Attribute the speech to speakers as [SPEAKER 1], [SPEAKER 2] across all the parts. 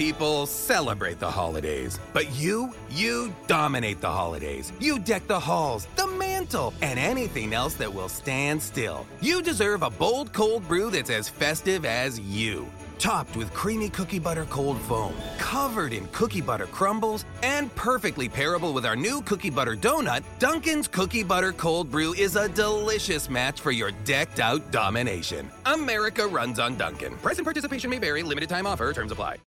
[SPEAKER 1] People celebrate the holidays, but you, you dominate the holidays. You deck the halls, the mantle, and anything else that will stand still. You deserve a bold cold brew that's as festive as you. Topped with creamy cookie butter cold foam, covered in cookie butter crumbles, and perfectly pairable with our new cookie butter donut, Dunkin's Cookie Butter Cold Brew is a delicious match for your decked out domination. America runs on Dunkin'. Price and participation may vary, limited time offer, terms apply.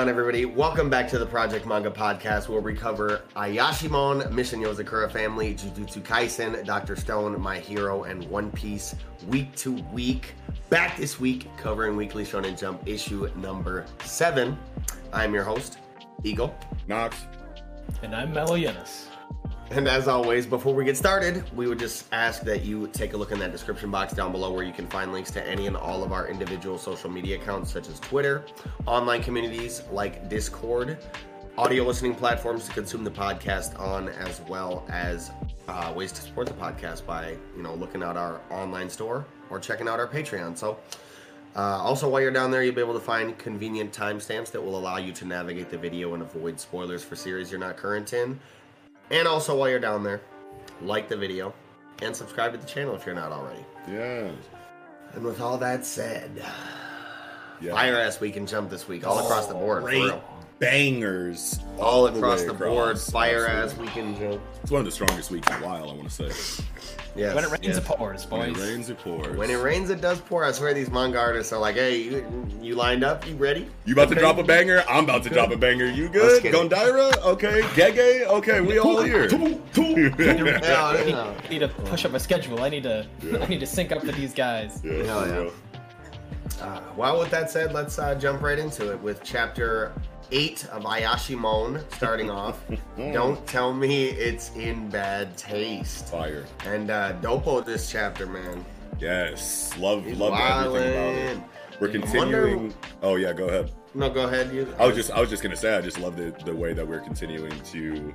[SPEAKER 2] on, everybody? Welcome back to the Project Manga Podcast, where we cover Ayashimon, Mission Yozakura Family, Jujutsu Kaisen, Doctor Stone, My Hero, and One Piece week to week. Back this week, covering Weekly Shonen Jump issue number seven. I'm your host, Eagle.
[SPEAKER 3] Knox.
[SPEAKER 4] And I'm Mellow Yenis.
[SPEAKER 2] And as always, before we get started, we would just ask that you take a look in that description box down below where you can find links to any and all of our individual social media accounts, such as Twitter, online communities like Discord, audio listening platforms to consume the podcast on, as well as uh, ways to support the podcast by, you know, looking at our online store or checking out our Patreon. So, uh, also, while you're down there, you'll be able to find convenient timestamps that will allow you to navigate the video and avoid spoilers for series you're not current in. And also, while you're down there, like the video and subscribe to the channel if you're not already.
[SPEAKER 3] Yeah.
[SPEAKER 2] And with all that said,
[SPEAKER 3] yeah.
[SPEAKER 2] fire ass week and jump this week, all across the board. For
[SPEAKER 3] Great
[SPEAKER 2] real.
[SPEAKER 3] Bangers.
[SPEAKER 2] All
[SPEAKER 3] the
[SPEAKER 2] across
[SPEAKER 3] way
[SPEAKER 2] the board,
[SPEAKER 3] across.
[SPEAKER 2] fire ass
[SPEAKER 3] Absolutely.
[SPEAKER 2] week and jump.
[SPEAKER 3] It's one of the strongest weeks in a while, I want to say.
[SPEAKER 2] Yes,
[SPEAKER 4] When it rains,
[SPEAKER 2] yes.
[SPEAKER 4] it pours,
[SPEAKER 3] When it rains, it pours.
[SPEAKER 2] When it rains, it does pour. I swear these manga artists are like, hey, you, you lined up? You ready?
[SPEAKER 3] You about to drop a banger? I'm about to drop a banger. You good?
[SPEAKER 2] get it.
[SPEAKER 3] Gondira? Okay. Gege? Okay, we all here.
[SPEAKER 2] No, no, no.
[SPEAKER 4] I need to push up my schedule. I need to. I need to sync up with these guys.
[SPEAKER 3] Yeah,
[SPEAKER 2] Hell yeah. Uh, well, with that said, let's uh, jump right into it with chapter 8 of Ayashimon starting off. Don't tell me it's in bad taste.
[SPEAKER 3] Fire.
[SPEAKER 2] And uh, Dopo this chapter, man.
[SPEAKER 3] Yes. Love
[SPEAKER 2] He's
[SPEAKER 3] love everything about it. We're
[SPEAKER 2] Wonder-
[SPEAKER 3] continuing. Oh yeah, go ahead.
[SPEAKER 2] No, go ahead. You.
[SPEAKER 3] I was just I was just gonna say I just love the the way that we're continuing to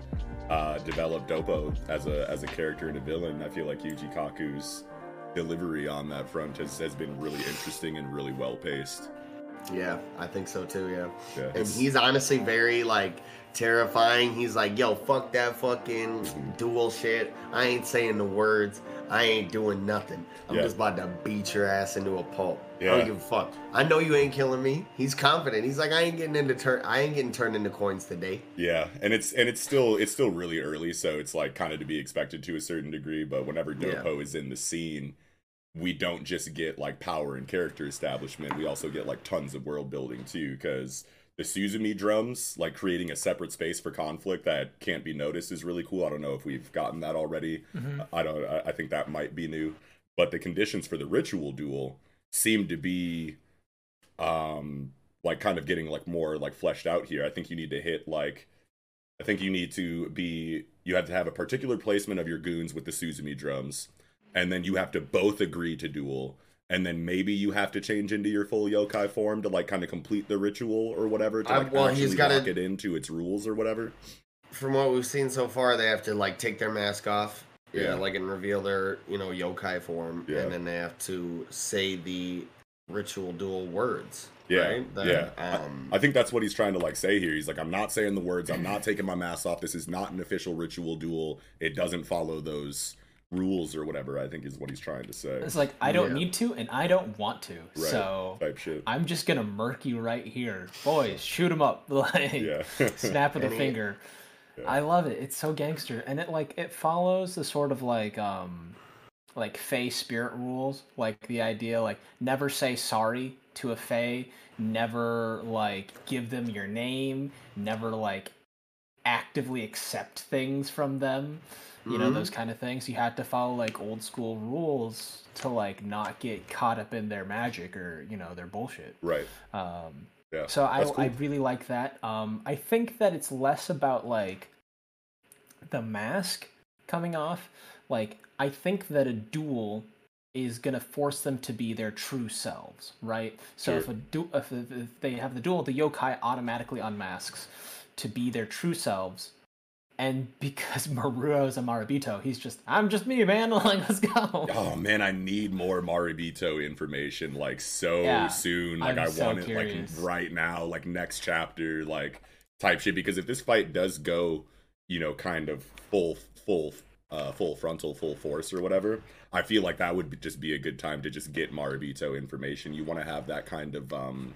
[SPEAKER 3] uh, develop Dopo as a as a character and a villain. I feel like Yuji Kaku's delivery on that front has, has been really interesting and really well paced.
[SPEAKER 2] Yeah, I think so too. Yeah.
[SPEAKER 3] Yeah,
[SPEAKER 2] and he's honestly very like terrifying. He's like, "Yo, fuck that fucking
[SPEAKER 3] Mm-hmm.
[SPEAKER 2] dual shit. I ain't saying the words. I ain't doing nothing. I'm
[SPEAKER 3] Yeah.
[SPEAKER 2] just about to beat your ass into a pulp. I don't give a fuck. I know you ain't killing me. He's confident. He's like, I ain't getting into turn. I ain't getting turned into coins today.
[SPEAKER 3] Yeah, and it's and it's still it's still really early, so it's like kind of to be expected to a certain degree. But whenever
[SPEAKER 2] Yeah.
[SPEAKER 3] Dopo is in the scene, we don't just get like power and character establishment. We also get like tons of world building too, because the Suzumi drums, like creating a separate space for conflict that can't be noticed, is really cool. I don't know if we've gotten that already. I don't. I, I think that might be new. But the conditions for the ritual duel seem to be um like kind of getting like more like fleshed out here. I think you need to hit like I think you need to be you have to have a particular placement of your goons with the Suzumi drums, and then you have to both agree to duel, and then maybe you have to change into your full yokai form to like kind of complete the ritual or whatever to like
[SPEAKER 2] well,
[SPEAKER 3] actually
[SPEAKER 2] he's gotta-
[SPEAKER 3] lock it into its rules or whatever.
[SPEAKER 2] From what we've seen so far, they have to like take their mask off. Yeah,
[SPEAKER 3] Yeah.
[SPEAKER 2] like and reveal their you know yokai form,
[SPEAKER 3] Yeah.
[SPEAKER 2] and then they have to say the ritual duel words.
[SPEAKER 3] Yeah,
[SPEAKER 2] right? That,
[SPEAKER 3] yeah.
[SPEAKER 2] Um,
[SPEAKER 3] I think that's what he's trying to like say here. He's like, I'm not saying the words. I'm not taking my mask off. This is not an official ritual duel. It doesn't follow those rules or whatever. I think is what he's trying to say.
[SPEAKER 4] It's like I don't
[SPEAKER 2] Yeah.
[SPEAKER 4] need to and I don't want to.
[SPEAKER 3] Right,
[SPEAKER 4] So
[SPEAKER 3] type shit.
[SPEAKER 4] I'm just gonna murk you right here, boys. Shoot him up, like
[SPEAKER 3] Yeah.
[SPEAKER 4] snap of the
[SPEAKER 2] And he-
[SPEAKER 4] finger. I love it. It's so gangster, and it like it follows the sort of like um like Fey spirit rules, like the idea like never say sorry to a Fey, never like give them your name, never like actively accept things from them. You know
[SPEAKER 2] Mhm.
[SPEAKER 4] those kind of things. You have to follow like old school rules to like not get caught up in their magic or you know their bullshit.
[SPEAKER 3] right.
[SPEAKER 4] Um,
[SPEAKER 3] Yeah.
[SPEAKER 4] so I,
[SPEAKER 3] cool.
[SPEAKER 4] I really like that. Um, I think that it's less about like the mask coming off. Like I think that a duel is gonna force them to be their true selves, right? So
[SPEAKER 3] Sure.
[SPEAKER 4] if a du- if, if if they have the duel, the yokai automatically unmasks to be their true selves. And because Maruo's a Marabito, he's just I'm just me, man. Like let's go.
[SPEAKER 3] Oh man, I need more Marabito information like so
[SPEAKER 4] Yeah,
[SPEAKER 3] soon. Like
[SPEAKER 4] I'm
[SPEAKER 3] I
[SPEAKER 4] so
[SPEAKER 3] want it
[SPEAKER 4] curious.
[SPEAKER 3] like right now, like next chapter, like type shit. Because if this fight does go, you know, kind of full, full, uh, full frontal, full force or whatever, I feel like that would be- just be a good time to just get Marabito information. You want to have that kind of, um,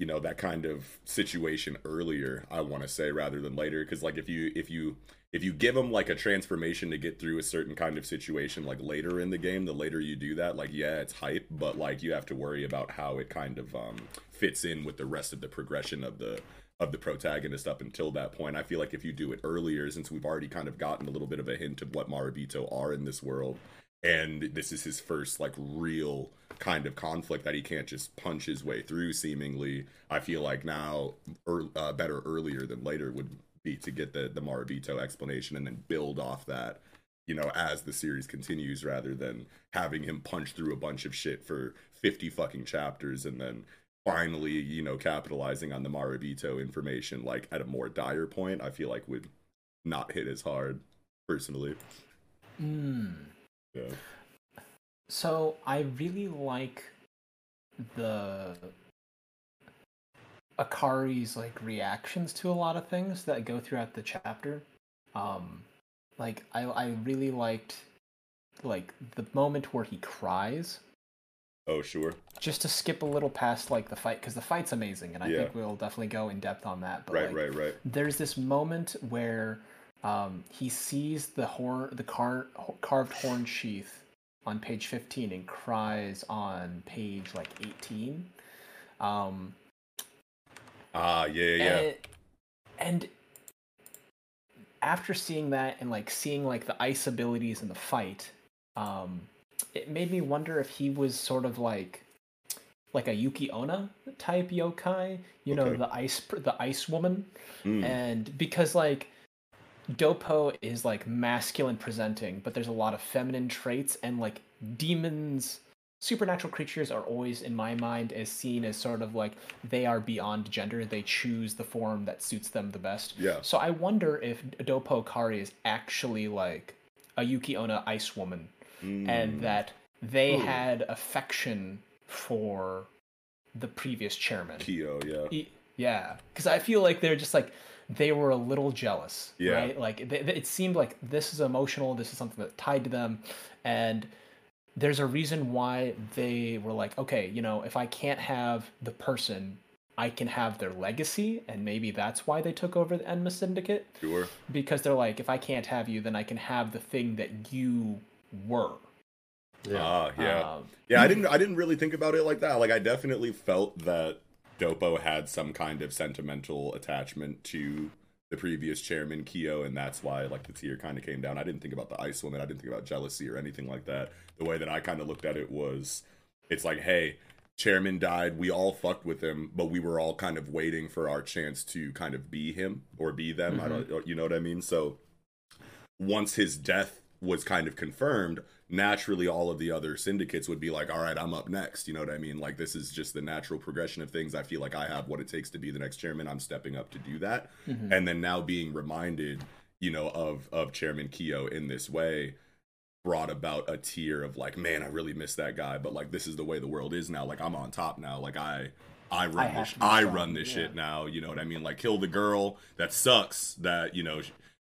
[SPEAKER 3] you know, that kind of situation earlier. I want to say rather than later, because like if you if you if you give them like a transformation to get through a certain kind of situation like later in the game the later you do that like yeah it's hype but like you have to worry about how it kind of um fits in with the rest of the progression of the of the protagonist up until that point i feel like if you do it earlier since we've already kind of gotten a little bit of a hint of what marabito are in this world and this is his first like real kind of conflict that he can't just punch his way through seemingly. I feel like now er, uh, better earlier than later would be to get the the marabito explanation and then build off that you know as the series continues rather than having him punch through a bunch of shit for 50 fucking chapters and then finally you know capitalizing on the marabito information like at a more dire point i feel like would not hit as hard personally.
[SPEAKER 4] Mm.
[SPEAKER 3] yeah
[SPEAKER 4] So I really like the Akari's like reactions to a lot of things that go throughout the chapter. Um like I I really liked like the moment where he cries
[SPEAKER 3] oh sure
[SPEAKER 4] just to skip a little past like the fight because the fight's amazing and I
[SPEAKER 3] Yeah.
[SPEAKER 4] think we'll definitely go in depth on that. But
[SPEAKER 3] right
[SPEAKER 4] like,
[SPEAKER 3] right right
[SPEAKER 4] there's this moment where um, he sees the horn, the car- carved horn sheath on page 15 and cries on page like 18. Um,
[SPEAKER 3] ah yeah yeah yeah
[SPEAKER 4] and, and after seeing that and like seeing like the ice abilities in the fight, um, it made me wonder if he was sort of like like a Yuki Onna type yokai, you know,
[SPEAKER 3] Okay.
[SPEAKER 4] the ice the ice woman
[SPEAKER 3] Mm.
[SPEAKER 4] and because like dopo is like masculine presenting but there's a lot of feminine traits and like demons supernatural creatures are always in my mind as seen as sort of like they are beyond gender they choose the form that suits them the best
[SPEAKER 3] Yeah.
[SPEAKER 4] so i wonder if dopo kari is actually like a yuki onna ice woman
[SPEAKER 3] Mm.
[SPEAKER 4] and that they
[SPEAKER 3] Ooh.
[SPEAKER 4] had affection for the previous chairman
[SPEAKER 3] Kyo, yeah.
[SPEAKER 4] Y- Yeah, because I feel like they're just like they were a little jealous,
[SPEAKER 3] Yeah.
[SPEAKER 4] right? Like th- th- it seemed like this is emotional. This is something that tied to them, and there's a reason why they were like, okay, you know, if I can't have the person, I can have their legacy, and maybe that's why they took over the Enma Syndicate
[SPEAKER 3] Sure.
[SPEAKER 4] because they're like, if I can't have you, then I can have the thing that you were.
[SPEAKER 2] Yeah.
[SPEAKER 3] Ah, yeah.
[SPEAKER 4] Um,
[SPEAKER 3] Yeah, I didn't I didn't really think about it like that. Like I definitely felt that Dopo had some kind of sentimental attachment to the previous chairman Kyo, and that's why like the tear kind of came down. I didn't think about the ice woman. I didn't think about jealousy or anything like that. The way that I kind of looked at it was, it's like, hey, chairman died. We all fucked with him, but we were all kind of waiting for our chance to kind of be him or be them. I mm-hmm. don't, you know what I mean? So once his death was kind of confirmed, naturally all of the other syndicates would be like, all right, I'm up next. You know what I mean? Like, this is just the natural progression of things. I feel like I have what it takes to be the next chairman. I'm stepping up to do that.
[SPEAKER 4] mhm.
[SPEAKER 3] And then now being reminded, you know, of, of Chairman Kyo in this way, brought about a tier of like, man, I really miss that guy, but like this is the way the world is now. Like I'm on top now. Like I I run
[SPEAKER 4] I
[SPEAKER 3] this I run this
[SPEAKER 4] yeah.
[SPEAKER 3] shit now. You know what I mean? Like kill the girl. That sucks that, you know,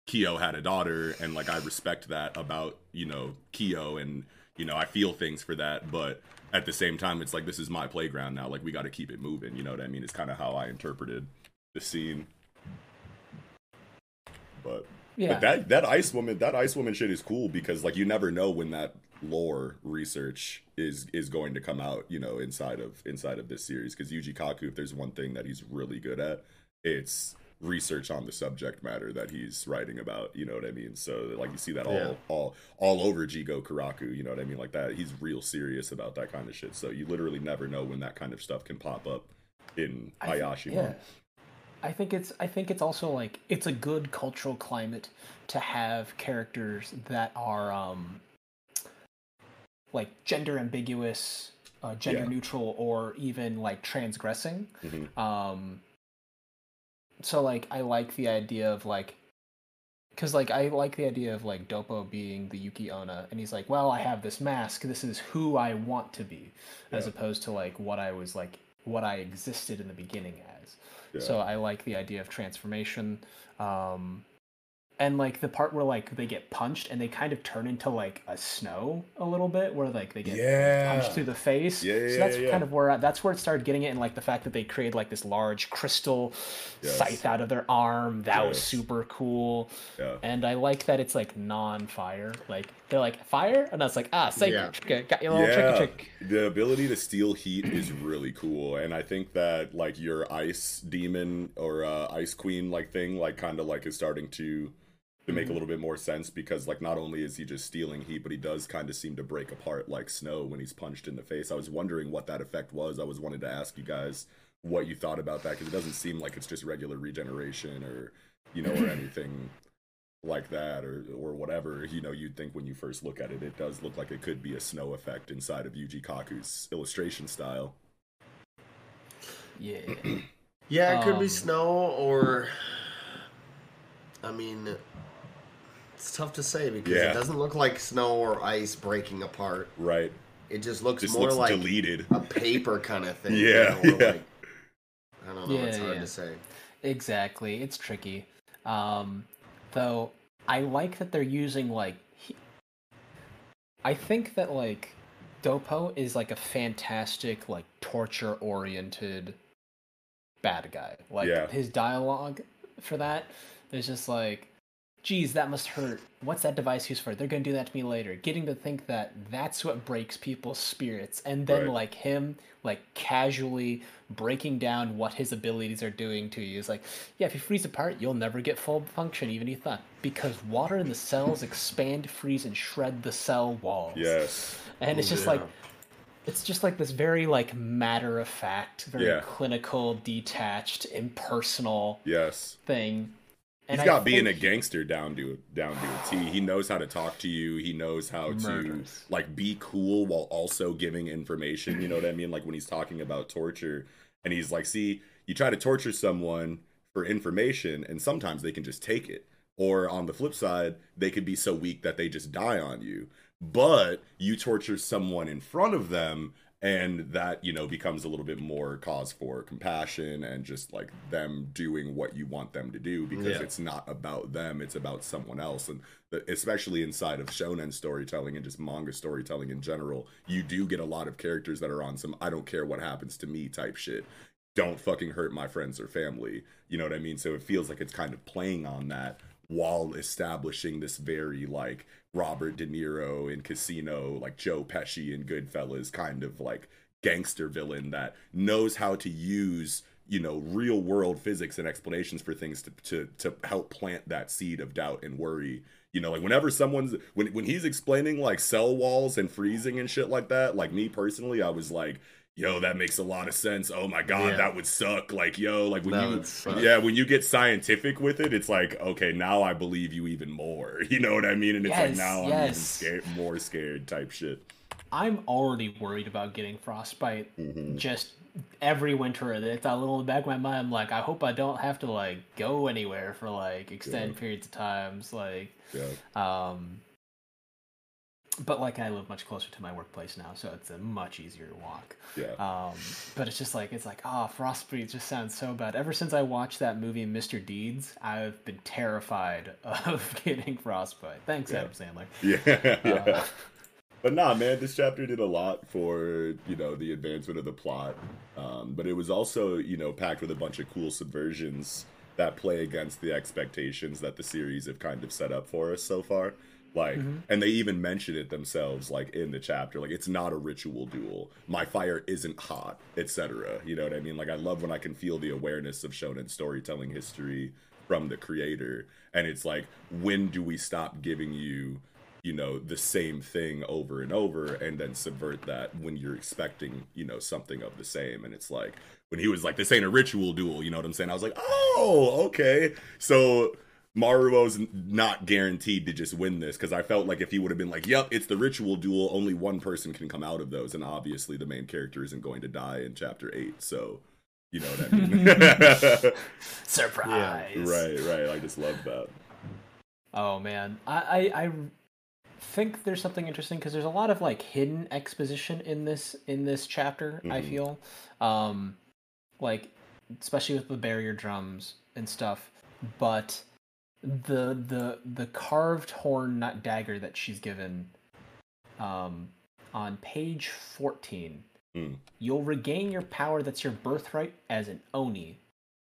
[SPEAKER 3] Kyo had a daughter and like I respect that about, you know, Kyo and you know, I feel things for that, but at the same time it's like this is my playground now. Like we got to keep it moving, you know what I mean? It's kind of how I interpreted the scene. But
[SPEAKER 4] Yeah.
[SPEAKER 3] but that that ice woman that ice woman shit is cool because like you never know when that lore research is is going to come out, you know, inside of inside of this series because Yuji Kaku if there's one thing that he's really good at, it's research on the subject matter that he's writing about, you know what I mean? So like you see that all
[SPEAKER 2] Yeah.
[SPEAKER 3] all all over Jigokuraku, you know what I mean? Like that he's real serious about that kind of shit. So you literally never know when that kind of stuff can pop up in
[SPEAKER 4] I thi-
[SPEAKER 3] Ayashima.
[SPEAKER 4] yeah. I think it's I think it's also like it's a good cultural climate to have characters that are um like gender ambiguous, uh, gender
[SPEAKER 3] Yeah.
[SPEAKER 4] neutral, or even like transgressing.
[SPEAKER 3] Mhm.
[SPEAKER 4] Um, so like I like the idea of like because like I like the idea of like Dopo being the Yuki Onna, and he's like, well, I have this mask. This is who I want to be, as opposed to like what I was like, what I existed in the beginning as.
[SPEAKER 3] Yeah.
[SPEAKER 4] So I like the idea of transformation. Um, and like the part where like they get punched and they kind of turn into like a snow a little bit, where like they get
[SPEAKER 3] Yeah.
[SPEAKER 4] punched through the face.
[SPEAKER 3] Yeah, yeah,
[SPEAKER 4] so that's
[SPEAKER 3] yeah, yeah.
[SPEAKER 4] kind of where I, that's where it started getting it, and like the fact that they created like this large crystal
[SPEAKER 3] Yes.
[SPEAKER 4] scythe out of their arm. That was super cool.
[SPEAKER 3] Yeah.
[SPEAKER 4] And I like that it's like non-fire. Like they're like fire, and I was like, ah, sacred.
[SPEAKER 2] Yeah.
[SPEAKER 4] Okay, got your little tricky trick.
[SPEAKER 3] The ability to steal heat is really cool, and I think that like your ice demon or uh, ice queen like thing, like kind of like is starting to to make a little bit more sense because like not only is he just stealing heat, but he does kind of seem to break apart like snow when he's punched in the face. I was wondering what that effect was. I was wanted to ask you guys what you thought about that because it doesn't seem like it's just regular regeneration or you know or anything like that or or whatever you know you'd think when you first look at it it does look like it could be a snow effect inside of Yuji Kaku's illustration style
[SPEAKER 4] Yeah.
[SPEAKER 2] Yeah, it could be
[SPEAKER 4] Um,
[SPEAKER 2] snow or. I mean, it's tough to say because
[SPEAKER 3] Yeah.
[SPEAKER 2] it doesn't look like snow or ice breaking apart.
[SPEAKER 3] right
[SPEAKER 2] It just looks
[SPEAKER 3] just
[SPEAKER 2] more
[SPEAKER 3] looks
[SPEAKER 2] like
[SPEAKER 3] deleted
[SPEAKER 2] a paper kind of thing. you
[SPEAKER 3] Yeah,
[SPEAKER 2] know,
[SPEAKER 3] yeah.
[SPEAKER 2] like- I don't know. it's hard
[SPEAKER 4] yeah.
[SPEAKER 2] to say.
[SPEAKER 4] Exactly. It's tricky. Um, though I like that they're using like. He... I think that like Dopo is like a fantastic like torture oriented bad guy. Like
[SPEAKER 3] Yeah.
[SPEAKER 4] his dialogue for that is just like, geez, that must hurt. What's that device used for? They're gonna do that to me later. Getting to think that that's what breaks people's spirits, and then
[SPEAKER 3] Right.
[SPEAKER 4] like him like casually breaking down what his abilities are doing to you is like, yeah, if you freeze apart, you'll never get full function, even if you thought, because water in the cells expand, freeze, and shred the cell walls.
[SPEAKER 3] yes
[SPEAKER 4] and it's just
[SPEAKER 2] Yeah.
[SPEAKER 4] like it's just like this very like matter of fact, very
[SPEAKER 3] Yeah.
[SPEAKER 4] clinical, detached, impersonal
[SPEAKER 3] yes
[SPEAKER 4] thing.
[SPEAKER 3] He's
[SPEAKER 4] I
[SPEAKER 3] got being a gangster down to down to a T. He knows how to talk to you. He knows how
[SPEAKER 4] Murders.
[SPEAKER 3] to like be cool while also giving information. You know what I mean? Like when he's talking about torture, and he's like, "See, you try to torture someone for information, and sometimes they can just take it. Or on the flip side, they could be so weak that they just die on you. But you torture someone in front of them." And that, you know, becomes a little bit more cause for compassion and just like them doing what you want them to do because
[SPEAKER 2] Yeah.
[SPEAKER 3] it's not about them it's about someone else. And the- especially inside of shonen storytelling and just manga storytelling in general you do get a lot of characters that are on some i don't care what happens to me type shit. Don't fucking hurt my friends or family. You know what i mean? So it feels like it's kind of playing on that while establishing this very like robert de niro in casino like joe pesci in goodfellas kind of like gangster villain that knows how to use you know real world physics and explanations for things to to to help plant that seed of doubt and worry. You know like whenever someone's when when he's explaining like cell walls and freezing and shit like that like me personally i was like yo that makes a lot of sense oh my god
[SPEAKER 2] Yeah.
[SPEAKER 3] that would suck like yo like when
[SPEAKER 2] That
[SPEAKER 3] you yeah when you get scientific with it it's like okay now i believe you even more you know what i mean and it's like
[SPEAKER 4] Yes,
[SPEAKER 3] now i'm even scared more scared type shit
[SPEAKER 4] I'm already worried about getting frostbite.
[SPEAKER 3] Mhm.
[SPEAKER 4] Just every winter, it's a little in the back of my mind. I'm like, I hope I don't have to like go anywhere for like extended periods of times. Like,
[SPEAKER 3] yeah
[SPEAKER 4] um, but like I live much closer to my workplace now, so it's a much easier walk.
[SPEAKER 3] Yeah.
[SPEAKER 4] Um, but it's just like it's like oh, frostbite just sounds so bad. Ever since I watched that movie Mr. Deeds, I've been terrified of getting frostbite. Thanks,
[SPEAKER 3] Yeah.
[SPEAKER 4] Adam Sandler.
[SPEAKER 3] Yeah, yeah.
[SPEAKER 4] Uh,
[SPEAKER 3] But nah, man, this chapter did a lot for you know the advancement of the plot. Um, but it was also you know packed with a bunch of cool subversions that play against the expectations that the series have kind of set up for us so far. Like, mm-hmm. and they even mention it themselves, like in the chapter, like it's not a ritual duel. My fire isn't hot, etc. You know what I mean? Like, I love when I can feel the awareness of shonen storytelling history from the creator, and it's like, when do we stop giving you you know the same thing over and over and then subvert that when you're expecting you know something of the same and it's like when he was like this ain't a ritual duel you know what i'm saying i was like oh okay so maruo's not guaranteed to just win this because i felt like if he would have been like yep it's the ritual duel only one person can come out of those and obviously the main character isn't going to die in chapter 8 so you know what i mean
[SPEAKER 4] surprise.
[SPEAKER 3] right right i just love that
[SPEAKER 4] Oh man, I I, I think there's something interesting because there's a lot of like hidden exposition in this in this chapter. I
[SPEAKER 3] Mhm.
[SPEAKER 4] feel, um, like especially with the barrier drums and stuff. But the the the carved horn nut dagger that she's given, um, on page fourteen,
[SPEAKER 3] Mm.
[SPEAKER 4] you'll regain your power that's your birthright as an oni.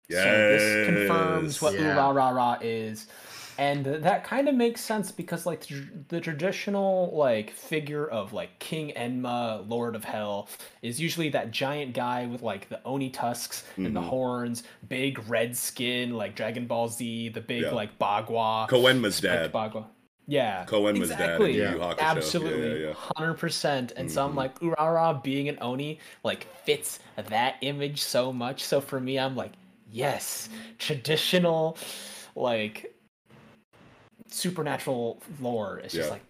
[SPEAKER 4] So this confirms what
[SPEAKER 2] Yes. Yeah.
[SPEAKER 4] Ura Ra Ra is. And that kind of makes sense because like tr- the traditional like figure of like King Enma, Lord of Hell, is usually that giant guy with like the oni tusks and the
[SPEAKER 3] Mhm.
[SPEAKER 4] horns, big red skin like Dragon Ball Z, the big
[SPEAKER 3] Yeah.
[SPEAKER 4] like Bagua.
[SPEAKER 3] Koenma's dad
[SPEAKER 4] Bagua. Yeah.
[SPEAKER 3] Koenma's dad in
[SPEAKER 4] exactly.
[SPEAKER 3] Yu Yeah,
[SPEAKER 4] Absolutely,
[SPEAKER 3] yeah, yeah.
[SPEAKER 4] hundred percent. And so I'm
[SPEAKER 3] Mhm.
[SPEAKER 4] like, Urara being an Oni like fits that image so much. So for me, I'm like, yes, traditional, like supernatural lore. It's just
[SPEAKER 3] Yeah.
[SPEAKER 4] like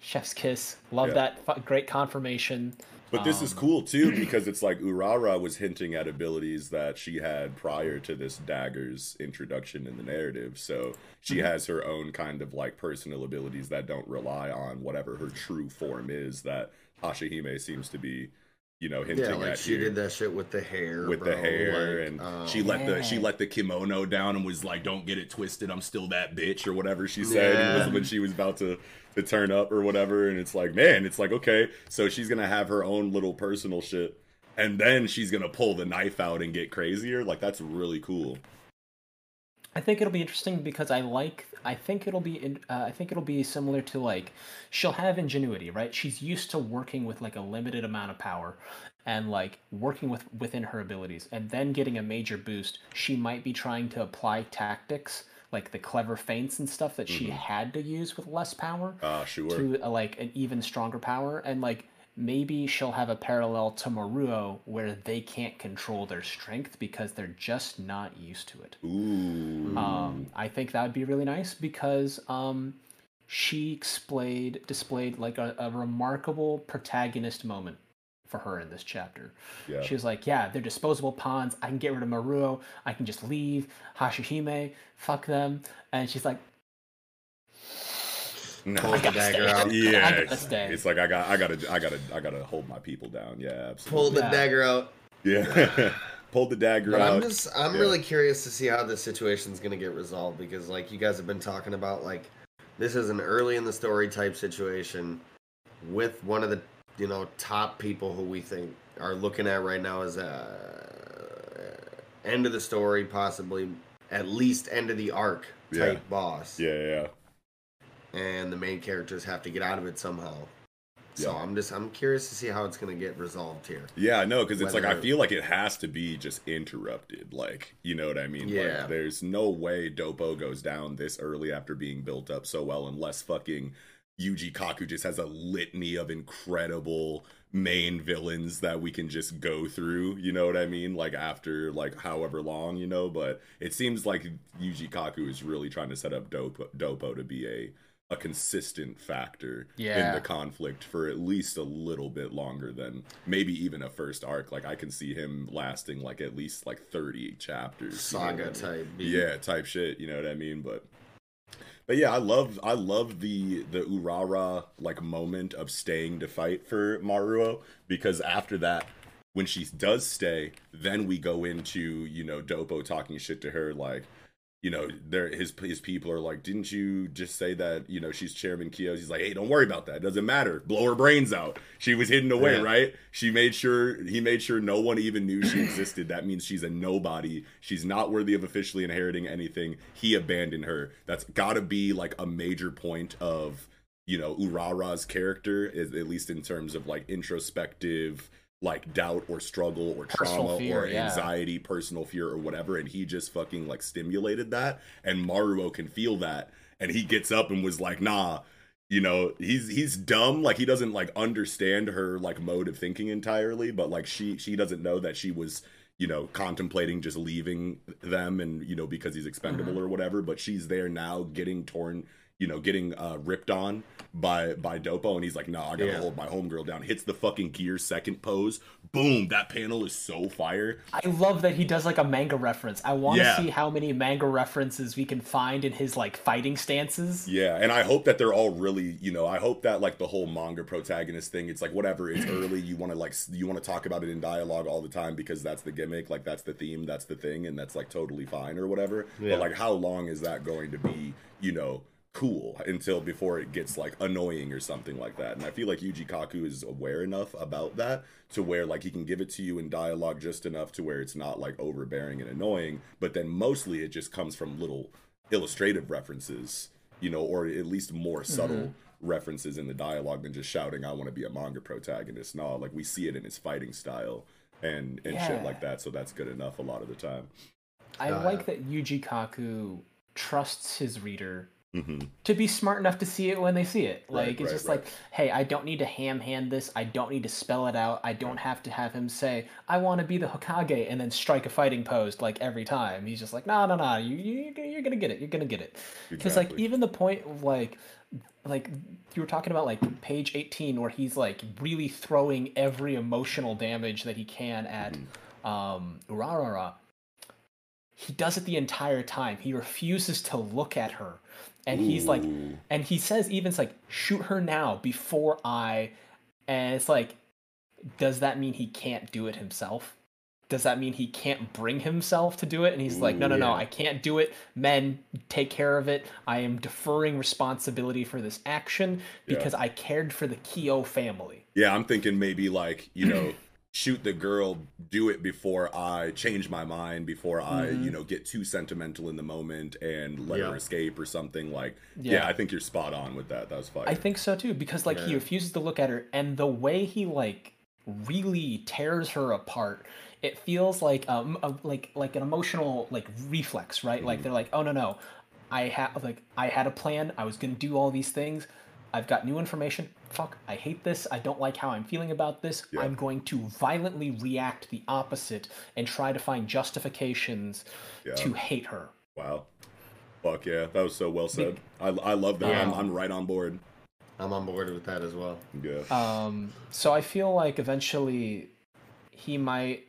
[SPEAKER 4] chef's kiss. Love
[SPEAKER 3] Yeah.
[SPEAKER 4] that great confirmation.
[SPEAKER 3] But this is
[SPEAKER 4] Um,
[SPEAKER 3] cool too because it's like Urara was hinting at abilities that she had prior to this dagger's introduction in the narrative. So she
[SPEAKER 4] Mm-hmm.
[SPEAKER 3] has her own kind of like personal abilities that don't rely on whatever her true form is that Hashihime seems to be, you know, hinting
[SPEAKER 2] Yeah, like
[SPEAKER 3] at
[SPEAKER 2] she
[SPEAKER 3] here
[SPEAKER 2] did that shit with the hair,
[SPEAKER 3] with the hair
[SPEAKER 2] like,
[SPEAKER 3] and
[SPEAKER 2] um,
[SPEAKER 3] she let the she let the kimono down and was like don't get it twisted i'm still that bitch or whatever she said.
[SPEAKER 2] Yeah.
[SPEAKER 3] was when she was about to to turn up or whatever and it's like man it's like okay so she's gonna have her own little personal shit and then she's gonna pull the knife out and get crazier? Like that's really cool
[SPEAKER 4] I think it'll be interesting because I like. I think it'll be. in- Uh, I think it'll be similar to like she'll have ingenuity, right? She's used to working with like a limited amount of power, and like working with within her abilities, and then getting a major boost. She might be trying to apply tactics like the clever feints and stuff that she had to use with less power
[SPEAKER 3] ah sure
[SPEAKER 4] to uh, like an even stronger power and like maybe she'll have a parallel to Maruo where they can't control their strength because they're just not used to it.
[SPEAKER 3] ooh
[SPEAKER 4] Um, I think that would be really nice because um, she displayed displayed like a, a remarkable protagonist moment for her in this chapter.
[SPEAKER 3] yeah
[SPEAKER 4] She was like, "Yeah, they're disposable pawns. I can get rid of Maruo. I can just leave Hashihime. Fuck them." And she's like,
[SPEAKER 3] Nah.
[SPEAKER 2] Pull the dagger out.
[SPEAKER 3] yeah it's, like i got i gotta i gotta i gotta hold my people down yeah
[SPEAKER 2] Pull the
[SPEAKER 4] Yeah.
[SPEAKER 2] dagger out.
[SPEAKER 3] yeah pulled the dagger
[SPEAKER 2] But
[SPEAKER 3] out
[SPEAKER 2] I'm just I'm
[SPEAKER 3] Yeah.
[SPEAKER 2] really curious to see how this situation's gonna get resolved because like you guys have been talking about like this is an early in the story type situation with one of the you know top people who we think are looking at right now as a end of the story possibly at least end of the arc type
[SPEAKER 3] Yeah.
[SPEAKER 2] boss
[SPEAKER 3] yeah yeah yeah.
[SPEAKER 2] And the main characters have to get out of it somehow so
[SPEAKER 3] Yeah.
[SPEAKER 2] i'm just i'm curious to see how it's gonna get resolved here
[SPEAKER 3] Yeah, I know, because it's like I feel like it has to be just interrupted. Like, you know what I mean?
[SPEAKER 2] Yeah.
[SPEAKER 3] Like, there's no way Dopo goes down this early after being built up so well, unless fucking Yuji Kaku just has a litany of incredible main villains that we can just go through. You know what I mean? Like after like however long, you know. But it seems like Yuji Kaku is really trying to set up Dopo, Dopo to be a a consistent factor in the conflict for at least a little bit longer than maybe even a first arc. Like I can see him lasting like at least like 30 chapters. you know what I
[SPEAKER 2] saga
[SPEAKER 3] mean?
[SPEAKER 2] type.
[SPEAKER 3] Yeah, type shit, you know what I mean? But but yeah, I love I love the the Urara like moment of staying to fight for Maruo because after that, when she does stay, then we go into you know Dopo talking shit to her like you know, there his his people are like, didn't you just say that you know she's Chairman Kyo's? He's like, hey, don't worry about that. It doesn't matter. Blow her brains out. She was hidden away,
[SPEAKER 2] Yeah.
[SPEAKER 3] right? She made sure he made sure no one even knew she existed. That means she's a nobody. She's not worthy of officially inheriting anything. He abandoned her. That's got to be like a major point of you know Urara's character, at least in terms of like introspective like doubt or struggle or trauma
[SPEAKER 4] fear,
[SPEAKER 3] or
[SPEAKER 4] yeah.
[SPEAKER 3] anxiety, personal fear or whatever, and he just fucking like stimulated that, and Maruo can feel that, and he gets up and was like, nah. You know, he's he's dumb, like he doesn't like understand her like mode of thinking entirely, but like she she doesn't know that she was you know contemplating just leaving them and you know because he's expendable
[SPEAKER 4] Mm-hmm.
[SPEAKER 3] or whatever but she's there now getting torn you know getting uh ripped on by by dopo and he's like no i gotta
[SPEAKER 2] Yeah.
[SPEAKER 3] hold my homegirl down hits the fucking gear second pose boom that panel is so fire
[SPEAKER 4] I love that he does like a manga reference. I want to
[SPEAKER 3] Yeah.
[SPEAKER 4] see how many manga references we can find in his like fighting stances.
[SPEAKER 3] Yeah, and I hope that they're all really, you know, I hope that like the whole manga protagonist thing, it's like whatever, it's early, you want to like you want to talk about it in dialogue all the time because that's the gimmick, like that's the theme, that's the thing and that's like totally fine or whatever.
[SPEAKER 2] Yeah.
[SPEAKER 3] But like how long is that going to be, you know, cool until before it gets like annoying or something like that. And I feel like Yuji Kaku is aware enough about that to where like he can give it to you in dialogue just enough to where it's not like overbearing and annoying, but then mostly it just comes from little illustrative references, you know, or at least more subtle references in the dialogue than just shouting, I want to be a manga protagonist. No, like we see it in his fighting style and, and shit like that. So that's good enough a lot of the time.
[SPEAKER 4] I
[SPEAKER 2] Uh,
[SPEAKER 4] like that Yuji Kaku trusts his reader
[SPEAKER 3] hmm
[SPEAKER 4] to be smart enough to see it when they see it.
[SPEAKER 3] Right,
[SPEAKER 4] Like it's
[SPEAKER 3] right,
[SPEAKER 4] just
[SPEAKER 3] right.
[SPEAKER 4] like, hey, I don't need to ham hand this. I don't need to spell it out. I don't have to have him say, "I want to be the Hokage" and then strike a fighting pose like every time. He's just like, no, no, no, you, you you're gonna get it. You're gonna get it. Because like even the point of like, like you were talking about like page 18 where he's like really throwing every emotional damage that he can at
[SPEAKER 3] Mm-hmm.
[SPEAKER 4] um Urarara he does it the entire time. He refuses to look at her. And he's like
[SPEAKER 3] Ooh.
[SPEAKER 4] and he says even it's like shoot her now before I and it's like does that mean he can't do it himself? Does that mean he can't bring himself to do it? And he's like, no, no, no,
[SPEAKER 3] yeah.
[SPEAKER 4] I can't do it. Men, take care of it. I am deferring responsibility for this action
[SPEAKER 3] Yeah.
[SPEAKER 4] because I cared for the Kyo family.
[SPEAKER 3] Yeah, I'm thinking maybe like, you know, shoot the girl, do it before I change my mind, before I,
[SPEAKER 4] Mm-hmm.
[SPEAKER 3] you know, get too sentimental in the moment and let her escape or something like. Yeah.
[SPEAKER 4] Yeah.
[SPEAKER 3] I think you're spot on with that. That was fire.
[SPEAKER 4] I think so too because like he refuses to look at her and the way he like really tears her apart it feels like um a, like like an emotional like reflex right
[SPEAKER 3] Mm-hmm.
[SPEAKER 4] like they're like oh no no I have like I had a plan I was going to do all these things I've got new information fuck I hate this I don't like how I'm feeling about this
[SPEAKER 3] Yeah.
[SPEAKER 4] I'm going to violently react the opposite and try to find justifications
[SPEAKER 3] Yeah.
[SPEAKER 4] to hate her
[SPEAKER 3] wow. Fuck yeah. That was so well said. I, I love that. I'm, I'm right on board.
[SPEAKER 2] I'm on board with that as well.
[SPEAKER 3] Yeah.
[SPEAKER 4] Um, so I feel like eventually he might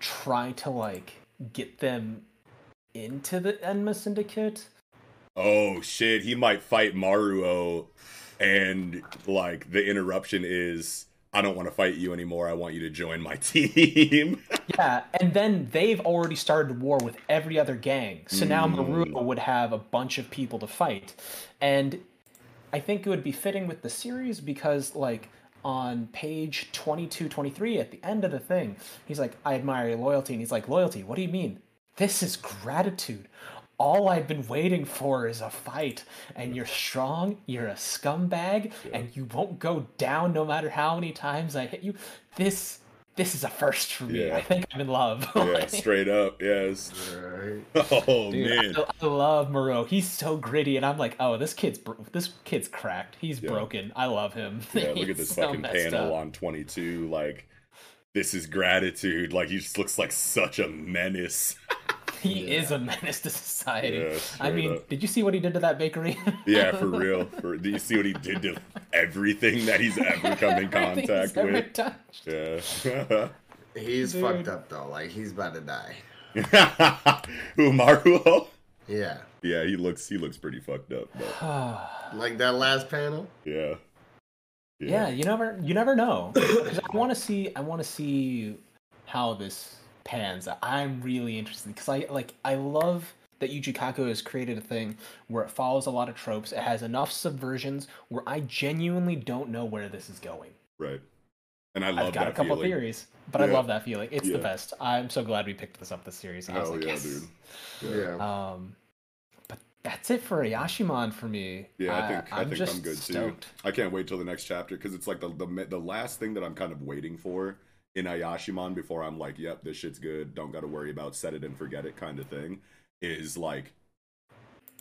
[SPEAKER 4] try to like get them into the Enma Syndicate.
[SPEAKER 3] Oh shit, he might fight Maruo and like the interruption is I don't want to fight you anymore. I want you to join my team.
[SPEAKER 4] Yeah, and then they've already started war with every other gang. So now
[SPEAKER 3] Mm.
[SPEAKER 4] Maruo would have a bunch of people to fight. And I think it would be fitting with the series because like on page 22 23 at the end of the thing he's like i admire your loyalty and he's like loyalty what do you mean this is gratitude all i've been waiting for is a fight and you're strong you're a scumbag and you won't go down no matter how many times i hit you this this is a first for me
[SPEAKER 3] Yeah.
[SPEAKER 4] i think i'm in love
[SPEAKER 3] yeah, straight up. Yes.
[SPEAKER 2] Right.
[SPEAKER 3] Oh
[SPEAKER 4] Dude,
[SPEAKER 3] man.
[SPEAKER 4] I, I love Maruo. He's so gritty, and I'm like, oh, this kid's bro- this kid's cracked. He's
[SPEAKER 3] Yeah.
[SPEAKER 4] broken. I love him.
[SPEAKER 3] Yeah, look at this
[SPEAKER 4] so
[SPEAKER 3] fucking panel
[SPEAKER 4] up.
[SPEAKER 3] on 22. Like, this is gratitude. Like, he just looks like such a menace.
[SPEAKER 4] He is a menace to society.
[SPEAKER 3] Yeah,
[SPEAKER 4] I mean,
[SPEAKER 3] up.
[SPEAKER 4] did you see what he did to that bakery?
[SPEAKER 3] yeah, for real. For, do you see what he did to everything that he's ever come in
[SPEAKER 4] Everything he's
[SPEAKER 3] contact
[SPEAKER 4] ever
[SPEAKER 3] with?
[SPEAKER 4] touched.
[SPEAKER 3] Yeah.
[SPEAKER 2] He's
[SPEAKER 4] Dude.
[SPEAKER 2] fucked up though. Like he's about to die.
[SPEAKER 3] Who, Maruo?
[SPEAKER 2] Yeah.
[SPEAKER 3] Yeah, he looks he looks pretty fucked up. But
[SPEAKER 2] Like that last panel.
[SPEAKER 3] yeah.
[SPEAKER 4] yeah, you never you never know. 'Cause I want to see I want to see how this pans. out. I'm really interested because I like I love that Yuji Kaku has created a thing where it follows a lot of tropes. It has enough subversions where I genuinely don't know where this is going.
[SPEAKER 3] Right. And I love
[SPEAKER 4] I've got
[SPEAKER 3] that
[SPEAKER 4] a couple
[SPEAKER 3] feeling.
[SPEAKER 4] theories, but I love that feeling. It's
[SPEAKER 3] Yeah.
[SPEAKER 4] the best. I'm so glad we picked this up this series. I was
[SPEAKER 3] Hell
[SPEAKER 4] like,
[SPEAKER 3] yeah,
[SPEAKER 4] yes.
[SPEAKER 3] dude.
[SPEAKER 2] Yeah.
[SPEAKER 4] Um, but that's it for Ayashimon for me.
[SPEAKER 3] Yeah, I think I,
[SPEAKER 4] I'm
[SPEAKER 3] think
[SPEAKER 4] just
[SPEAKER 3] I'm good
[SPEAKER 4] stoked.
[SPEAKER 3] too. I can't wait till the next chapter because it's like the, the the last thing that I'm kind of waiting for in Ayashimon before I'm like, yep, this shit's good. Don't got to worry about set it and forget it kind of thing. Is like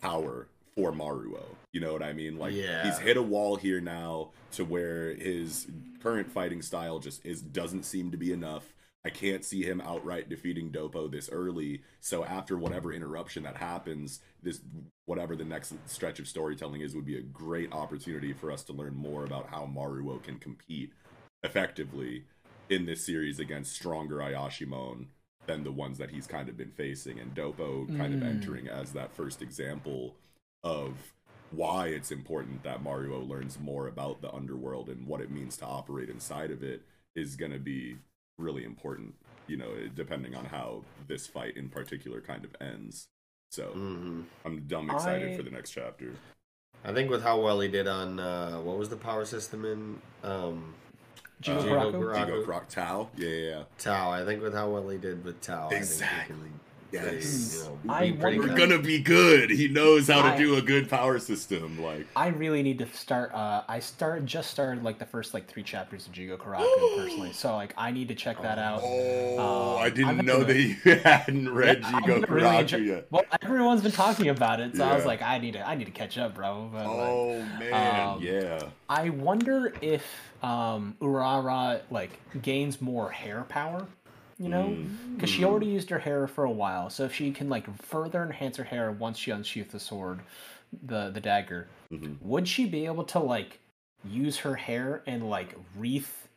[SPEAKER 3] power for Maruo. You know what I mean? Like
[SPEAKER 2] Yeah.
[SPEAKER 3] he's hit a wall here now to where his current fighting style just is doesn't seem to be enough. I can't see him outright defeating Dopo this early. So after whatever interruption that happens, this whatever the next stretch of storytelling is would be a great opportunity for us to learn more about how Maruo can compete effectively in this series against stronger Ayashimon than the ones that he's kind of been facing and Dopo kind of
[SPEAKER 4] Mm.
[SPEAKER 3] entering as that first example of why it's important that Maruo learns more about the underworld and what it means to operate inside of it is going to be really important, you know, depending on how this fight in particular kind of ends. So
[SPEAKER 2] hmm
[SPEAKER 3] I'm dumb excited
[SPEAKER 4] I-
[SPEAKER 3] for the next chapter.
[SPEAKER 2] I think with how well he did on uh, what was the power system in um,
[SPEAKER 4] Jigo uh,
[SPEAKER 2] Jigo
[SPEAKER 4] Kuraku?
[SPEAKER 2] Kuraku.
[SPEAKER 3] Jigo Croc Tao? Yeah, yeah, yeah.
[SPEAKER 2] Tao. I think with how well he did with Tao,
[SPEAKER 3] Exactly.
[SPEAKER 2] I think
[SPEAKER 3] Yes.
[SPEAKER 2] you know,
[SPEAKER 4] I
[SPEAKER 2] be
[SPEAKER 3] We're gonna be good. He knows how to do a good power system. Like
[SPEAKER 4] I really need to start. Uh, I start just started like the first like three chapters of Jigokuraku personally, so like I need to check that out.
[SPEAKER 3] Oh,
[SPEAKER 4] Um,
[SPEAKER 3] I didn't
[SPEAKER 4] I'm
[SPEAKER 3] know
[SPEAKER 4] gonna-
[SPEAKER 3] that you hadn't read
[SPEAKER 4] Yeah, I'm
[SPEAKER 3] Jigo
[SPEAKER 4] gonna really enjoy-
[SPEAKER 3] yet.
[SPEAKER 4] Well, everyone's been talking about it, so I was like, I need to, I need to catch up, bro. But, like,
[SPEAKER 3] Oh man,
[SPEAKER 4] um,
[SPEAKER 3] yeah.
[SPEAKER 4] I wonder if um, Urara like gains more hair power. You know,
[SPEAKER 3] Mm.
[SPEAKER 4] because she already used her hair for a while. So if she can like further enhance her hair once she unsheathed the sword, the the dagger,
[SPEAKER 3] Mhm.
[SPEAKER 4] would she be able to like use her hair and like wreath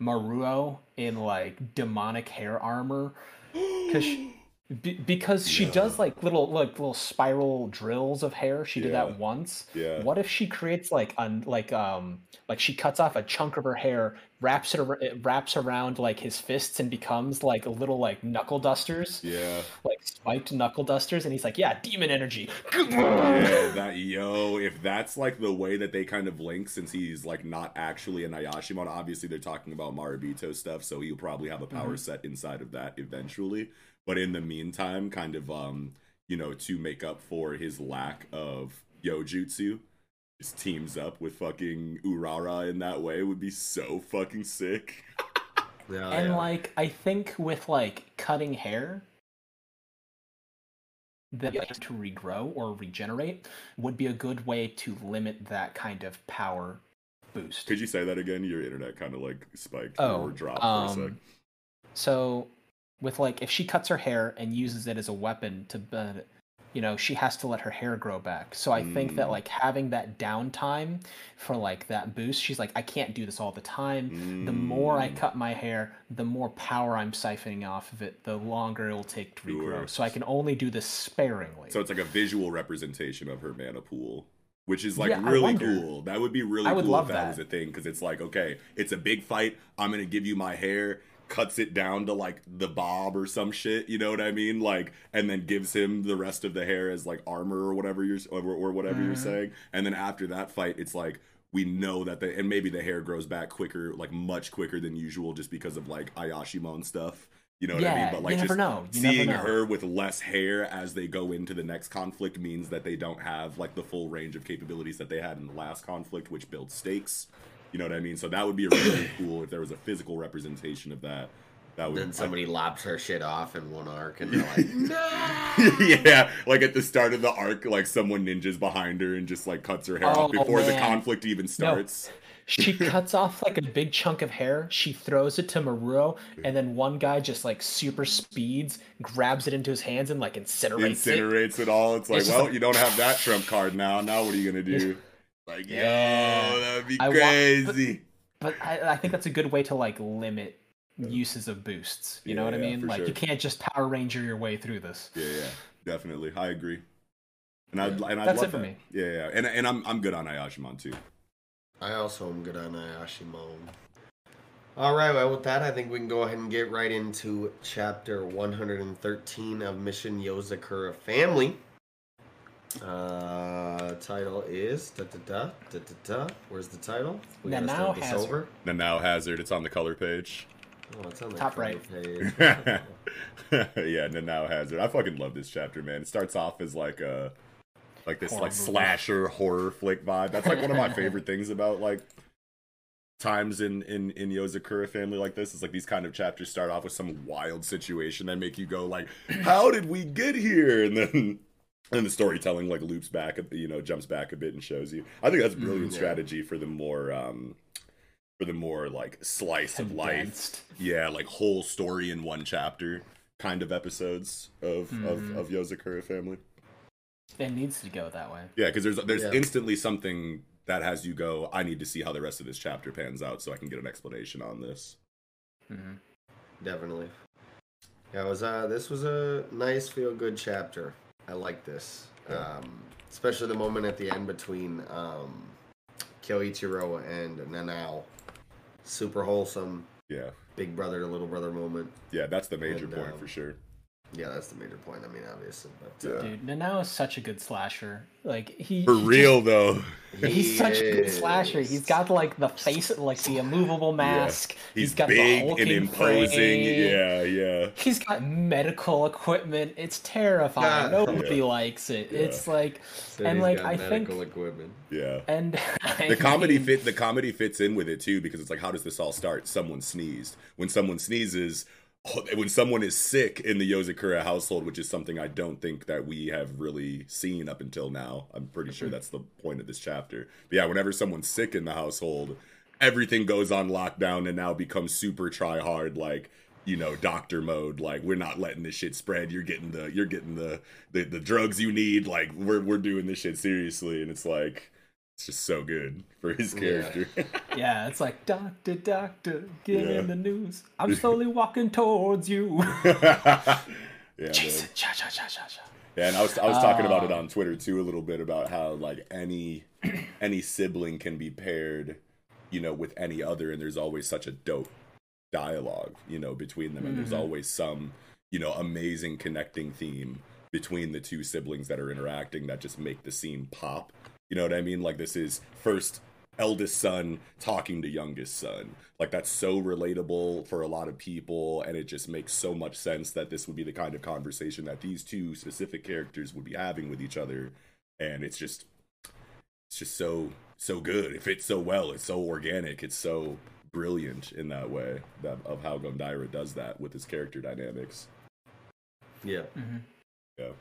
[SPEAKER 4] Maruo in like demonic hair armor? Because she, be, because she does like little like little spiral drills of hair. She did
[SPEAKER 3] Yeah.
[SPEAKER 4] that once.
[SPEAKER 3] Yeah.
[SPEAKER 4] What if she creates like un, like um like she cuts off a chunk of her hair, wraps it, ar- it wraps around like his fists and becomes like a little like knuckle dusters,
[SPEAKER 3] Yeah.
[SPEAKER 4] like spiked knuckle dusters, and he's like, yeah, demon energy.
[SPEAKER 3] Yeah, that yo, if that's like the way that they kind of link, since he's like not actually an Ayashimon, obviously they're talking about Marabito stuff, so he'll probably have a power
[SPEAKER 4] Mhm.
[SPEAKER 3] set inside of that eventually. But in the meantime, kind of um, you know, to make up for his lack of Yojutsu, just teams up with fucking Urara in that way would be so fucking sick.
[SPEAKER 2] Yeah,
[SPEAKER 4] and
[SPEAKER 2] yeah.
[SPEAKER 4] like I think with like cutting hair, that has to regrow or regenerate would be a good way to limit that kind of power boost.
[SPEAKER 3] Could you say that again? Your internet kind of like spiked
[SPEAKER 4] Oh,
[SPEAKER 3] or dropped for a sec.
[SPEAKER 4] um, So, with like, if she cuts her hair and uses it as a weapon to, uh, you know, she has to let her hair grow back. So I think that
[SPEAKER 3] Mm.
[SPEAKER 4] like having that downtime for like that boost, she's like, I can't do this all the time. The more I
[SPEAKER 3] Mm.
[SPEAKER 4] cut my hair, the more power I'm siphoning off of it, the longer it'll take to regrow.
[SPEAKER 3] Sure.
[SPEAKER 4] So I can only do this sparingly.
[SPEAKER 3] So it's like a visual representation of her mana pool, which is like
[SPEAKER 4] Yeah,
[SPEAKER 3] really cool. That would be really
[SPEAKER 4] I would
[SPEAKER 3] cool
[SPEAKER 4] love
[SPEAKER 3] if that,
[SPEAKER 4] that.
[SPEAKER 3] was a thing because it's like, okay, it's a big fight. I'm gonna give you my hair, cuts it down to like the bob or some shit. You know what I mean? Like, and then gives him the rest of the hair as like armor or whatever you're or, or whatever you're
[SPEAKER 4] Mhm.
[SPEAKER 3] saying. And then after that fight, it's like. We know that the and maybe the hair grows back quicker, like much quicker than usual, just because of like Ayashimon stuff. You know what I mean?
[SPEAKER 4] Yeah,
[SPEAKER 3] But like
[SPEAKER 4] you never
[SPEAKER 3] just
[SPEAKER 4] know. You never
[SPEAKER 3] seeing her with less hair as they go into the next conflict means that they don't have like the full range of capabilities that they had in the last conflict, which builds stakes. You know what I mean? So that would be really cool if there was a physical representation of that. That would
[SPEAKER 2] then somebody lops her shit off in one arc, and they're like, "No!"
[SPEAKER 3] yeah, like at the start of the arc, like someone ninjas behind her and just like cuts her hair off
[SPEAKER 4] Oh,
[SPEAKER 3] before the conflict even starts. No.
[SPEAKER 4] She cuts off like a big chunk of hair. She throws it to Maruo, and then one guy just like super speeds, grabs it into his hands, and like incinerates, it.
[SPEAKER 3] Incinerates it all. It's like,
[SPEAKER 4] It's
[SPEAKER 3] well,
[SPEAKER 4] like-
[SPEAKER 3] you don't have that trump card now. Now what are you gonna do? Like,
[SPEAKER 4] Yeah.
[SPEAKER 3] yo, that'd be
[SPEAKER 4] I want-
[SPEAKER 3] crazy.
[SPEAKER 4] But I, I think that's a good way to like limit uses of boosts. You know what I mean? Like
[SPEAKER 3] sure.
[SPEAKER 4] you can't just Power Ranger your way through this.
[SPEAKER 3] Yeah, yeah, definitely. I agree. And I and I
[SPEAKER 4] That's
[SPEAKER 3] love
[SPEAKER 4] it for
[SPEAKER 3] that.
[SPEAKER 4] me.
[SPEAKER 3] Yeah, yeah, and and I'm I'm good on Ayashimon too.
[SPEAKER 2] I also am good on Ayashimon. All right, well, with that, I think we can go ahead and get right into chapter 113 of Mission Yozakura Family. Uh, title is da da da da da da. Where's the title? We gotta
[SPEAKER 4] Nanao
[SPEAKER 2] start this
[SPEAKER 4] Hazard.
[SPEAKER 2] over.
[SPEAKER 3] The now hazard, it's on the color page.
[SPEAKER 2] Oh, it's on the
[SPEAKER 4] Top
[SPEAKER 2] cover
[SPEAKER 4] right.
[SPEAKER 2] page.
[SPEAKER 3] yeah, the now hazard. I fucking love this chapter, man. It starts off as like a like this
[SPEAKER 4] Horror
[SPEAKER 3] like
[SPEAKER 4] movie.
[SPEAKER 3] slasher horror flick vibe. That's like one of my favorite things about like times in in in Yozakura family like this. Is like these kind of chapters start off with some wild situation that make you go like, "How did we get here?" And then and the storytelling like loops back, a- you know, jumps back a bit and shows you. I think that's a brilliant
[SPEAKER 2] yeah.
[SPEAKER 3] strategy for the more um for the more like slice of life yeah, like whole story in one chapter kind of episodes of of, of Yozakura family.
[SPEAKER 4] It needs to go that way.
[SPEAKER 3] Yeah, because there's there's
[SPEAKER 2] Yeah.
[SPEAKER 3] instantly something that has you go. I need to see how the rest of this chapter pans out so I can get an explanation on this.
[SPEAKER 4] hmm
[SPEAKER 2] Definitely. Yeah, it was uh this was a nice feel good chapter. I like this. Um especially the moment at the end between um Kyoichiro and Nanao. Super wholesome,
[SPEAKER 3] Yeah,
[SPEAKER 2] big brother to little brother moment.
[SPEAKER 3] yeah, that's the major
[SPEAKER 2] And,
[SPEAKER 3] point
[SPEAKER 2] um,
[SPEAKER 3] for sure.
[SPEAKER 2] Yeah, that's the major point. I mean, obviously, but uh,
[SPEAKER 4] Dude, Nanao is such a good slasher. Like he
[SPEAKER 3] For
[SPEAKER 4] he just-
[SPEAKER 3] real though,
[SPEAKER 4] He's such a good slasher. He's got like the face, like the immovable mask.
[SPEAKER 3] he's, he's
[SPEAKER 4] got
[SPEAKER 3] big
[SPEAKER 4] the
[SPEAKER 3] and
[SPEAKER 4] hulking
[SPEAKER 3] imposing.
[SPEAKER 4] frame.
[SPEAKER 3] Yeah, yeah.
[SPEAKER 4] He's got medical equipment. It's terrifying.
[SPEAKER 2] Yeah.
[SPEAKER 4] Nobody
[SPEAKER 3] Yeah.
[SPEAKER 4] likes it.
[SPEAKER 3] Yeah.
[SPEAKER 4] It's like,
[SPEAKER 2] Said
[SPEAKER 4] and like
[SPEAKER 2] got
[SPEAKER 4] I think,
[SPEAKER 2] medical equipment.
[SPEAKER 3] Yeah.
[SPEAKER 4] and I
[SPEAKER 3] the comedy
[SPEAKER 4] mean,
[SPEAKER 3] fit the comedy fits in with it too because it's like how does this all start someone sneezed when someone sneezes when someone is sick in the yozakura household which is something i don't think that we have really seen up until now i'm pretty sure mm-hmm. that's the point of this chapter. But yeah whenever someone's sick in the household everything goes on lockdown and now becomes super try hard like you know doctor mode like we're not letting this shit spread. You're getting the you're getting the the, the drugs you need. Like we're we're doing this shit seriously. And it's like it's just so good for his character.
[SPEAKER 4] Yeah, it's like doctor, doctor, get
[SPEAKER 3] Yeah.
[SPEAKER 4] in the news. I'm slowly walking towards you.
[SPEAKER 3] yeah,
[SPEAKER 4] Jason, cha cha cha cha cha.
[SPEAKER 3] yeah, and I was I was talking about it
[SPEAKER 4] Oh.
[SPEAKER 3] on Twitter too a little bit about how like any any sibling can be paired, you know, with any other, and there's always such a dope dialogue, you know, between them, and there's
[SPEAKER 4] Mhm.
[SPEAKER 3] always some you know amazing connecting theme between the two siblings that are interacting that just make the scene pop. You know what I mean? Like this is first eldest son talking to youngest son. Like that's so relatable for a lot of people and it just makes so much sense that this would be the kind of conversation that these two specific characters would be having with each other and it's just it's just so so good. It fits so well. It's so organic. It's so brilliant in that way that of how Gondaira does that with his character dynamics.
[SPEAKER 2] Yeah.
[SPEAKER 4] hmm
[SPEAKER 3] Yeah.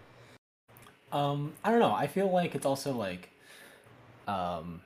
[SPEAKER 4] Um, I don't know. I feel like it's also like, um,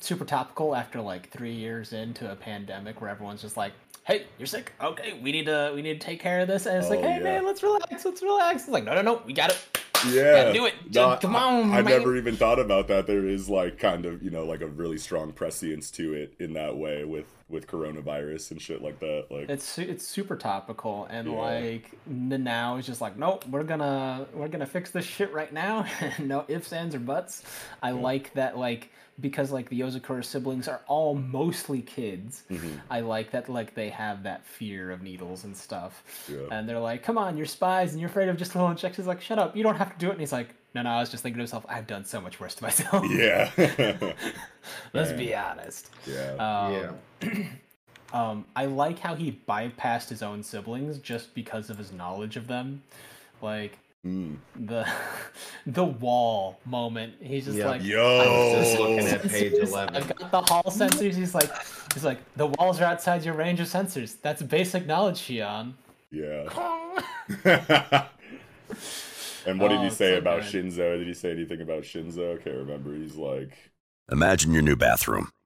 [SPEAKER 4] super topical after like three years into a pandemic where everyone's just like, "Hey, you're sick. Okay, we need to we need to take care of this." And it's like,
[SPEAKER 3] Oh,
[SPEAKER 4] "Hey,
[SPEAKER 3] yeah.
[SPEAKER 4] man, let's relax. Let's relax." It's like, "No, no, no, we got it.
[SPEAKER 3] Yeah,
[SPEAKER 4] Gotta do it.
[SPEAKER 3] No,
[SPEAKER 4] Come
[SPEAKER 3] I-
[SPEAKER 4] on,
[SPEAKER 3] I,
[SPEAKER 4] man.
[SPEAKER 3] never even thought about that. There is like kind of you know like a really strong prescience to it in that way with with coronavirus and shit like that. Like
[SPEAKER 4] It's it's super topical, and
[SPEAKER 3] Yeah.
[SPEAKER 4] like now is just like, nope, we're gonna we're gonna fix this shit right now. no ifs, ands, or buts. I like that like because like the Yozakura siblings are all mostly kids.
[SPEAKER 3] Mhm.
[SPEAKER 4] I like that like they have that fear of needles and stuff,
[SPEAKER 3] Yeah.
[SPEAKER 4] and they're like, come on, you're spies and you're afraid of just little injections. He's like, shut up, you don't have to do it. And he's like, no, no, I was just thinking to myself, I've done so much worse to myself.
[SPEAKER 3] yeah,
[SPEAKER 4] Let's
[SPEAKER 3] Man.
[SPEAKER 4] be honest.
[SPEAKER 3] yeah,
[SPEAKER 4] Um,
[SPEAKER 2] yeah.
[SPEAKER 4] Um, I like how he bypassed his own siblings just because of his knowledge of them. Like
[SPEAKER 3] Mm.
[SPEAKER 4] the the wall moment. He's just
[SPEAKER 2] Yeah.
[SPEAKER 4] like
[SPEAKER 3] Yo.
[SPEAKER 2] I was just looking
[SPEAKER 3] Oh.
[SPEAKER 2] at page 11.
[SPEAKER 4] I've got the hall sensors. He's like he's like the walls are outside your range of sensors. That's basic knowledge, Shion.
[SPEAKER 3] yeah. and what did
[SPEAKER 4] Oh,
[SPEAKER 3] he say
[SPEAKER 4] so
[SPEAKER 3] about
[SPEAKER 4] good.
[SPEAKER 3] Shinzo? Did he say anything about Shinzo? I can't remember. He's like,
[SPEAKER 5] Imagine your new bathroom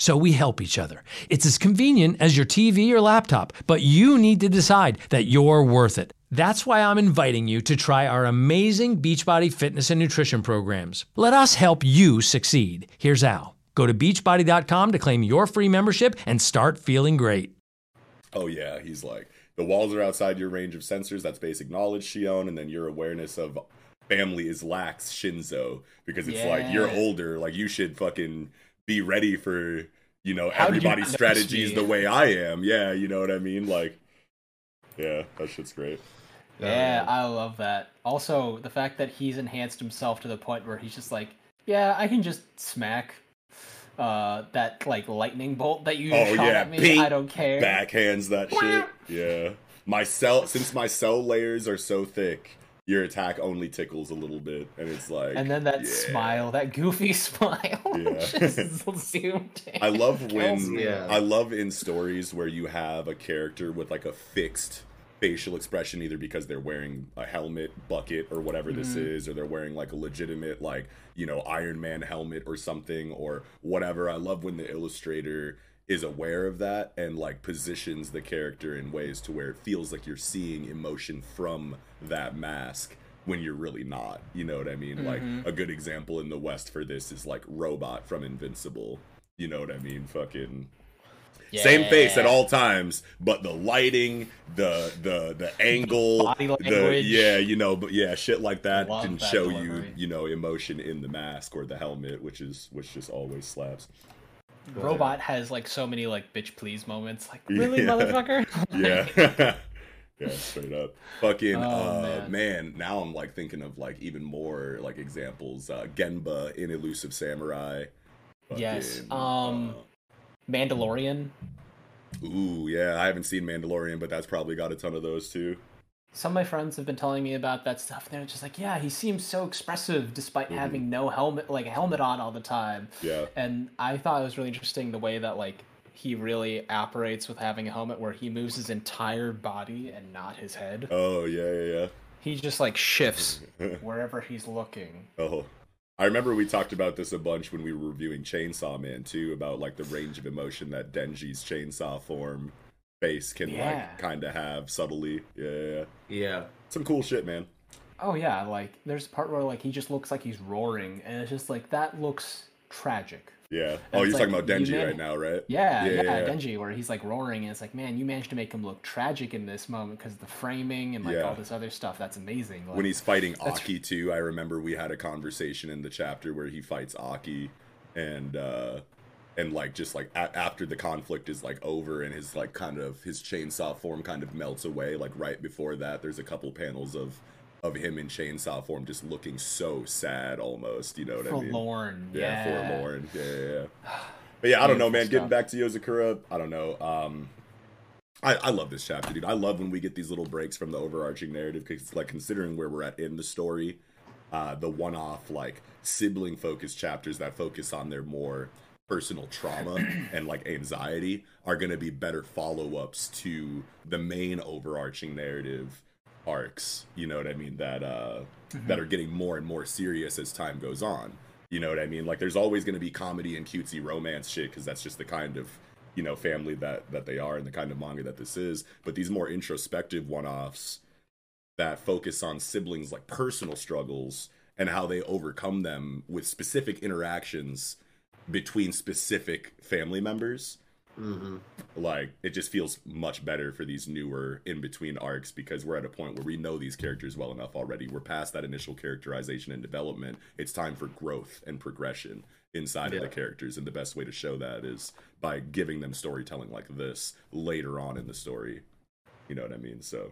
[SPEAKER 6] so we help each other. It's as convenient as your TV or laptop, but you need to decide that you're worth it. That's why I'm inviting you to try our amazing Beachbody fitness and nutrition programs. Let us help you succeed. Here's how. Go to beachbody.com to claim your free membership and start feeling great.
[SPEAKER 3] Oh yeah, he's like the walls are outside your range of sensors. That's basic knowledge, Shion, and then your awareness of family is lax, Shinzo, because it's like you're older. Like you should fucking be ready for you know
[SPEAKER 4] How did you
[SPEAKER 3] everybody's strategies the way I am. Yeah, you know what I mean. Like, yeah, that shit's great.
[SPEAKER 4] Yeah,
[SPEAKER 3] Um,
[SPEAKER 4] I love that. Also, the fact that he's enhanced himself to the point where he's just like, yeah, I can just smack uh that like lightning bolt that you
[SPEAKER 3] Oh,
[SPEAKER 4] shot
[SPEAKER 3] yeah,
[SPEAKER 4] at me.
[SPEAKER 3] beep,
[SPEAKER 4] I don't care.
[SPEAKER 3] backhands that shit. Yeah. My cell since my cell layers are so thick, your attack only tickles a little bit, and it's like
[SPEAKER 4] And then that
[SPEAKER 3] yeah.
[SPEAKER 4] smile, that goofy smile,
[SPEAKER 3] Yeah.
[SPEAKER 4] just zoomed in.
[SPEAKER 3] I love when.
[SPEAKER 2] Yeah.
[SPEAKER 3] I love in stories where you have a character with like a fixed facial expression either because they're wearing a helmet bucket or whatever this
[SPEAKER 4] Mm-hmm.
[SPEAKER 3] is or they're wearing like a legitimate like you know iron man helmet or something or whatever i love when the illustrator is aware of that and like positions the character in ways to where it feels like you're seeing emotion from that mask when you're really not you know what i mean? Like
[SPEAKER 4] Mm-hmm.
[SPEAKER 3] a good example in the west for this is like robot from invincible you know what i mean? Fucking same face at all times, but the lighting, the the the angle, the yeah, you know, but yeah, shit like that
[SPEAKER 4] Love
[SPEAKER 3] can
[SPEAKER 4] that
[SPEAKER 3] show you, you know, emotion in the mask or the helmet, which is which just always slaps.
[SPEAKER 4] Robot has like so many like bitch please moments. Like, really,
[SPEAKER 3] Yeah.
[SPEAKER 4] motherfucker?
[SPEAKER 3] Yeah. yeah, straight up. Fucking
[SPEAKER 4] Oh,
[SPEAKER 3] uh
[SPEAKER 4] man.
[SPEAKER 3] man. now I'm like thinking of like even more like examples. Uh Genba in Elusive Samurai.
[SPEAKER 4] Yes,
[SPEAKER 3] Fucking,
[SPEAKER 4] um, Mandalorian.
[SPEAKER 3] uh, ooh, yeah, I haven't seen Mandalorian, but that's probably got a ton of those too.
[SPEAKER 4] Some of my friends have been telling me about that stuff. And they're just like, yeah, he seems so expressive despite
[SPEAKER 3] Mm-hmm.
[SPEAKER 4] having no helmet, like a helmet on all the time.
[SPEAKER 3] Yeah.
[SPEAKER 4] And I thought it was really interesting the way that like he really operates with having a helmet where he moves his entire body and not his head.
[SPEAKER 3] Oh yeah, yeah, yeah.
[SPEAKER 4] He just like shifts wherever he's looking.
[SPEAKER 3] Oh, I remember we talked about this a bunch when we were reviewing Chainsaw Man too, about like the range of emotion that Denji's chainsaw form face can
[SPEAKER 4] Yeah.
[SPEAKER 3] like kind of have subtly. Yeah, yeah, yeah.
[SPEAKER 2] Yeah.
[SPEAKER 3] some cool shit, man.
[SPEAKER 4] Oh yeah, like there's a part where like he just looks like he's roaring, and it's just like that looks tragic.
[SPEAKER 3] Yeah.
[SPEAKER 4] And
[SPEAKER 3] Oh,
[SPEAKER 4] it's
[SPEAKER 3] you're
[SPEAKER 4] like,
[SPEAKER 3] talking about Denji
[SPEAKER 4] man-
[SPEAKER 3] right now, right?
[SPEAKER 4] Yeah,
[SPEAKER 3] Yeah,
[SPEAKER 4] yeah,
[SPEAKER 3] yeah, yeah.
[SPEAKER 4] Denji, where he's like roaring, and it's like, man, you managed to make him look tragic in this moment because the framing and like
[SPEAKER 3] Yeah.
[SPEAKER 4] all this other stuff. That's amazing. Like,
[SPEAKER 3] When he's fighting Aki too, I remember we had a conversation in the chapter where he fights Aki, and uh and like just like a- after the conflict is like over and his like kind of his chainsaw form kind of melts away like right before that there's a couple panels of of him in chainsaw form just looking so sad almost you know what i mean
[SPEAKER 4] forlorn.
[SPEAKER 3] yeah,
[SPEAKER 4] Yeah,
[SPEAKER 3] forlorn yeah yeah, yeah. but yeah i don't know man getting back to yozakura i don't know um I, I love this chapter, dude. I love when we get these little breaks from the overarching narrative because, it's like, considering where we're at in the story, uh, the one-off like sibling focused chapters that focus on their more personal trauma and like anxiety are going to be better follow-ups to the main overarching narrative arcs you know what i mean that uh that are getting more and more serious as time goes on. You know what i mean? Like there's always going to be comedy and cutesy romance shit because that's just the kind of you know family that that they are and the kind of manga that this is. But these more introspective one-offs that focus on siblings like personal struggles and how they overcome them with specific interactions between specific family members
[SPEAKER 2] hmm
[SPEAKER 3] like it just feels much better for these newer in between arcs because we're at a point where we know these characters well enough already. We're past that initial characterization and development. It's time for growth and progression inside of the characters and the best way to show that is by giving them storytelling like this later on in the story. You know what i mean? So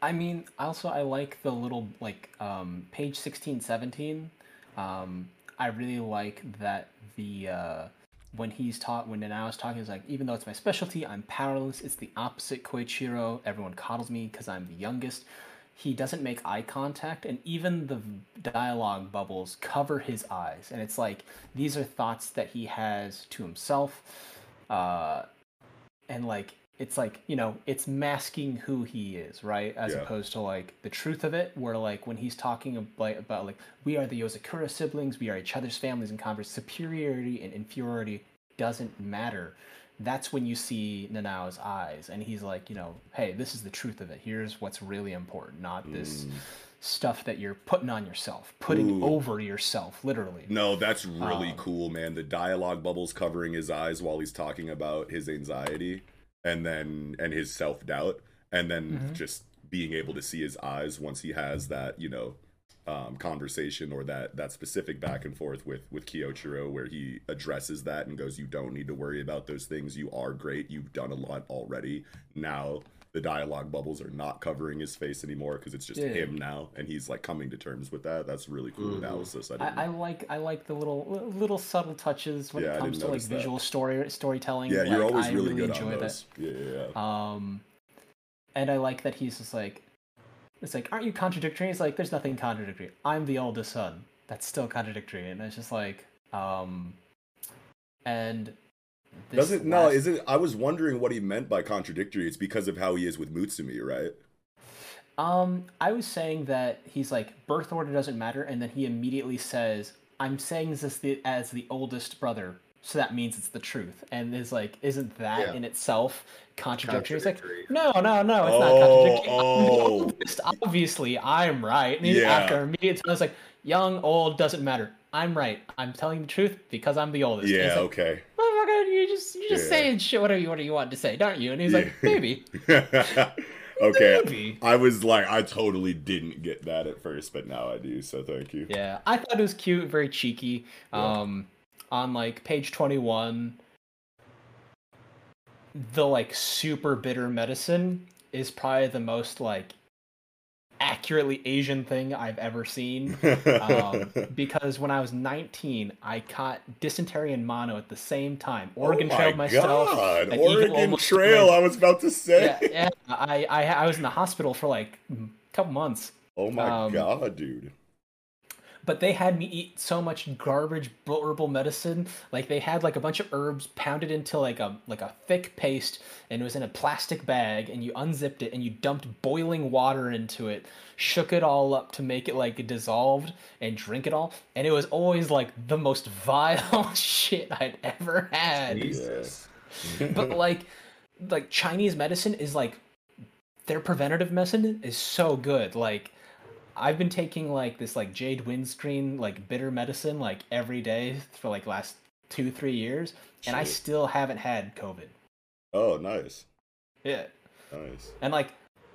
[SPEAKER 4] I mean, also I like the little like um, page 16, 17. Um, I really like that the uh, when he's taught when Nanao is talking, he's like, even though it's my specialty, I'm powerless. It's the opposite Kyoichiro. Everyone coddles me because I'm the youngest. He doesn't make eye contact, and even the dialogue bubbles cover his eyes. And it's like these are thoughts that he has to himself. Uh, and like it's like you know it's masking who he is right? As
[SPEAKER 3] Yeah.
[SPEAKER 4] opposed to like the truth of it where like when he's talking about, about like we are the yozakura siblings we are each other's families and converse superiority and inferiority doesn't matter. That's when you see nanao's eyes and he's like you know hey this is the truth of it. Here's what's really important not this stuff that you're putting on yourself putting
[SPEAKER 3] Ooh.
[SPEAKER 4] over yourself literally.
[SPEAKER 3] No that's really
[SPEAKER 4] Um,
[SPEAKER 3] cool man. The dialogue bubbles covering his eyes while he's talking about his anxiety and then and his self-doubt and then
[SPEAKER 4] Mhm.
[SPEAKER 3] just being able to see his eyes once he has that you know um, conversation or that that specific back and forth with with Kyoichiro where he addresses that and goes you don't need to worry about those things. You are great. You've done a lot already. Now the dialogue bubbles are not covering his face anymore because it's just
[SPEAKER 4] Yeah.
[SPEAKER 3] him now and he's like coming to terms with that that's really cool
[SPEAKER 2] Mhm.
[SPEAKER 3] analysis I
[SPEAKER 4] I, I like I like the little little subtle touches when
[SPEAKER 3] Yeah,
[SPEAKER 4] it comes to like
[SPEAKER 3] that.
[SPEAKER 4] visual story storytelling.
[SPEAKER 3] yeah you're always
[SPEAKER 4] I
[SPEAKER 3] really, good
[SPEAKER 4] enjoy
[SPEAKER 3] on
[SPEAKER 4] that.
[SPEAKER 3] those yeah yeah, yeah.
[SPEAKER 4] Um, and I like that he's just like, it's like, aren't you contradictory? He's like, there's nothing contradictory. I'm the oldest son. That's still contradictory, and it's just like, um, and
[SPEAKER 3] Does it no?
[SPEAKER 4] last-
[SPEAKER 3] Is it? I was wondering what he meant by contradictory. It's because of how he is with Mutsumi, right?
[SPEAKER 4] Um, I was saying that he's like birth order doesn't matter, and then he immediately says, "I'm saying this the, as the oldest brother, so that means it's the truth." And is like, isn't that
[SPEAKER 2] Yeah.
[SPEAKER 4] in itself contradictory? It's like, no, no, no, it's
[SPEAKER 3] Oh,
[SPEAKER 4] not contradictory. I'm the
[SPEAKER 3] oh.
[SPEAKER 4] oldest. Obviously, I'm right. And he-
[SPEAKER 3] Yeah.
[SPEAKER 4] after immediate time, I was like, young, old doesn't matter. I'm right. I'm telling the truth because I'm the oldest.
[SPEAKER 3] Yeah.
[SPEAKER 4] like,
[SPEAKER 3] Okay.
[SPEAKER 4] Motherfucker, you just you just
[SPEAKER 3] Yeah.
[SPEAKER 4] saying shit whatever you what you want to say, don't you? And he's like, maybe,
[SPEAKER 3] okay.
[SPEAKER 4] maybe.
[SPEAKER 3] I was like, I totally didn't get that at first, but now I do. So thank you.
[SPEAKER 4] Yeah, I thought it was cute, very cheeky.
[SPEAKER 3] Yeah.
[SPEAKER 4] Um, on like page twenty one, the like super bitter medicine is probably the most like accurately Asian thing I've ever seen. Um, because when I was 19, I caught dysentery and mono at the same time. Oregon
[SPEAKER 3] oh
[SPEAKER 4] Trail myself.
[SPEAKER 3] God. Oregon Trail.
[SPEAKER 4] went-
[SPEAKER 3] I was about to say.
[SPEAKER 4] yeah, yeah. I, I I was in the hospital for like a couple months.
[SPEAKER 3] Oh my
[SPEAKER 4] Um,
[SPEAKER 3] god, dude.
[SPEAKER 4] But they had me eat so much garbage herbal medicine. Like they had like a bunch of herbs pounded into like a like a thick paste and it was in a plastic bag and you unzipped it and you dumped boiling water into it shook it all up to make it like dissolved and drink it all. And it was always like the most vile shit i'd ever had.
[SPEAKER 2] Jesus.
[SPEAKER 4] but like like chinese medicine is like their preventative medicine is so good. Like i've been taking like this like jade windscreen like bitter medicine like every day for like last two three years and i still haven't had covid
[SPEAKER 3] Oh, nice.
[SPEAKER 4] yeah
[SPEAKER 3] Nice.
[SPEAKER 4] and like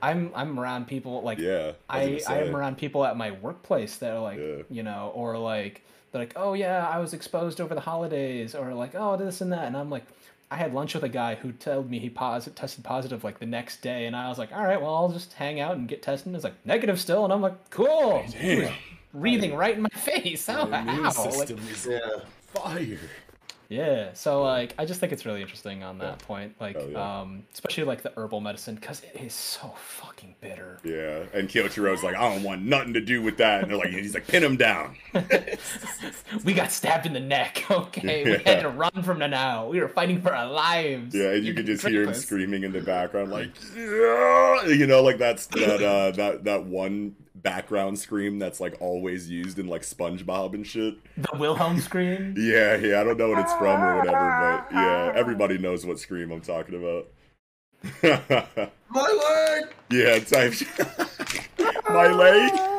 [SPEAKER 4] i'm i'm around people like
[SPEAKER 3] Yeah.
[SPEAKER 4] I,
[SPEAKER 3] was
[SPEAKER 4] I am around people at my workplace that are like,
[SPEAKER 3] Yeah.
[SPEAKER 4] you know, or like, they're like, oh yeah, I was exposed over the holidays, or like, oh this and that, and I'm like, I had lunch with a guy who told me he posit- tested positive like the next day, and I was like, all right, well I'll just hang out and get tested. And it's like negative still, and I'm like, cool. He was
[SPEAKER 3] Damn.
[SPEAKER 4] breathing right in my face. How? How?
[SPEAKER 3] system
[SPEAKER 4] Like,
[SPEAKER 3] is
[SPEAKER 2] Yeah.
[SPEAKER 3] fire.
[SPEAKER 4] Yeah. So like, I just think it's really interesting on that point, like,
[SPEAKER 3] Hell yeah.
[SPEAKER 4] um, especially like the herbal medicine, because it is so fucking bitter.
[SPEAKER 3] Yeah, and Kyoichiro's like, I don't want nothing to do with that. And they're like, he's like, pin him down.
[SPEAKER 4] we got stabbed in the neck. Okay, we had to run from the now. We were fighting for our lives.
[SPEAKER 3] Yeah, and you could just hear him
[SPEAKER 4] this.
[SPEAKER 3] screaming in the background, like, yeah! you know, like that's that uh, that that one background scream that's like always used in like SpongeBob and shit.
[SPEAKER 4] The Wilhelm scream.
[SPEAKER 3] Yeah, yeah, I don't know what it's from or whatever, but yeah, everybody knows what scream I'm talking about.
[SPEAKER 2] My leg.
[SPEAKER 3] yeah, type My leg.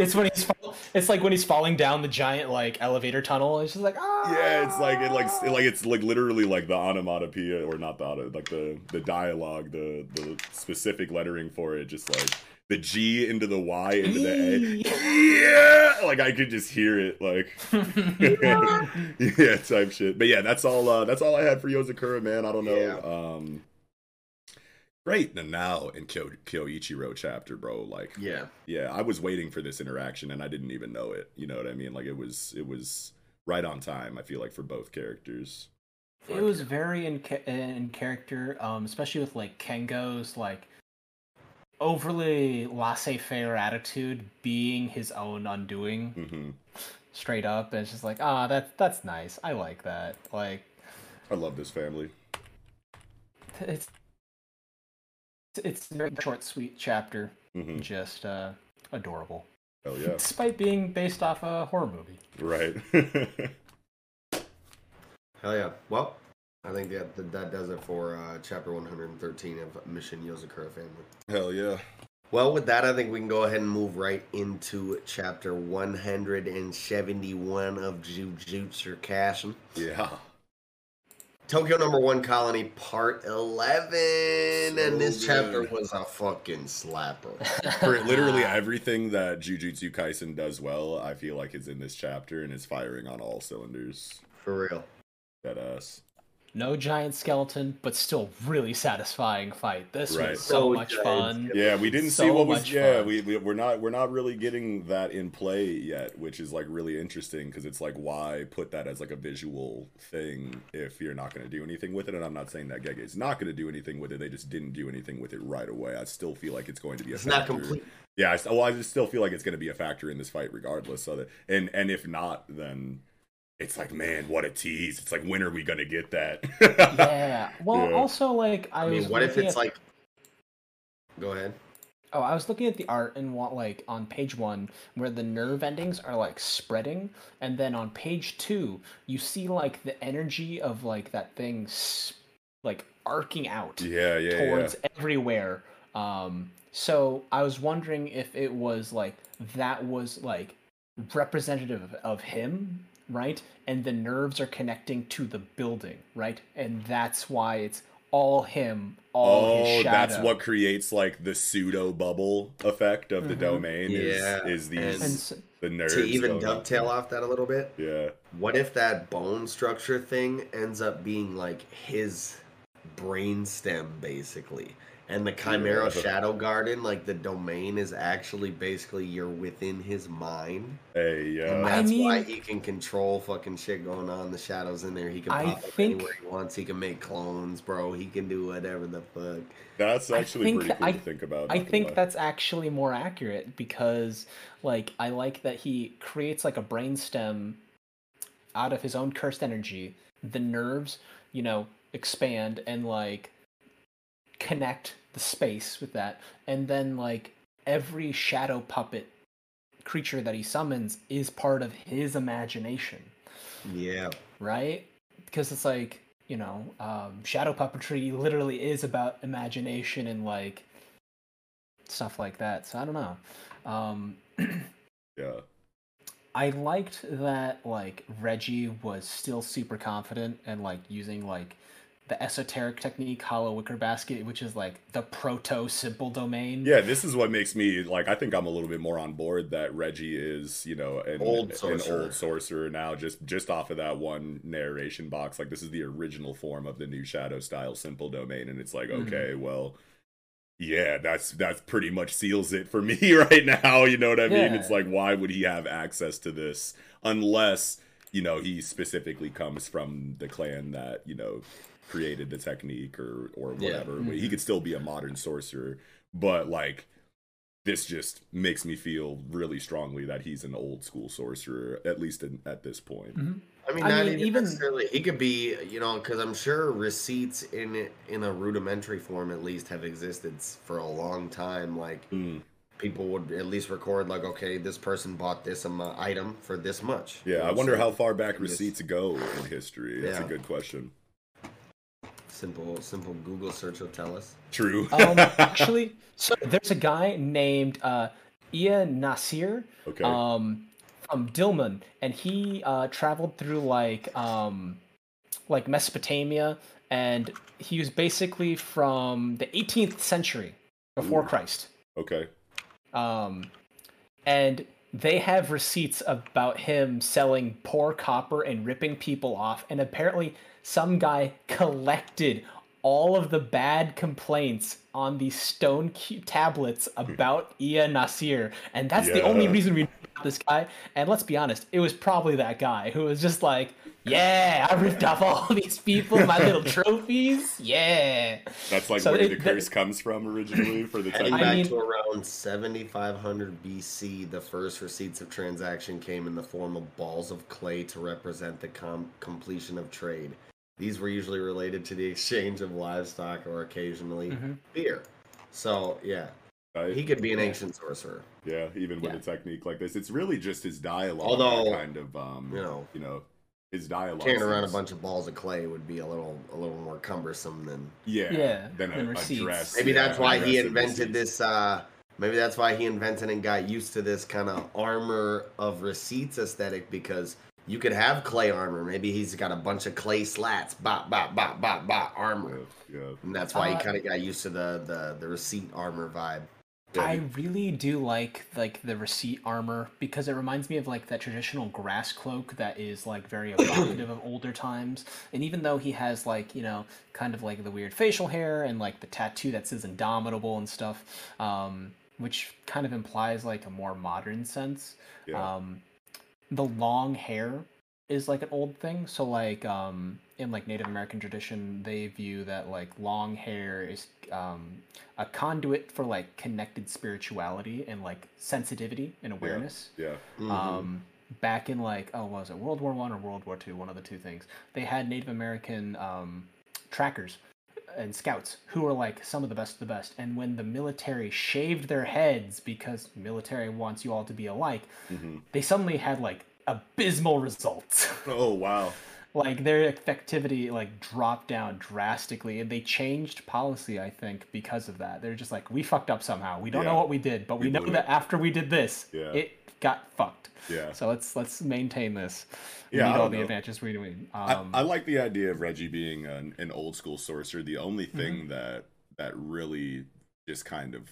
[SPEAKER 4] It's when he's fall- it's like when he's falling down the giant like elevator tunnel. It's just like ah.
[SPEAKER 3] Yeah, it's like it like it, like it's like literally like the onomatopoeia or not the auto, like the the dialogue, the the specific lettering for it, just like the G into the Y into the A. Yeah, like I could just hear it, like yeah, type shit. But yeah, that's all. uh That's all I had for Yozakura, man. I don't know.
[SPEAKER 2] Yeah.
[SPEAKER 3] Um, great. And now in Kyo Kyoichiro chapter, bro, like
[SPEAKER 2] Yeah.
[SPEAKER 3] yeah, I was waiting for this interaction and I didn't even know it. You know what I mean? Like it was it was right on time. I feel like for both characters.
[SPEAKER 4] It was very in ca- in character, um, especially with like Kengo's like overly laissez-faire attitude being his own undoing,
[SPEAKER 3] hmm
[SPEAKER 4] straight up. And it's just like ah, that that's nice. I like that. Like
[SPEAKER 3] I love this family.
[SPEAKER 4] it's it's a very short, sweet chapter.
[SPEAKER 3] hmm
[SPEAKER 4] Just uh, adorable,
[SPEAKER 3] Hell yeah,
[SPEAKER 4] despite being based off a horror movie.
[SPEAKER 3] right.
[SPEAKER 2] Hell yeah. Well, I think that that, that does it for uh, chapter 113 of Mission Yozakura Family.
[SPEAKER 3] Hell yeah.
[SPEAKER 2] Well, with that, I think we can go ahead and move right into chapter 171 of Jujutsu Kaisen.
[SPEAKER 3] Yeah.
[SPEAKER 2] Tokyo number one colony part 11. and this
[SPEAKER 3] So
[SPEAKER 2] chapter was a fucking slapper.
[SPEAKER 3] For literally everything that Jujutsu Kaisen does well, I feel like is in this chapter and is firing on all cylinders.
[SPEAKER 2] For real.
[SPEAKER 3] That ass.
[SPEAKER 4] No giant skeleton, but still really satisfying fight. This
[SPEAKER 3] Right.
[SPEAKER 4] was so
[SPEAKER 2] No
[SPEAKER 4] much
[SPEAKER 2] giant
[SPEAKER 4] fun.
[SPEAKER 3] Yeah, we didn't see what was. Yeah,
[SPEAKER 4] fun.
[SPEAKER 3] we, we we're not we're not really getting that in play yet, which is like really interesting because it's like why put that as like a visual thing if you're not going to do anything with it. And I'm not saying that Gege is not going to do anything with it. They just didn't do anything with it right away. I still feel like it's going to be a
[SPEAKER 2] It's not complete.
[SPEAKER 3] Yeah, I, well, I just still feel like it's going to be a factor in this fight regardless. So that and and if not, then it's like man, what a tease! It's like when are we going to get that?
[SPEAKER 4] Yeah. Well,
[SPEAKER 3] Yeah.
[SPEAKER 4] also like I,
[SPEAKER 2] I mean,
[SPEAKER 4] was
[SPEAKER 2] what if it's
[SPEAKER 4] at-
[SPEAKER 2] like. Go ahead.
[SPEAKER 4] Oh, I was looking at the art and what, like on page one where the nerve endings are like spreading, and then on page two you see like the energy of like that thing s- like arcing out
[SPEAKER 3] yeah, yeah,
[SPEAKER 4] towards
[SPEAKER 3] yeah.
[SPEAKER 4] everywhere. Um, so I was wondering if it was like that was like representative of, of him, right? And the nerves are connecting to the building, right? And that's why it's all him, all his
[SPEAKER 3] Oh,
[SPEAKER 4] shadow.
[SPEAKER 3] that's what creates like the pseudo bubble effect of the
[SPEAKER 4] Mhm.
[SPEAKER 3] domain.
[SPEAKER 2] Yeah,
[SPEAKER 3] is, is these
[SPEAKER 4] And
[SPEAKER 3] the nerves
[SPEAKER 2] To even
[SPEAKER 3] going-
[SPEAKER 2] dovetail off that a little bit,
[SPEAKER 3] Yeah,
[SPEAKER 2] what if that bone structure thing ends up being like his brainstem, basically? And the Chimera
[SPEAKER 3] Yeah.
[SPEAKER 2] Shadow Garden, like the domain, is actually basically you're within his mind.
[SPEAKER 3] hey,
[SPEAKER 2] And
[SPEAKER 3] yeah,
[SPEAKER 4] I
[SPEAKER 2] that's why he can control fucking shit going on. The shadows in there. He can
[SPEAKER 4] I
[SPEAKER 2] pop up
[SPEAKER 4] think-
[SPEAKER 2] anywhere he wants. He can make clones, bro. He can do whatever the fuck.
[SPEAKER 3] that's actually
[SPEAKER 4] think-
[SPEAKER 3] pretty cool
[SPEAKER 4] I-
[SPEAKER 3] to think about.
[SPEAKER 4] I think that's actually more accurate because, like, I like that he creates like a brainstem out of his own cursed energy. The nerves, you know, expand and like connect the space with that, and then like every shadow puppet creature that he summons is part of his imagination
[SPEAKER 2] Yeah.
[SPEAKER 4] right? Because it's like you know, um, shadow puppetry literally is about imagination and like stuff like that. So I don't know. Um,
[SPEAKER 3] yeah,
[SPEAKER 4] I liked that like Reggie was still super confident and like using like the esoteric technique, hollow wicker basket, which is like the proto simple domain.
[SPEAKER 3] yeah. This is what makes me like. I think I'm a little bit more on board that Reggie is, you know, an
[SPEAKER 2] Old
[SPEAKER 3] an
[SPEAKER 2] sorcerer.
[SPEAKER 3] old sorcerer now. Just just off of that one narration box, like this is the original form of the new Shadow style simple domain, and it's like,
[SPEAKER 4] Mhm.
[SPEAKER 3] okay, well. Yeah, that's that's pretty much seals it for me right now. You know what I mean?
[SPEAKER 4] Yeah.
[SPEAKER 3] It's like, why would he have access to this unless you know he specifically comes from the clan that you know created the technique or or
[SPEAKER 2] Yeah.
[SPEAKER 3] whatever. He could still be a modern sorcerer, but like this just makes me feel really strongly that he's an old school sorcerer, at least in, at this point.
[SPEAKER 4] Mhm.
[SPEAKER 2] I mean,
[SPEAKER 4] I
[SPEAKER 2] not
[SPEAKER 4] mean,
[SPEAKER 2] even,
[SPEAKER 4] even-
[SPEAKER 2] necessarily. He could be, you know, because I'm sure receipts in in a rudimentary form at least have existed for a long time. Like
[SPEAKER 3] Mm.
[SPEAKER 2] people would at least record like, okay, this person bought this um, item for this much.
[SPEAKER 3] Yeah,
[SPEAKER 2] You know,
[SPEAKER 3] I wonder
[SPEAKER 2] so
[SPEAKER 3] how far back
[SPEAKER 2] I guess
[SPEAKER 3] receipts go in history. That's a good question.
[SPEAKER 2] Simple, simple Google search will tell us.
[SPEAKER 3] True.
[SPEAKER 4] Um, actually, so there's a guy named uh, Ea-nasir
[SPEAKER 3] okay.
[SPEAKER 4] um, from Dilmun, and he uh, traveled through like um, like Mesopotamia, and he was basically from the 18th century before
[SPEAKER 3] Ooh.
[SPEAKER 4] Christ.
[SPEAKER 3] okay.
[SPEAKER 4] Um, and they have receipts about him selling poor copper and ripping people off. And apparently, some guy collected all of the bad complaints on these stone tablets hmm. about Ea-nasir. And that's the only reason we know about this guy. And let's be honest, it was probably that guy who was just like, yeah, I ripped off all these people, my little trophies. Yeah.
[SPEAKER 3] That's like
[SPEAKER 4] So
[SPEAKER 3] where
[SPEAKER 4] it-
[SPEAKER 3] the
[SPEAKER 4] that-
[SPEAKER 3] curse comes from originally for the
[SPEAKER 2] Heading
[SPEAKER 3] technique.
[SPEAKER 4] I
[SPEAKER 2] back
[SPEAKER 4] mean-
[SPEAKER 2] to around 7500 BC, the first receipts of transaction came in the form of balls of clay to represent the com- completion of trade. These were usually related to the exchange of livestock or occasionally
[SPEAKER 4] Mhm.
[SPEAKER 2] beer. So, yeah,
[SPEAKER 3] right?
[SPEAKER 2] he could be an ancient sorcerer.
[SPEAKER 3] Yeah, even with
[SPEAKER 4] Yeah.
[SPEAKER 3] a technique like this, it's really just his dialogue.
[SPEAKER 2] Although,
[SPEAKER 3] kind of, um,
[SPEAKER 2] you know,
[SPEAKER 3] you know, his dialogue.
[SPEAKER 2] Carrying around a bunch of balls of clay would be a little, a little more cumbersome than.
[SPEAKER 3] yeah,
[SPEAKER 4] Yeah,
[SPEAKER 3] than a,
[SPEAKER 4] than
[SPEAKER 3] a
[SPEAKER 4] receipts.
[SPEAKER 3] dress.
[SPEAKER 2] Maybe
[SPEAKER 3] yeah,
[SPEAKER 2] that's why he invented
[SPEAKER 3] receipts.
[SPEAKER 2] this. uh Maybe that's why he invented and got used to this kind of armor of receipts aesthetic because you could have clay armor. Maybe he's got a bunch of clay slats, bop, bop, bop, bop, bop, armor.
[SPEAKER 3] Yeah, yeah.
[SPEAKER 2] And that's why he
[SPEAKER 4] Uh,
[SPEAKER 2] kind of got used to the, the, the receipt armor vibe.
[SPEAKER 4] I really do like like the receipt armor because it reminds me of like that traditional grass cloak that is like very evocative of older times. And even though he has like you know kind of like the weird facial hair and like the tattoo that says indomitable and stuff, um, which kind of implies like a more modern sense.
[SPEAKER 3] Yeah.
[SPEAKER 4] Um, the long hair is like an old thing. So like um, in like Native American tradition, they view that like long hair is um, a conduit for like connected spirituality and like sensitivity and awareness.
[SPEAKER 3] yeah.
[SPEAKER 2] Mhm.
[SPEAKER 4] Um, back in like oh was it World War One or World War Two, one of the two things. They had Native American um, trackers and scouts who were like some of the best of the best. And when the military shaved their heads because military wants you all to be alike,
[SPEAKER 3] hmm
[SPEAKER 4] they suddenly had like abysmal results.
[SPEAKER 3] Oh wow.
[SPEAKER 4] like their effectivity like dropped down drastically and they changed policy i think because of that they're just like we fucked up somehow we don't
[SPEAKER 3] Yeah.
[SPEAKER 4] know what we did but we,
[SPEAKER 3] We
[SPEAKER 4] know that
[SPEAKER 3] it."
[SPEAKER 4] after we did this
[SPEAKER 3] Yeah.
[SPEAKER 4] it got fucked
[SPEAKER 3] Yeah.
[SPEAKER 4] so let's let's maintain this we
[SPEAKER 3] Yeah, I
[SPEAKER 4] need all the
[SPEAKER 3] know.
[SPEAKER 4] advantages we need
[SPEAKER 3] I,
[SPEAKER 4] um
[SPEAKER 3] I like the idea of Reggie being an, an old school sorcerer. The only
[SPEAKER 4] Mm-hmm.
[SPEAKER 3] thing that that really just kind of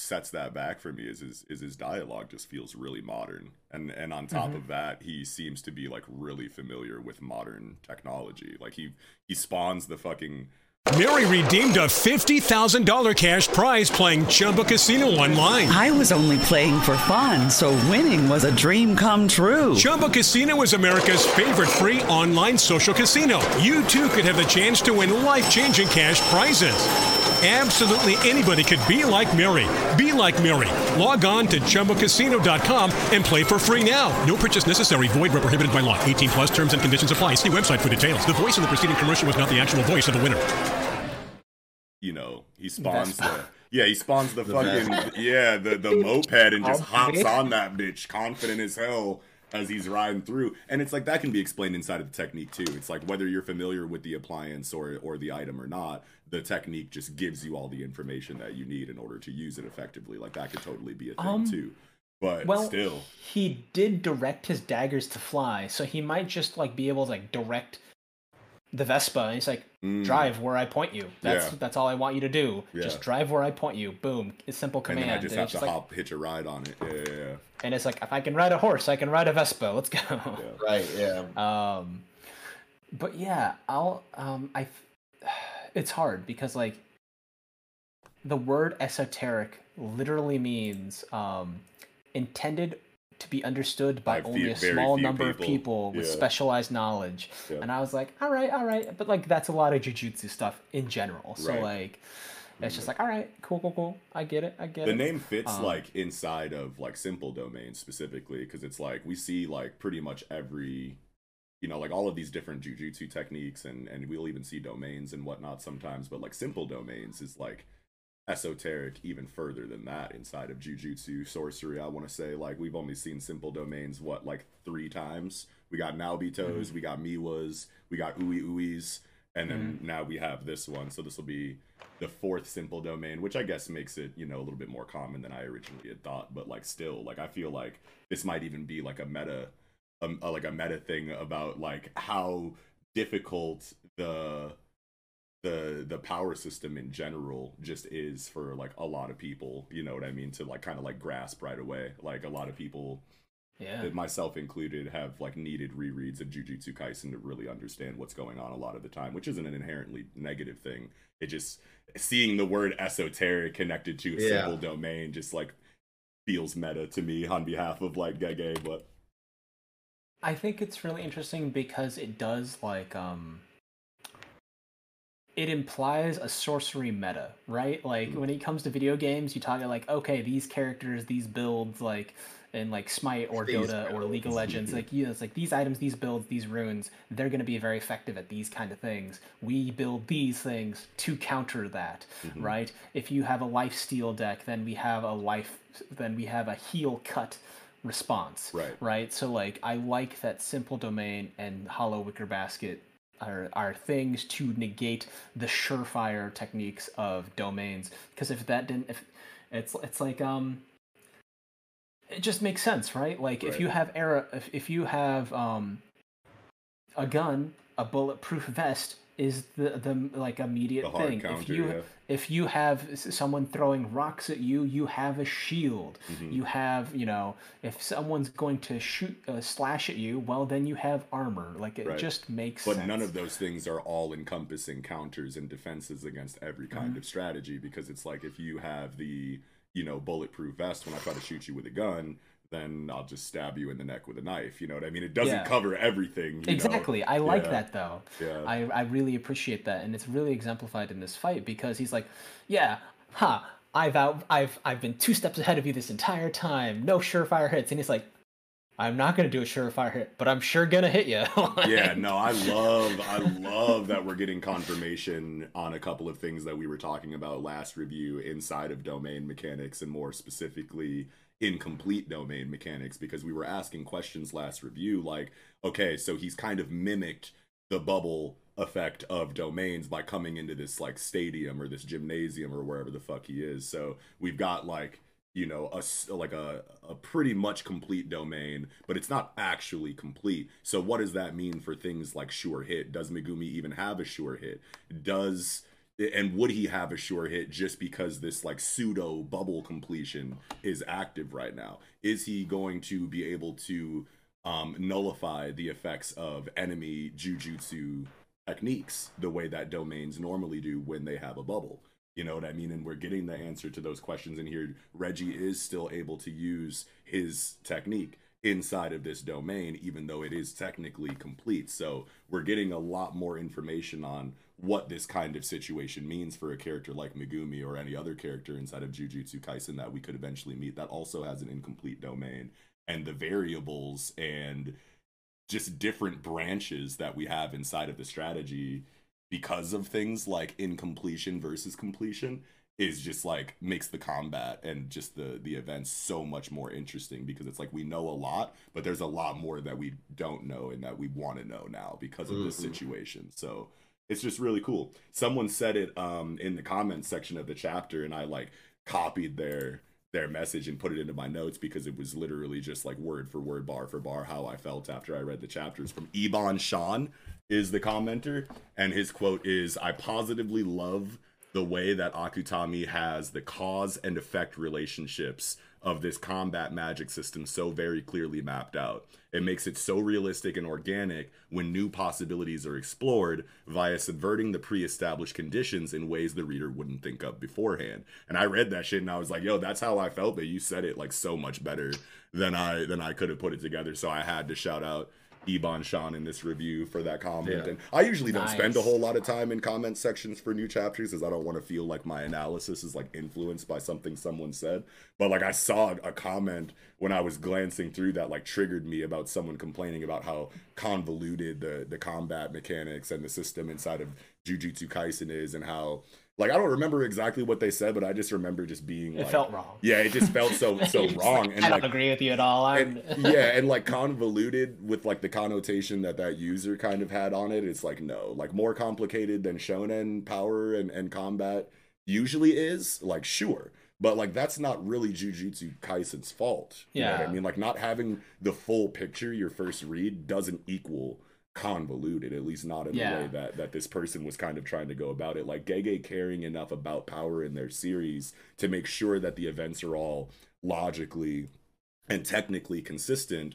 [SPEAKER 3] sets that back for me is his is his dialogue just feels really modern. And and on top
[SPEAKER 4] Mhm.
[SPEAKER 3] of that, he seems to be like really familiar with modern technology. Like he he spawns the fucking
[SPEAKER 7] Mary redeemed a $50,000 cash prize playing Chumba Casino online.
[SPEAKER 8] I was only playing for fun, so winning was a dream come true.
[SPEAKER 7] Chumba Casino is America's favorite free online social casino. You too could have the chance to win life changing cash prizes. Absolutely anybody could be like Mary. Be like Mary. Log on to ChumbaCasino.com and play for free now. No purchase necessary. Void where prohibited by law. 18 plus terms and conditions apply. See website for details. The voice in the preceding commercial was not the actual voice of the winner.
[SPEAKER 3] you know, he spawns the yeah, he spawns the, fucking yeah, the the moped and just hops on that bitch, confident as hell as he's riding through. And it's like that can be explained inside of the technique too. It's like whether you're familiar with the appliance or or the item or not, the technique just gives you all the information that you need in order to use it effectively. Like that could totally be a thing
[SPEAKER 4] Um,
[SPEAKER 3] too. But
[SPEAKER 4] well
[SPEAKER 3] still,
[SPEAKER 4] he did direct his daggers to fly so he might just like be able to like direct the vespa and he's like
[SPEAKER 3] Mm.
[SPEAKER 4] drive where i point you that's
[SPEAKER 3] Yeah.
[SPEAKER 4] that's all i want you to do
[SPEAKER 3] Yeah.
[SPEAKER 4] just drive where i point you boom a simple
[SPEAKER 3] and
[SPEAKER 4] command
[SPEAKER 3] then I just
[SPEAKER 4] And
[SPEAKER 3] have to
[SPEAKER 4] just like-
[SPEAKER 3] hop, hitch a ride on it. Yeah, yeah, yeah.
[SPEAKER 4] and it's like if I can ride a horse, I can ride a Vespa. Let's go.
[SPEAKER 2] Right, yeah.
[SPEAKER 4] Um, but yeah, I'll um I. It's hard because like the word esoteric literally means um intended to be understood by,
[SPEAKER 3] By
[SPEAKER 4] only
[SPEAKER 3] few-
[SPEAKER 4] a small number of
[SPEAKER 3] people.
[SPEAKER 4] people with
[SPEAKER 3] Yeah.
[SPEAKER 4] specialized knowledge.
[SPEAKER 3] Yeah.
[SPEAKER 4] And I was like, all right, all right, but like that's a lot of jujutsu stuff in general. So
[SPEAKER 3] Right.
[SPEAKER 4] like. It's just like, all right, cool, cool, cool. I get it. I get
[SPEAKER 3] the
[SPEAKER 4] it.
[SPEAKER 3] The name fits
[SPEAKER 4] Um,
[SPEAKER 3] like inside of like simple domains specifically because it's like we see like pretty much every you know like all of these different jujutsu techniques and and we'll even see domains and whatnot sometimes but like simple domains is like esoteric even further than that inside of jujutsu sorcery i want to say like we've only seen simple domains what like three times we got naobitos
[SPEAKER 4] Mhm.
[SPEAKER 3] we got miwas we got ui uis and then
[SPEAKER 4] Mm-hmm.
[SPEAKER 3] now we have this one so this will be the fourth simple domain which i guess makes it you know a little bit more common than i originally had thought but like still like i feel like this might even be like a meta um, uh, like a meta thing about like how difficult the the the power system in general just is for like a lot of people you know what i mean to like kind of like grasp right away like a lot of people
[SPEAKER 4] Yeah.
[SPEAKER 3] myself included have like needed rereads of jujutsu kaisen to really understand what's going on a lot of the time which isn't an inherently negative thing it just seeing the word esoteric connected to a
[SPEAKER 2] Yeah.
[SPEAKER 3] simple domain just like feels meta to me on behalf of like gege but
[SPEAKER 4] I think it's really interesting because it does like um it implies a sorcery meta, right? Like when it comes to video games, you talk about like, okay, these characters, these builds, like in like Smite or
[SPEAKER 2] These
[SPEAKER 4] Dota or League of. Legends, like yeah, it's like these items, these builds, these runes, they're gonna be very effective at these kind of things. We build these things to counter that,
[SPEAKER 3] Mhm.
[SPEAKER 4] right? If you have a life steal deck, then we have a life then we have a heal cut response
[SPEAKER 3] Right.
[SPEAKER 4] right? So like i like that simple domain and hollow wicker basket are, are things to negate the surefire techniques of domains. Because if that didn't if it's it's like um it just makes sense right? Like if you have era if, if you have um a gun a bulletproof vest is the the like immediate
[SPEAKER 3] the
[SPEAKER 4] thing.
[SPEAKER 3] Counter
[SPEAKER 4] if you
[SPEAKER 3] yeah.
[SPEAKER 4] if you have someone throwing rocks at you you have a shield.
[SPEAKER 3] Mhm.
[SPEAKER 4] you have you know if someone's going to shoot uh, slash at you well then you have armor. Like it
[SPEAKER 3] Right.
[SPEAKER 4] just makes
[SPEAKER 3] but
[SPEAKER 4] sense.
[SPEAKER 3] none of those things are all encompassing counters and defenses against every kind of strategy because it's like if you have the you know bulletproof vest when i try to shoot you with a gun then i'll just stab you in the neck with a knife you know what i mean it doesn't
[SPEAKER 4] Yeah.
[SPEAKER 3] cover everything you know?
[SPEAKER 4] exactly i like
[SPEAKER 3] Yeah.
[SPEAKER 4] that though
[SPEAKER 3] yeah
[SPEAKER 4] I, I really appreciate that and it's really exemplified in this fight because he's like yeah ha i've out i've i've been two steps ahead of you this entire time no surefire hits and he's like i'm not gonna do a surefire hit but i'm sure gonna hit you
[SPEAKER 3] yeah no i love i love that we're getting confirmation on a couple of things that we were talking about last review inside of domain mechanics and more specifically incomplete domain mechanics because we were asking questions last review like okay so he's kind of mimicked the bubble effect of domains by coming into this like stadium or this gymnasium or wherever the fuck he is. So we've got like you know a like a, a pretty much complete domain but it's not actually complete. So what does that mean for things like sure hit? Does megumi even have a sure hit? Does and would he have a sure hit just because this like pseudo bubble completion is active right now is he going to be able to um nullify the effects of enemy jujutsu techniques the way that domains normally do when they have a bubble you know what I mean? And we're getting the answer to those questions in here. Reggie is still able to use his technique inside of this domain, even though it is technically complete. So we're getting a lot more information on what this kind of situation means for a character like Megumi or any other character inside of Jujutsu Kaisen that we could eventually meet that also has an incomplete domain. And the variables and just different branches that we have inside of the strategy because of things like incompletion versus completion is just like makes the combat and just the the events so much more interesting because it's like we know a lot but there's a lot more that we don't know and that we want to know now because of this
[SPEAKER 2] Mhm.
[SPEAKER 3] situation so it's just really cool. Someone said it um in the comments section of the chapter and i like copied their their message and put it into my notes because it was literally just like word for word bar for bar how i felt after i read the chapters. From Ebon Sean is the commenter and his quote is i positively love the way that akutami has the cause and effect relationships of this combat magic system so very clearly mapped out. It makes it so realistic and organic when new possibilities are explored via subverting the pre-established conditions in ways the reader wouldn't think of beforehand. And i read that shit and i was like yo that's how i felt but you said it like so much better than i than i could have put it together. So i had to shout out Ebon Sean in this review for that comment.
[SPEAKER 2] Yeah.
[SPEAKER 3] And I usually don't spend a whole lot of time in comment sections for new chapters because I don't want to feel like my analysis is like influenced by something someone said. But like I saw a comment when I was glancing through that like triggered me about someone complaining about how convoluted the the combat mechanics and the system inside of Jujutsu Kaisen is and how Like I don't remember exactly what they said, but I just remember just being like
[SPEAKER 4] It
[SPEAKER 3] like,
[SPEAKER 4] felt wrong.
[SPEAKER 3] Yeah, it just felt so so wrong.
[SPEAKER 4] like,
[SPEAKER 3] and
[SPEAKER 4] I don't
[SPEAKER 3] like,
[SPEAKER 4] agree with you at all. I'm...
[SPEAKER 3] and, yeah, and like convoluted with like the connotation that that user kind of had on it. It's like no, like more complicated than shonen power and and combat usually is. Like sure, but like that's not really Jujutsu Kaisen's fault. You know what I mean? Like not having the full picture your first read doesn't equal convoluted at least not in the way that that this person was kind of trying to go about it. Like gege caring enough about power in their series to make sure that the events are all logically and technically consistent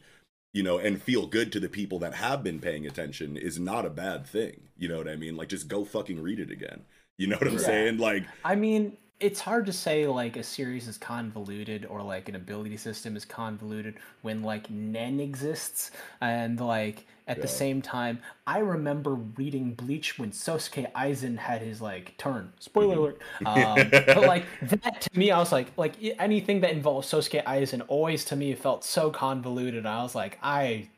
[SPEAKER 3] you know and feel good to the people that have been paying attention is not a bad thing. You know what i mean? Like just go fucking read it again. You know what i'm
[SPEAKER 4] Yeah.
[SPEAKER 3] saying? Like
[SPEAKER 4] I mean, it's hard to say like a series is convoluted or like an ability system is convoluted when like Nen exists and like at the same time I remember reading Bleach when Sosuke Aizen had his like turn. Spoiler alert. Um, but like that to me I was like like anything that involves Sosuke Aizen always to me felt so convoluted. I was like I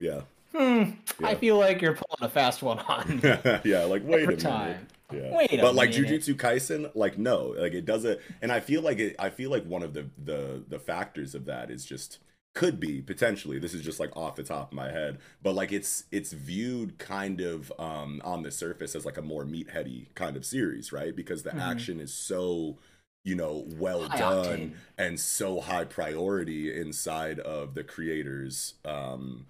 [SPEAKER 3] yeah
[SPEAKER 4] hmm, I feel like you're pulling a fast one on.
[SPEAKER 3] yeah, like wait a minute.
[SPEAKER 4] time.
[SPEAKER 3] Yeah.
[SPEAKER 4] Wait a minute.
[SPEAKER 3] but like
[SPEAKER 4] minute.
[SPEAKER 3] Jujutsu Kaisen, like no, like it doesn't. And I feel like it. I feel like one of the the the factors of that is just could be potentially. This is just like off the top of my head, but like it's it's viewed kind of um on the surface as like a more meatheady kind of series, right? Because the
[SPEAKER 4] Mhm.
[SPEAKER 3] action is so you know well
[SPEAKER 4] High
[SPEAKER 3] done
[SPEAKER 4] octane.
[SPEAKER 3] and so high priority inside of the creators um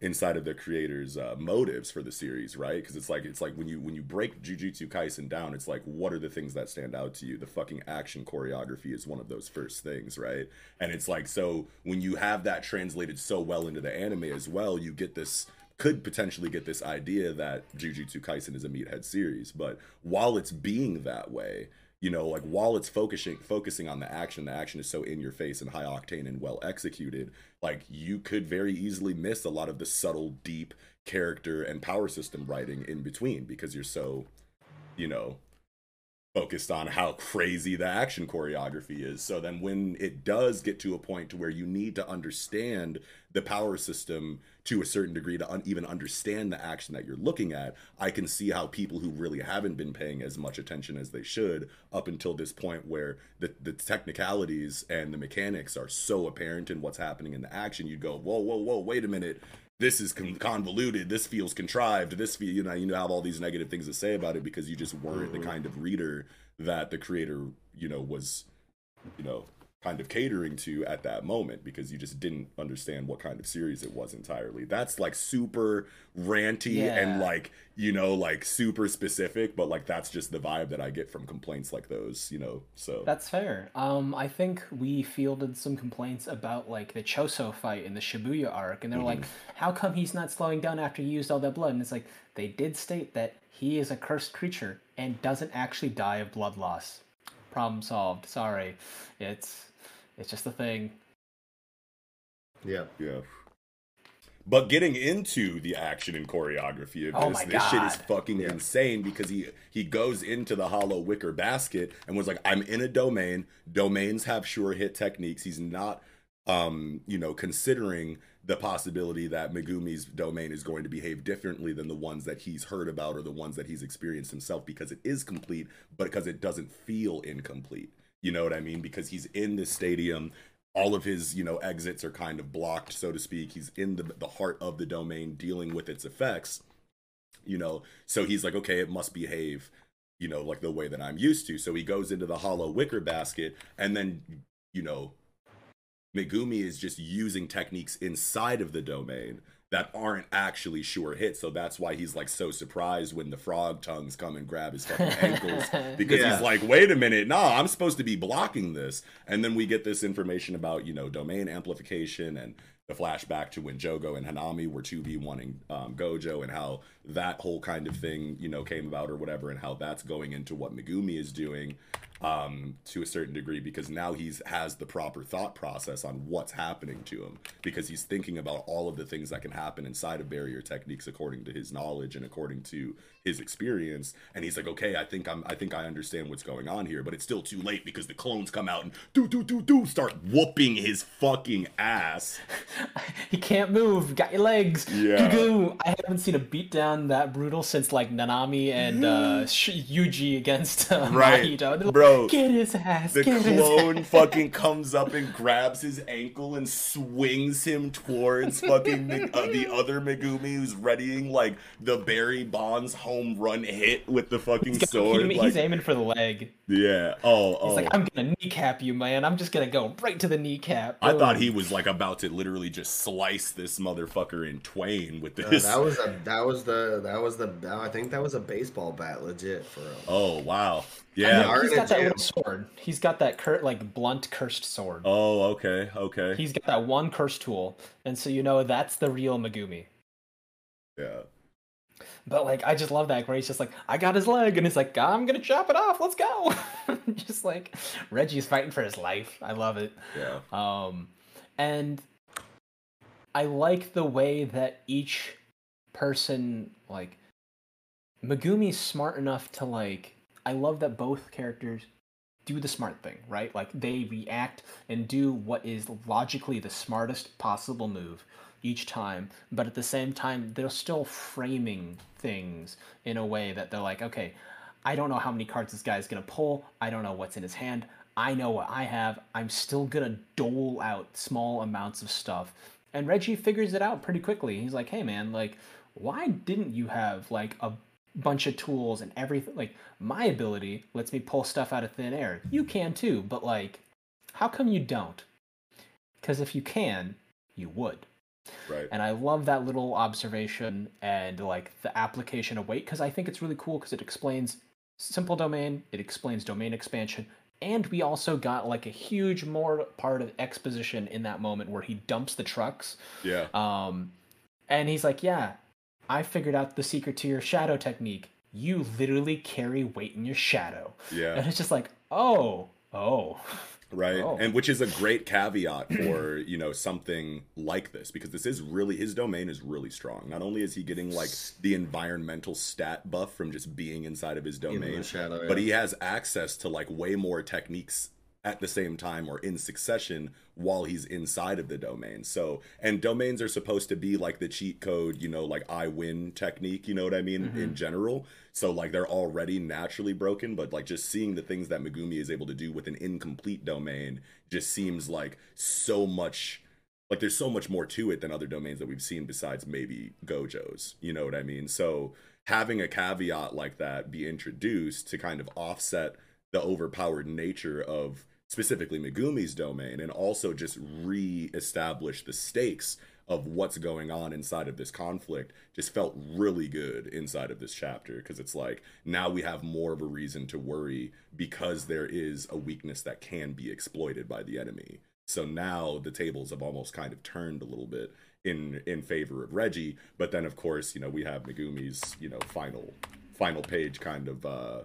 [SPEAKER 3] inside of the creators uh, motives for the series right? Because it's like it's like when you when you break jujutsu kaisen down it's like what are the things that stand out to you? The fucking action choreography is one of those first things right? And it's like so when you have that translated so well into the anime as well you get this could potentially get this idea that jujutsu kaisen is a meathead series. But while it's being that way you know like while it's focusing focusing on the action the action is so in your face and high octane and well executed like you could very easily miss a lot of the subtle deep character and power system writing in between because you're so you know focused on how crazy the action choreography is. So then when it does get to a point to where you need to understand the power system to a certain degree to un- even understand the action that you're looking at i can see how people who really haven't been paying as much attention as they should up until this point where the, the technicalities and the mechanics are so apparent in what's happening in the action you'd go whoa whoa whoa wait a minute this is convoluted this feels contrived this feel you know you have all these negative things to say about it because you just weren't the mm-hmm. kind of reader that the creator you know was you know kind of catering to at that moment because you just didn't understand what kind of series it was entirely that's like super ranty and like you know like super specific but like that's just the vibe that i get from complaints like those you know so
[SPEAKER 4] That's fair. Um, I think we fielded some complaints about like the Choso fight in the Shibuya arc, and they're like,
[SPEAKER 3] Mm-hmm.
[SPEAKER 4] "How come he's not slowing down after he used all that blood?" And it's like they did state that he is a cursed creature and doesn't actually die of blood loss. Problem solved. Sorry, it's it's just a thing.
[SPEAKER 2] Yeah.
[SPEAKER 3] Yeah. But getting into the action and choreography of
[SPEAKER 4] Oh
[SPEAKER 3] this,
[SPEAKER 4] my
[SPEAKER 3] this shit is
[SPEAKER 4] God.
[SPEAKER 3] fucking insane because he he goes into the hollow wicker basket and was like, I'm in a domain. Domains have sure hit techniques. He's not um, you know, considering the possibility that Megumi's domain is going to behave differently than the ones that he's heard about or the ones that he's experienced himself because it is complete, but because it doesn't feel incomplete. You know what I mean? Because he's in this stadium. All of his you know exits are kind of blocked so to speak. He's in the, the heart of the domain dealing with its effects you know? So he's like okay it must behave you know like the way that i'm used to. So he goes into the hollow wicker basket and then you know megumi is just using techniques inside of the domain that aren't actually sure hits. So that's why he's like so surprised when the frog tongues come and grab his fucking ankles because
[SPEAKER 2] Yeah.
[SPEAKER 3] he's like wait a minute. Nah i'm supposed to be blocking this. And then we get this information about you know domain amplification and the flashback to when jogo and hanami were 2v1ing um, gojo and how that whole kind of thing you know came about or whatever and how that's going into what megumi is doing um, to a certain degree because now he's has the proper thought process on what's happening to him because he's thinking about all of the things that can happen inside of barrier techniques according to his knowledge and according to his experience and he's like okay i think i'm i think i understand what's going on here but it's still too late because the clones come out and do do do do start whooping his fucking ass
[SPEAKER 4] he can't move. Got your legs.
[SPEAKER 3] Yeah.
[SPEAKER 4] Goo-goo. I haven't seen a beatdown that brutal since like Nanami and uh, Yuji against uh,
[SPEAKER 3] Right.
[SPEAKER 4] Mahito. Like,
[SPEAKER 3] Bro,
[SPEAKER 4] get his ass.
[SPEAKER 3] The
[SPEAKER 4] get
[SPEAKER 3] clone
[SPEAKER 4] ass.
[SPEAKER 3] fucking comes up and grabs his ankle and swings him towards fucking uh, the other Megumi who's readying like the Barry Bonds home run hit with the fucking
[SPEAKER 4] He's,
[SPEAKER 3] sword.
[SPEAKER 4] he-
[SPEAKER 3] like-
[SPEAKER 4] he's aiming for the leg.
[SPEAKER 3] yeah. Oh, oh.
[SPEAKER 4] He's like, I'm gonna kneecap you, man. I'm just gonna go right to the kneecap.
[SPEAKER 3] I thought he was like about to literally just slice this motherfucker in twain with
[SPEAKER 2] Uh,
[SPEAKER 3] this.
[SPEAKER 2] that was a that was the that was the I think that was a baseball bat, legit for real.
[SPEAKER 3] oh wow.
[SPEAKER 4] I
[SPEAKER 3] Yeah.
[SPEAKER 4] mean,
[SPEAKER 2] Art
[SPEAKER 4] he's
[SPEAKER 2] in
[SPEAKER 4] got that little sword. He's got that cur- like blunt cursed sword.
[SPEAKER 3] Oh okay okay.
[SPEAKER 4] He's got that one cursed tool, and so you know that's the real Megumi.
[SPEAKER 3] yeah.
[SPEAKER 4] But like, I just love that where he's just like, I got his leg, and he's like, I'm gonna chop it off. Let's go. just like Reggie's fighting for his life. I love it.
[SPEAKER 3] Yeah.
[SPEAKER 4] Um, and I like the way that each person like Megumi's smart enough to like. I love that both characters do the smart thing, right? Like they react and do what is logically the smartest possible move each time, but at the same time, they're still framing things in a way that they're like, okay, I don't know how many cards this guy's gonna pull. I don't know what's in his hand. I know what I have. I'm still gonna dole out small amounts of stuff. And Reggie figures it out pretty quickly. He's like, hey man, like, why didn't you have like a bunch of tools and everything? Like, my ability lets me pull stuff out of thin air. You can too, but like, how come you don't? Because if you can, you would.
[SPEAKER 3] Right.
[SPEAKER 4] And I love that little observation and like the application of weight because I think it's really cool because it explains simple domain, it explains domain expansion, and we also got like a huge more part of exposition in that moment where he dumps the trucks.
[SPEAKER 3] Yeah.
[SPEAKER 4] Um, and he's like, "Yeah, I figured out the secret to your shadow technique. You literally carry weight in your shadow."
[SPEAKER 3] Yeah.
[SPEAKER 4] And it's just like, "Oh, oh."
[SPEAKER 3] right?
[SPEAKER 4] Oh.
[SPEAKER 3] and which is a great caveat for you know something like this because this is really his domain is really strong. Not only is he getting like the environmental stat buff from just being inside of his domain
[SPEAKER 2] shadow,
[SPEAKER 3] but
[SPEAKER 2] yeah.
[SPEAKER 3] he has access to like way more techniques at the same time or in succession while he's inside of the domain. So and domains are supposed to be like the cheat code you know like i win technique you know what i mean in general so like they're already naturally broken but like just seeing the things that megumi is able to do with an incomplete domain just seems like so much like there's so much more to it than other domains that we've seen besides maybe gojo's you know what i mean? So having a caveat like that be introduced to kind of offset the overpowered nature of specifically Megumi's domain and also just re-establish the stakes of what's going on inside of this conflict just felt really good inside of this chapter because it's like now we have more of a reason to worry because there is a weakness that can be exploited by the enemy. So now the tables have almost kind of turned a little bit in in favor of Reggie but then of course you know we have Megumi's you know final final page kind of uh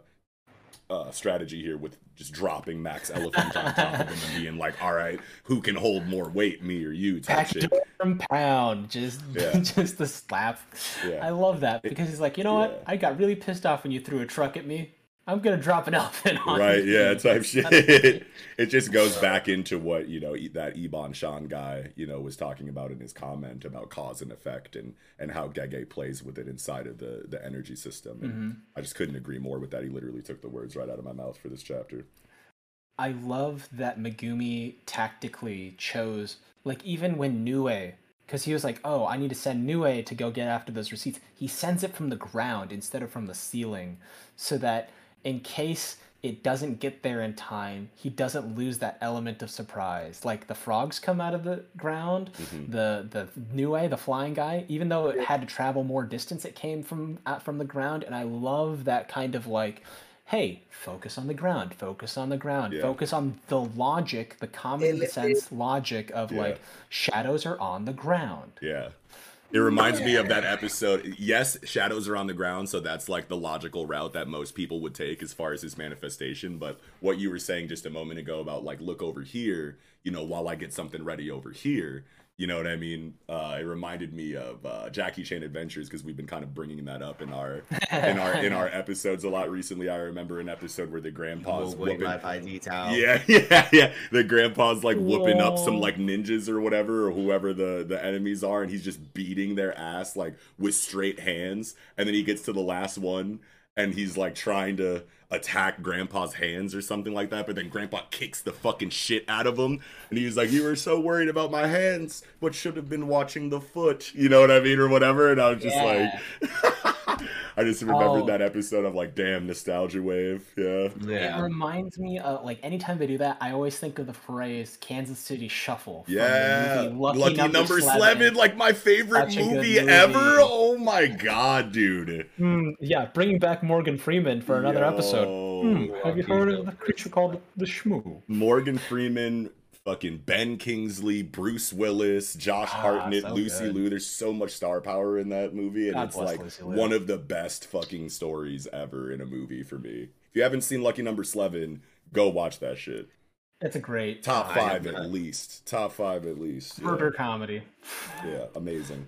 [SPEAKER 3] uh, strategy here with just dropping Max Elephant on top of him and being like, "All right, who can hold more weight, me or you?" Type shit.
[SPEAKER 4] From pound, just
[SPEAKER 3] Yeah.
[SPEAKER 4] just the slap.
[SPEAKER 3] Yeah.
[SPEAKER 4] I love that because he's like, you know
[SPEAKER 3] Yeah.
[SPEAKER 4] what? I got really pissed off when you threw a truck at me. I'm gonna drop an elephant on
[SPEAKER 3] Right?
[SPEAKER 4] you."
[SPEAKER 3] Yeah, type shit. it just goes back into what you know that Ebon Shan guy you know was talking about in his comment about cause and effect and and how Gege plays with it inside of the the energy system. And
[SPEAKER 4] Mhm.
[SPEAKER 3] I just couldn't agree more with that. He literally took the words right out of my mouth for this chapter.
[SPEAKER 4] I love that Megumi tactically chose, like, even when Nue, because he was like, oh, I need to send Nue to go get after those receipts. He sends it from the ground instead of from the ceiling, so that in case it doesn't get there in time, he doesn't lose that element of surprise. Like the frogs come out of the ground, mm-hmm. the the Nue, the flying guy, even though it had to travel more distance, it came from out from the ground, and I love that kind of like hey, focus on the ground, focus on the ground,
[SPEAKER 3] Yeah.
[SPEAKER 4] focus on the logic, the common sense logic of
[SPEAKER 3] Yeah.
[SPEAKER 4] like shadows are on the ground.
[SPEAKER 3] Yeah. It reminds me of that episode. Yes, shadows are on the ground, so that's like the logical route that most people would take as far as his manifestation. But what you were saying just a moment ago about like, look over here, you know, while I get something ready over here, You know what I mean? Uh, it reminded me of uh, Jackie Chan Adventures because we've been kind of bringing that up in our in our in our episodes a lot recently. I remember an episode where the grandpa's
[SPEAKER 2] Wait,
[SPEAKER 3] whooping.
[SPEAKER 2] my ID towel.
[SPEAKER 3] Yeah, yeah, yeah. The grandpa's like whooping up some like ninjas or whatever, or whoever the the enemies are, and he's just beating their ass like with straight hands. And then he gets to the last one, and he's like trying to attack grandpa's hands or something like that but then grandpa kicks the fucking shit out of him and he was like you were so worried about my hands but should have been watching the foot you know what i mean or whatever and i was just
[SPEAKER 4] Yeah.
[SPEAKER 3] like i just remembered
[SPEAKER 4] Oh.
[SPEAKER 3] that episode of like damn nostalgia wave yeah yeah
[SPEAKER 4] It reminds me of like anytime they do that, I always think of the phrase "Kansas City Shuffle."
[SPEAKER 3] Yeah,
[SPEAKER 4] movie
[SPEAKER 3] Lucky, Number, Slevin. like my favorite
[SPEAKER 4] Such a good
[SPEAKER 3] movie,
[SPEAKER 4] movie.
[SPEAKER 3] ever. Oh my god, dude!
[SPEAKER 4] Hmm, yeah, bringing back Morgan Freeman for another episode. Hmm, have you heard of the creature called the Shmoo?
[SPEAKER 3] Morgan Freeman, fucking Ben Kingsley, Bruce Willis, Josh Hartnett,
[SPEAKER 4] Ah, so
[SPEAKER 3] Lucy
[SPEAKER 4] good.
[SPEAKER 3] Liu. There's so much star power in that movie, and
[SPEAKER 4] God
[SPEAKER 3] it's like
[SPEAKER 4] Lucy Liu.
[SPEAKER 3] one of the best fucking stories ever in a movie for me. If you haven't seen Lucky Number Slevin, go watch that shit.
[SPEAKER 4] It's a great
[SPEAKER 3] Top five at least. Top five at least. Yeah,
[SPEAKER 4] murder comedy.
[SPEAKER 3] yeah amazing.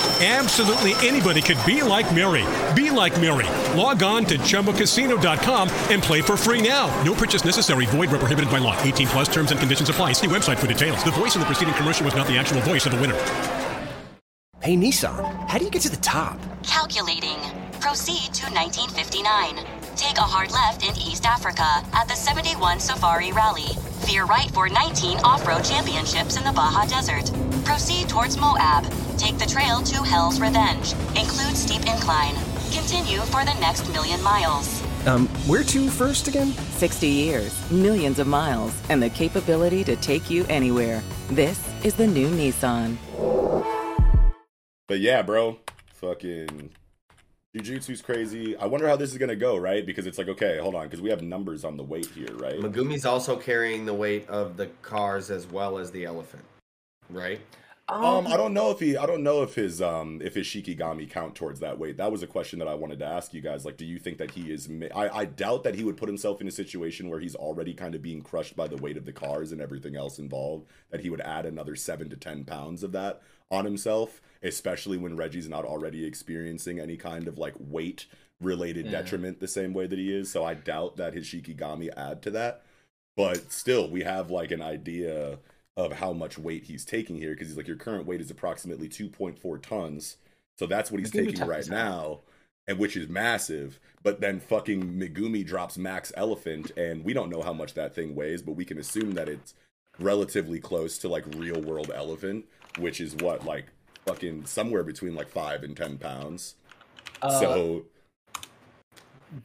[SPEAKER 7] Absolutely anybody could be like Mary. Be like Mary. Log on to ChumbaCasino.com and play for free now. No purchase necessary. Void where prohibited by law. 18 plus terms and conditions apply. See website for details. The voice in the preceding commercial was not the actual voice of the winner.
[SPEAKER 9] Hey Nissan, how do you get to the top?
[SPEAKER 10] Calculating. Proceed to 1959. Take a hard left in East Africa at the 71 Safari Rally. Veer right for 19 off road championships in the Baja Desert. Proceed towards Moab. Take the trail to Hell's Revenge. Include steep incline. Continue for the next million miles.
[SPEAKER 9] Um, where to first again?
[SPEAKER 11] 60 years, millions of miles, and the capability to take you anywhere. This is the new Nissan.
[SPEAKER 3] But yeah, bro, fucking Jujutsu's crazy. I wonder how this is gonna go, right? Because it's like, okay, hold on, because we have numbers on the weight here, right?
[SPEAKER 2] Megumi's also carrying the weight of the cars as well as the elephant, right?
[SPEAKER 3] Um, I don't know if he, I don't know if his, um, if his Shikigami count towards that weight. That was a question that I wanted to ask you guys. Like, do you think that he is? ma- I, I doubt that he would put himself in a situation where he's already kind of being crushed by the weight of the cars and everything else involved. That he would add another seven to ten pounds of that on himself, especially when Reggie's not already experiencing any kind of like weight related
[SPEAKER 4] Yeah.
[SPEAKER 3] detriment the same way that he is. So I doubt that his Shikigami add to that. But still, we have like an idea of how much weight he's taking here because he's like your current weight is approximately 2.4 tons so that's what he's
[SPEAKER 4] Megumi
[SPEAKER 3] taking right now and which is massive but then fucking megumi drops max elephant and we don't know how much that thing weighs but we can assume that it's relatively close to like real world elephant which is what like fucking somewhere between like five and ten pounds
[SPEAKER 4] Uh,
[SPEAKER 3] so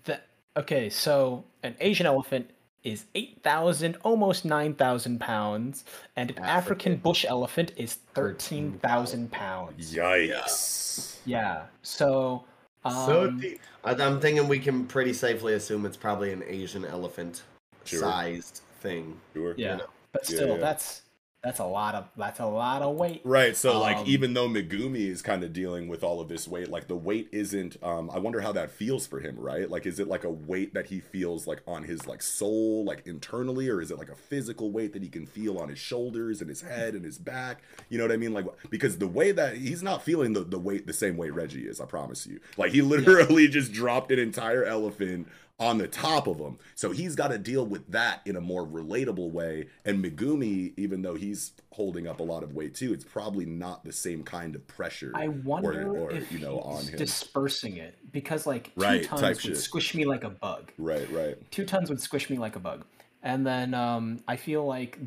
[SPEAKER 4] The, okay, so an Asian elephant is 8,000, almost 9,000 pounds, and an African, bush elephant is 13,000 pounds.
[SPEAKER 3] yikes
[SPEAKER 4] Yeah, so.
[SPEAKER 2] So
[SPEAKER 4] Um,
[SPEAKER 2] deep. I- I'm thinking we can pretty safely assume it's probably an Asian elephant
[SPEAKER 3] Sure.
[SPEAKER 2] sized thing.
[SPEAKER 3] sure
[SPEAKER 4] yeah,
[SPEAKER 2] know.
[SPEAKER 4] but
[SPEAKER 3] Yeah,
[SPEAKER 4] still,
[SPEAKER 3] yeah.
[SPEAKER 4] that's that's a lot of that's a lot of weight.
[SPEAKER 3] Right. So like
[SPEAKER 4] Um,
[SPEAKER 3] even though Megumi is kind of dealing with all of this weight, like the weight isn't um I wonder how that feels for him, right? Like is it like a weight that he feels like on his like soul, like internally, or is it like a physical weight that he can feel on his shoulders and his head and his back? You know what I mean? Like because the way that he's not feeling the, the weight the same way Reggie is, I promise you. Like he literally just dropped an entire elephant on the top of him. So he's got to deal with that in a more relatable way. And Megumi, even though he's holding up a lot of weight too, it's probably not the same kind of pressure.
[SPEAKER 4] I wonder
[SPEAKER 3] or, or
[SPEAKER 4] if
[SPEAKER 3] you know on him.
[SPEAKER 4] dispersing it because like two
[SPEAKER 3] Right,
[SPEAKER 4] tons would
[SPEAKER 3] shit.
[SPEAKER 4] squish me like a bug.
[SPEAKER 3] Right, right.
[SPEAKER 4] Two tons would squish me like a bug, and then um, I feel like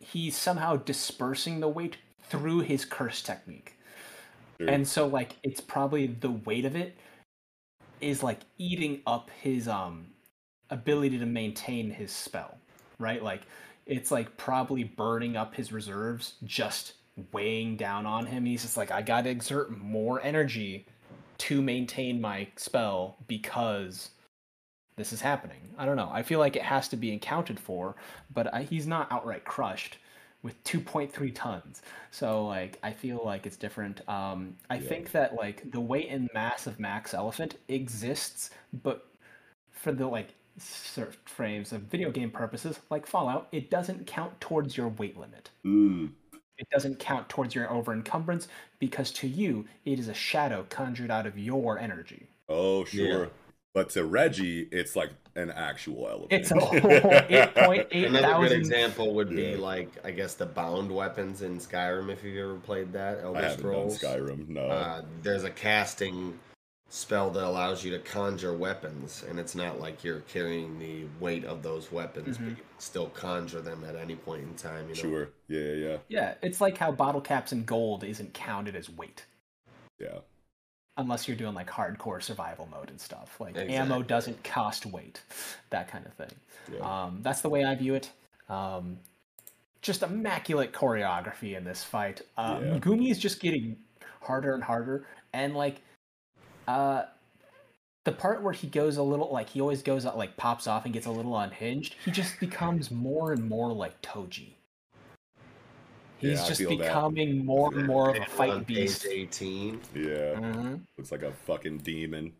[SPEAKER 4] he's somehow dispersing the weight through his curse technique,
[SPEAKER 3] Sure.
[SPEAKER 4] and so like it's probably the weight of it is like eating up his um ability to maintain his spell, right? Like it's like probably burning up his reserves, just weighing down on him. He's just like, I gotta exert more energy to maintain my spell because this is happening. I don't know. I feel like it has to be accounted for, but I, he's not outright crushed. With 2.3 tons. So like I feel like it's different. Um, I think that like the weight and mass of Max Elephant exists, but for the like sort frames of video game purposes, like Fallout, it doesn't count towards your weight limit.
[SPEAKER 3] Mm.
[SPEAKER 4] It doesn't count towards your over encumbrance because to you it is a shadow conjured out of your energy.
[SPEAKER 3] Oh, sure. But to Reggie, it's like an actual element.
[SPEAKER 4] It's a whole 8.8
[SPEAKER 2] Another good example would be
[SPEAKER 3] Yeah.
[SPEAKER 2] like I guess the bound weapons in Skyrim. If you've ever played that, Elder
[SPEAKER 3] I haven't
[SPEAKER 2] Scrolls.
[SPEAKER 3] done Skyrim. No.
[SPEAKER 2] Uh, there's a casting spell that allows you to conjure weapons, and it's not like you're carrying the weight of those weapons,
[SPEAKER 4] Mm-hmm.
[SPEAKER 2] but you can still conjure them at any point in time. You know?
[SPEAKER 3] sure. Yeah, yeah, yeah.
[SPEAKER 4] Yeah, it's like how bottle caps and gold isn't counted as weight.
[SPEAKER 3] Yeah.
[SPEAKER 4] Unless you're doing like hardcore survival mode and stuff. Like ammo doesn't cost weight, that kind of thing.
[SPEAKER 3] Yeah.
[SPEAKER 4] Um, that's the way I view it. Um, just immaculate choreography in this fight. Uh,
[SPEAKER 3] Yeah.
[SPEAKER 4] Megumi is just getting harder and harder, and like, uh, the part where he goes a little like he always goes out like pops off and gets a little unhinged. He just becomes more and more like Toji. He's
[SPEAKER 3] Yeah,
[SPEAKER 4] just
[SPEAKER 3] feel that.
[SPEAKER 4] becoming more and more of a
[SPEAKER 2] on
[SPEAKER 4] fight
[SPEAKER 2] page
[SPEAKER 4] beast.
[SPEAKER 2] 18.
[SPEAKER 3] Yeah.
[SPEAKER 4] Mhm.
[SPEAKER 3] Looks like a fucking demon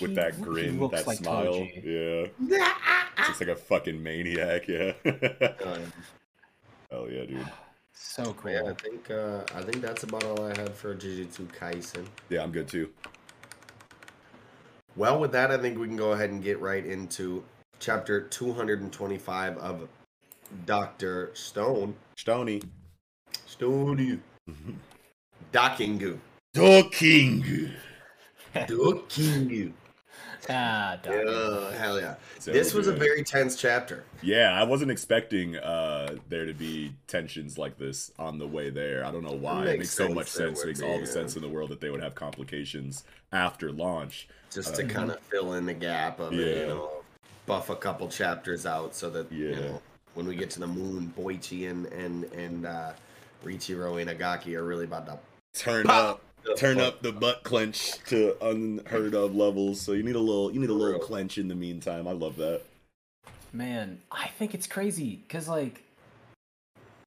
[SPEAKER 3] with
[SPEAKER 4] He-
[SPEAKER 3] that
[SPEAKER 4] he
[SPEAKER 3] grin,
[SPEAKER 4] looks
[SPEAKER 3] that
[SPEAKER 4] like
[SPEAKER 3] smile.
[SPEAKER 4] Toji.
[SPEAKER 3] Yeah. Looks like a fucking maniac. Yeah. Hell yeah, dude.
[SPEAKER 4] So cool.
[SPEAKER 2] yeah, I think uh, I think that's about all I had for Jujutsu Kaisen.
[SPEAKER 3] Yeah, I'm good too.
[SPEAKER 2] Well, with that, I think we can go ahead and get right into chapter 225 of Doctor Stone.
[SPEAKER 3] Stony.
[SPEAKER 2] Stony. Dakingu.
[SPEAKER 3] King.
[SPEAKER 2] Dakingu.
[SPEAKER 4] Ah, dog.
[SPEAKER 2] Yeah, hell yeah.
[SPEAKER 3] So
[SPEAKER 2] this was a very tense chapter.
[SPEAKER 3] Yeah, I wasn't expecting uh there to be tensions like this on the way there. I don't know why. It
[SPEAKER 2] makes
[SPEAKER 3] makes so much sense. It makes
[SPEAKER 2] be,
[SPEAKER 3] all the
[SPEAKER 2] yeah.
[SPEAKER 3] sense in the world that they would have complications after launch.
[SPEAKER 2] Just
[SPEAKER 3] Uh,
[SPEAKER 2] to kind of fill in the gap of it, you know, buff a couple chapters out so that, you know, when we get to the moon, Boichi and, and, and uh, Riichiro Inagaki are really about to
[SPEAKER 3] turn
[SPEAKER 2] Pop!
[SPEAKER 3] up
[SPEAKER 2] The
[SPEAKER 3] turn
[SPEAKER 2] fuck.
[SPEAKER 3] up the butt clench to unheard of levels. So you need a little you need a little
[SPEAKER 2] Real.
[SPEAKER 3] clench in the meantime. I love that.
[SPEAKER 4] Man, I think it's crazy because like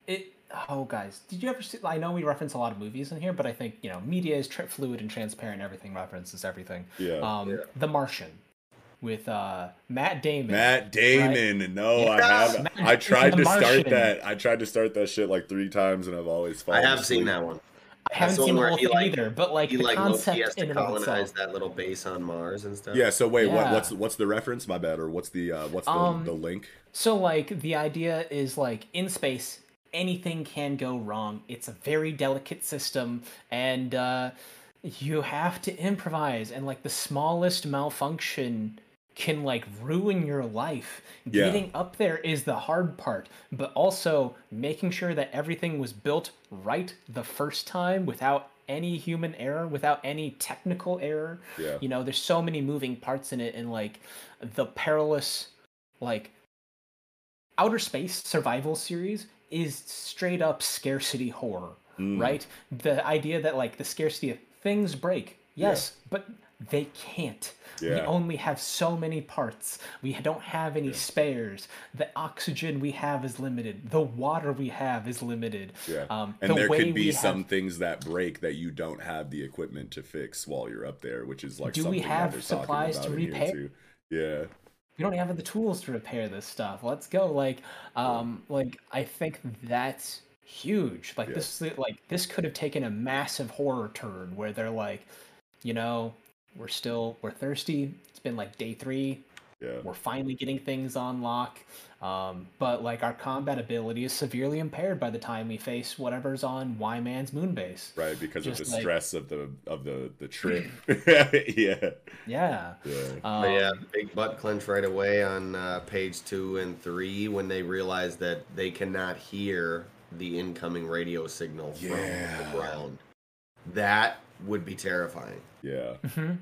[SPEAKER 4] it. Oh, guys, did you ever see? I know we reference a lot of movies in here, but I think you know media is tra- fluid and transparent. Everything references everything.
[SPEAKER 3] Yeah.
[SPEAKER 4] Um,
[SPEAKER 2] Yeah.
[SPEAKER 4] The Martian with uh Matt Damon.
[SPEAKER 3] Matt Damon. No, I
[SPEAKER 2] Yes!
[SPEAKER 3] have
[SPEAKER 4] Matt
[SPEAKER 3] I tried to
[SPEAKER 4] The
[SPEAKER 3] start that. I tried to start that shit like three times and I've always
[SPEAKER 2] I have
[SPEAKER 3] asleep.
[SPEAKER 2] seen that one.
[SPEAKER 4] I haven't
[SPEAKER 2] That's
[SPEAKER 4] seen the
[SPEAKER 2] one
[SPEAKER 4] whole thing
[SPEAKER 2] like-
[SPEAKER 4] either, but like
[SPEAKER 2] He
[SPEAKER 4] the
[SPEAKER 2] like
[SPEAKER 4] concept
[SPEAKER 2] Loki has
[SPEAKER 4] in
[SPEAKER 2] to
[SPEAKER 4] and of
[SPEAKER 2] colonize that little base on Mars and stuff.
[SPEAKER 3] Yeah, so wait, what, what's what's the reference? My bad, or what's the uh, what's the,
[SPEAKER 4] Um,
[SPEAKER 3] the link?
[SPEAKER 4] So like the idea is like in space anything can go wrong. It's a very delicate system and uh you have to improvise and like the smallest malfunction can like ruin your life.
[SPEAKER 3] Yeah.
[SPEAKER 4] Getting up there is the hard part, but also making sure that everything was built right the first time without any human error, without any technical error.
[SPEAKER 3] Yeah.
[SPEAKER 4] You know, there's so many moving parts in it and like the perilous like outer space survival series is straight up scarcity horror
[SPEAKER 3] Mm.
[SPEAKER 4] right the idea that like the scarcity of things break yes but they can't. We only have so many parts. We don't have any spares. The oxygen we have is limited. The water we have is limited.
[SPEAKER 3] Yeah.
[SPEAKER 4] um,
[SPEAKER 3] and
[SPEAKER 4] the
[SPEAKER 3] there could be some
[SPEAKER 4] have,
[SPEAKER 3] things that break that you don't have the equipment to fix while you're up there, which is like
[SPEAKER 4] Do we have supplies to
[SPEAKER 3] about in here,
[SPEAKER 4] repair?
[SPEAKER 3] Yeah.
[SPEAKER 4] we don't have the tools to repair this stuff. Let's go like um like i think that's huge. Like
[SPEAKER 3] Yeah.
[SPEAKER 4] this like this could have taken a massive horror turn where they're like you know we're still we're thirsty it's been like day three
[SPEAKER 3] Yeah.
[SPEAKER 4] we're finally getting things on lock um, but like our combat ability is severely impaired by the time we face whatever's on Why-Man's moon base
[SPEAKER 3] Right, because of the
[SPEAKER 4] like-
[SPEAKER 3] stress of the of the the trip. yeah.
[SPEAKER 4] yeah
[SPEAKER 3] Yeah.
[SPEAKER 4] um,
[SPEAKER 2] yeah, big butt clench right away on uh, page two and three when they realize that they cannot hear the incoming radio signal from the ground. That would be terrifying.
[SPEAKER 3] Yeah.
[SPEAKER 4] mhm.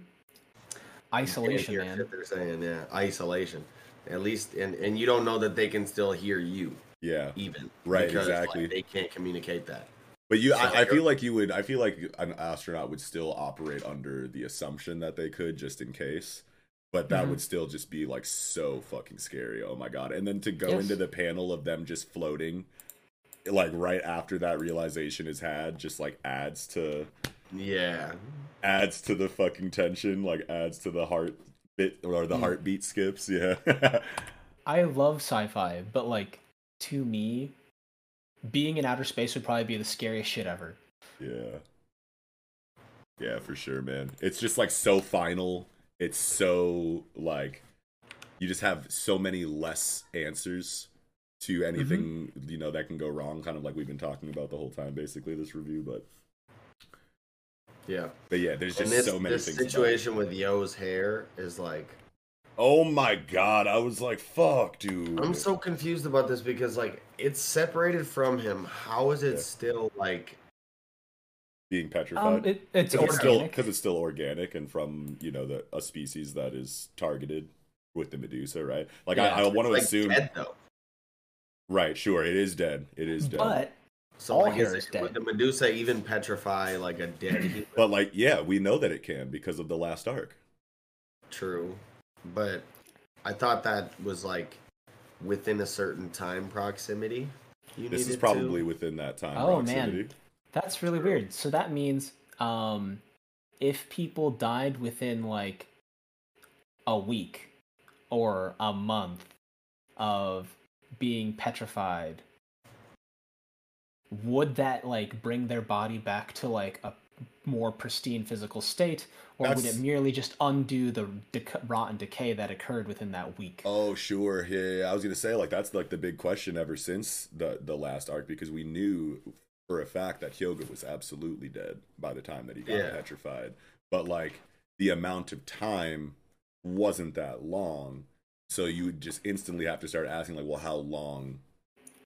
[SPEAKER 4] isolation man
[SPEAKER 2] They're saying, yeah, isolation. At least, and and you don't know that they can still hear you,
[SPEAKER 3] Yeah.
[SPEAKER 2] even
[SPEAKER 3] Right,
[SPEAKER 2] because, like,
[SPEAKER 3] exactly.
[SPEAKER 2] they can't communicate that.
[SPEAKER 3] But you,
[SPEAKER 2] So
[SPEAKER 3] I, I feel like you would. I feel like an astronaut would still operate under the assumption that they could, just in case. But that
[SPEAKER 4] Mhm.
[SPEAKER 3] would still just be like so fucking scary. Oh my god! And then to go
[SPEAKER 4] Yes.
[SPEAKER 3] into the panel of them just floating like right after that realization is had, just like adds to
[SPEAKER 2] yeah,
[SPEAKER 3] adds to the fucking tension, like adds to the heart bit or the
[SPEAKER 4] Mm.
[SPEAKER 3] heartbeat skips. Yeah,
[SPEAKER 4] I love sci-fi, but like to me, being in outer space would probably be the scariest shit ever.
[SPEAKER 3] yeah, yeah, for sure, man. It's just like so final. It's so like you just have so many less answers to anything you know that can go wrong. Kind of like we've been talking about the whole time, basically this review, but.
[SPEAKER 2] Yeah.
[SPEAKER 3] But yeah, there's just
[SPEAKER 2] this,
[SPEAKER 3] so many
[SPEAKER 2] this
[SPEAKER 3] things. about it.
[SPEAKER 2] situation with Yo's hair is like
[SPEAKER 3] Oh my god, I was like, fuck, dude.
[SPEAKER 2] I'm so confused about this because like it's separated from him. How is it still like
[SPEAKER 3] being petrified.
[SPEAKER 4] Um, it- it's
[SPEAKER 3] Cause still
[SPEAKER 4] organic.
[SPEAKER 3] because it's still organic and from you know the a species that is targeted with the Medusa, right? Like
[SPEAKER 2] Yeah,
[SPEAKER 3] I, I want to
[SPEAKER 2] like
[SPEAKER 3] assume,
[SPEAKER 2] dead, though.
[SPEAKER 3] right? Sure, it is dead. It is dead.
[SPEAKER 4] But
[SPEAKER 2] so
[SPEAKER 4] all
[SPEAKER 2] like,
[SPEAKER 4] hair
[SPEAKER 2] is
[SPEAKER 4] is
[SPEAKER 2] it, would the Medusa even petrify like a dead human?
[SPEAKER 3] But like, yeah, we know that it can because of the last arc.
[SPEAKER 2] True. But I thought that was like within a certain time proximity. You
[SPEAKER 3] This is probably
[SPEAKER 2] to.
[SPEAKER 3] within that time
[SPEAKER 4] oh
[SPEAKER 3] proximity.
[SPEAKER 4] man, that's really weird. So that means um, if people died within like a week or a month of being petrified, would that like bring their body back to like a more pristine physical state, or would it merely just undo the dec- rot and decay that occurred within that week?
[SPEAKER 3] Oh sure, yeah, yeah, yeah. I was gonna say like that's like the big question ever since the the last arc because we knew for a fact that Hyoga was absolutely dead by the time that he got
[SPEAKER 2] Yeah.
[SPEAKER 3] petrified, but like the amount of time wasn't that long, so you would just instantly have to start asking like, well, how long?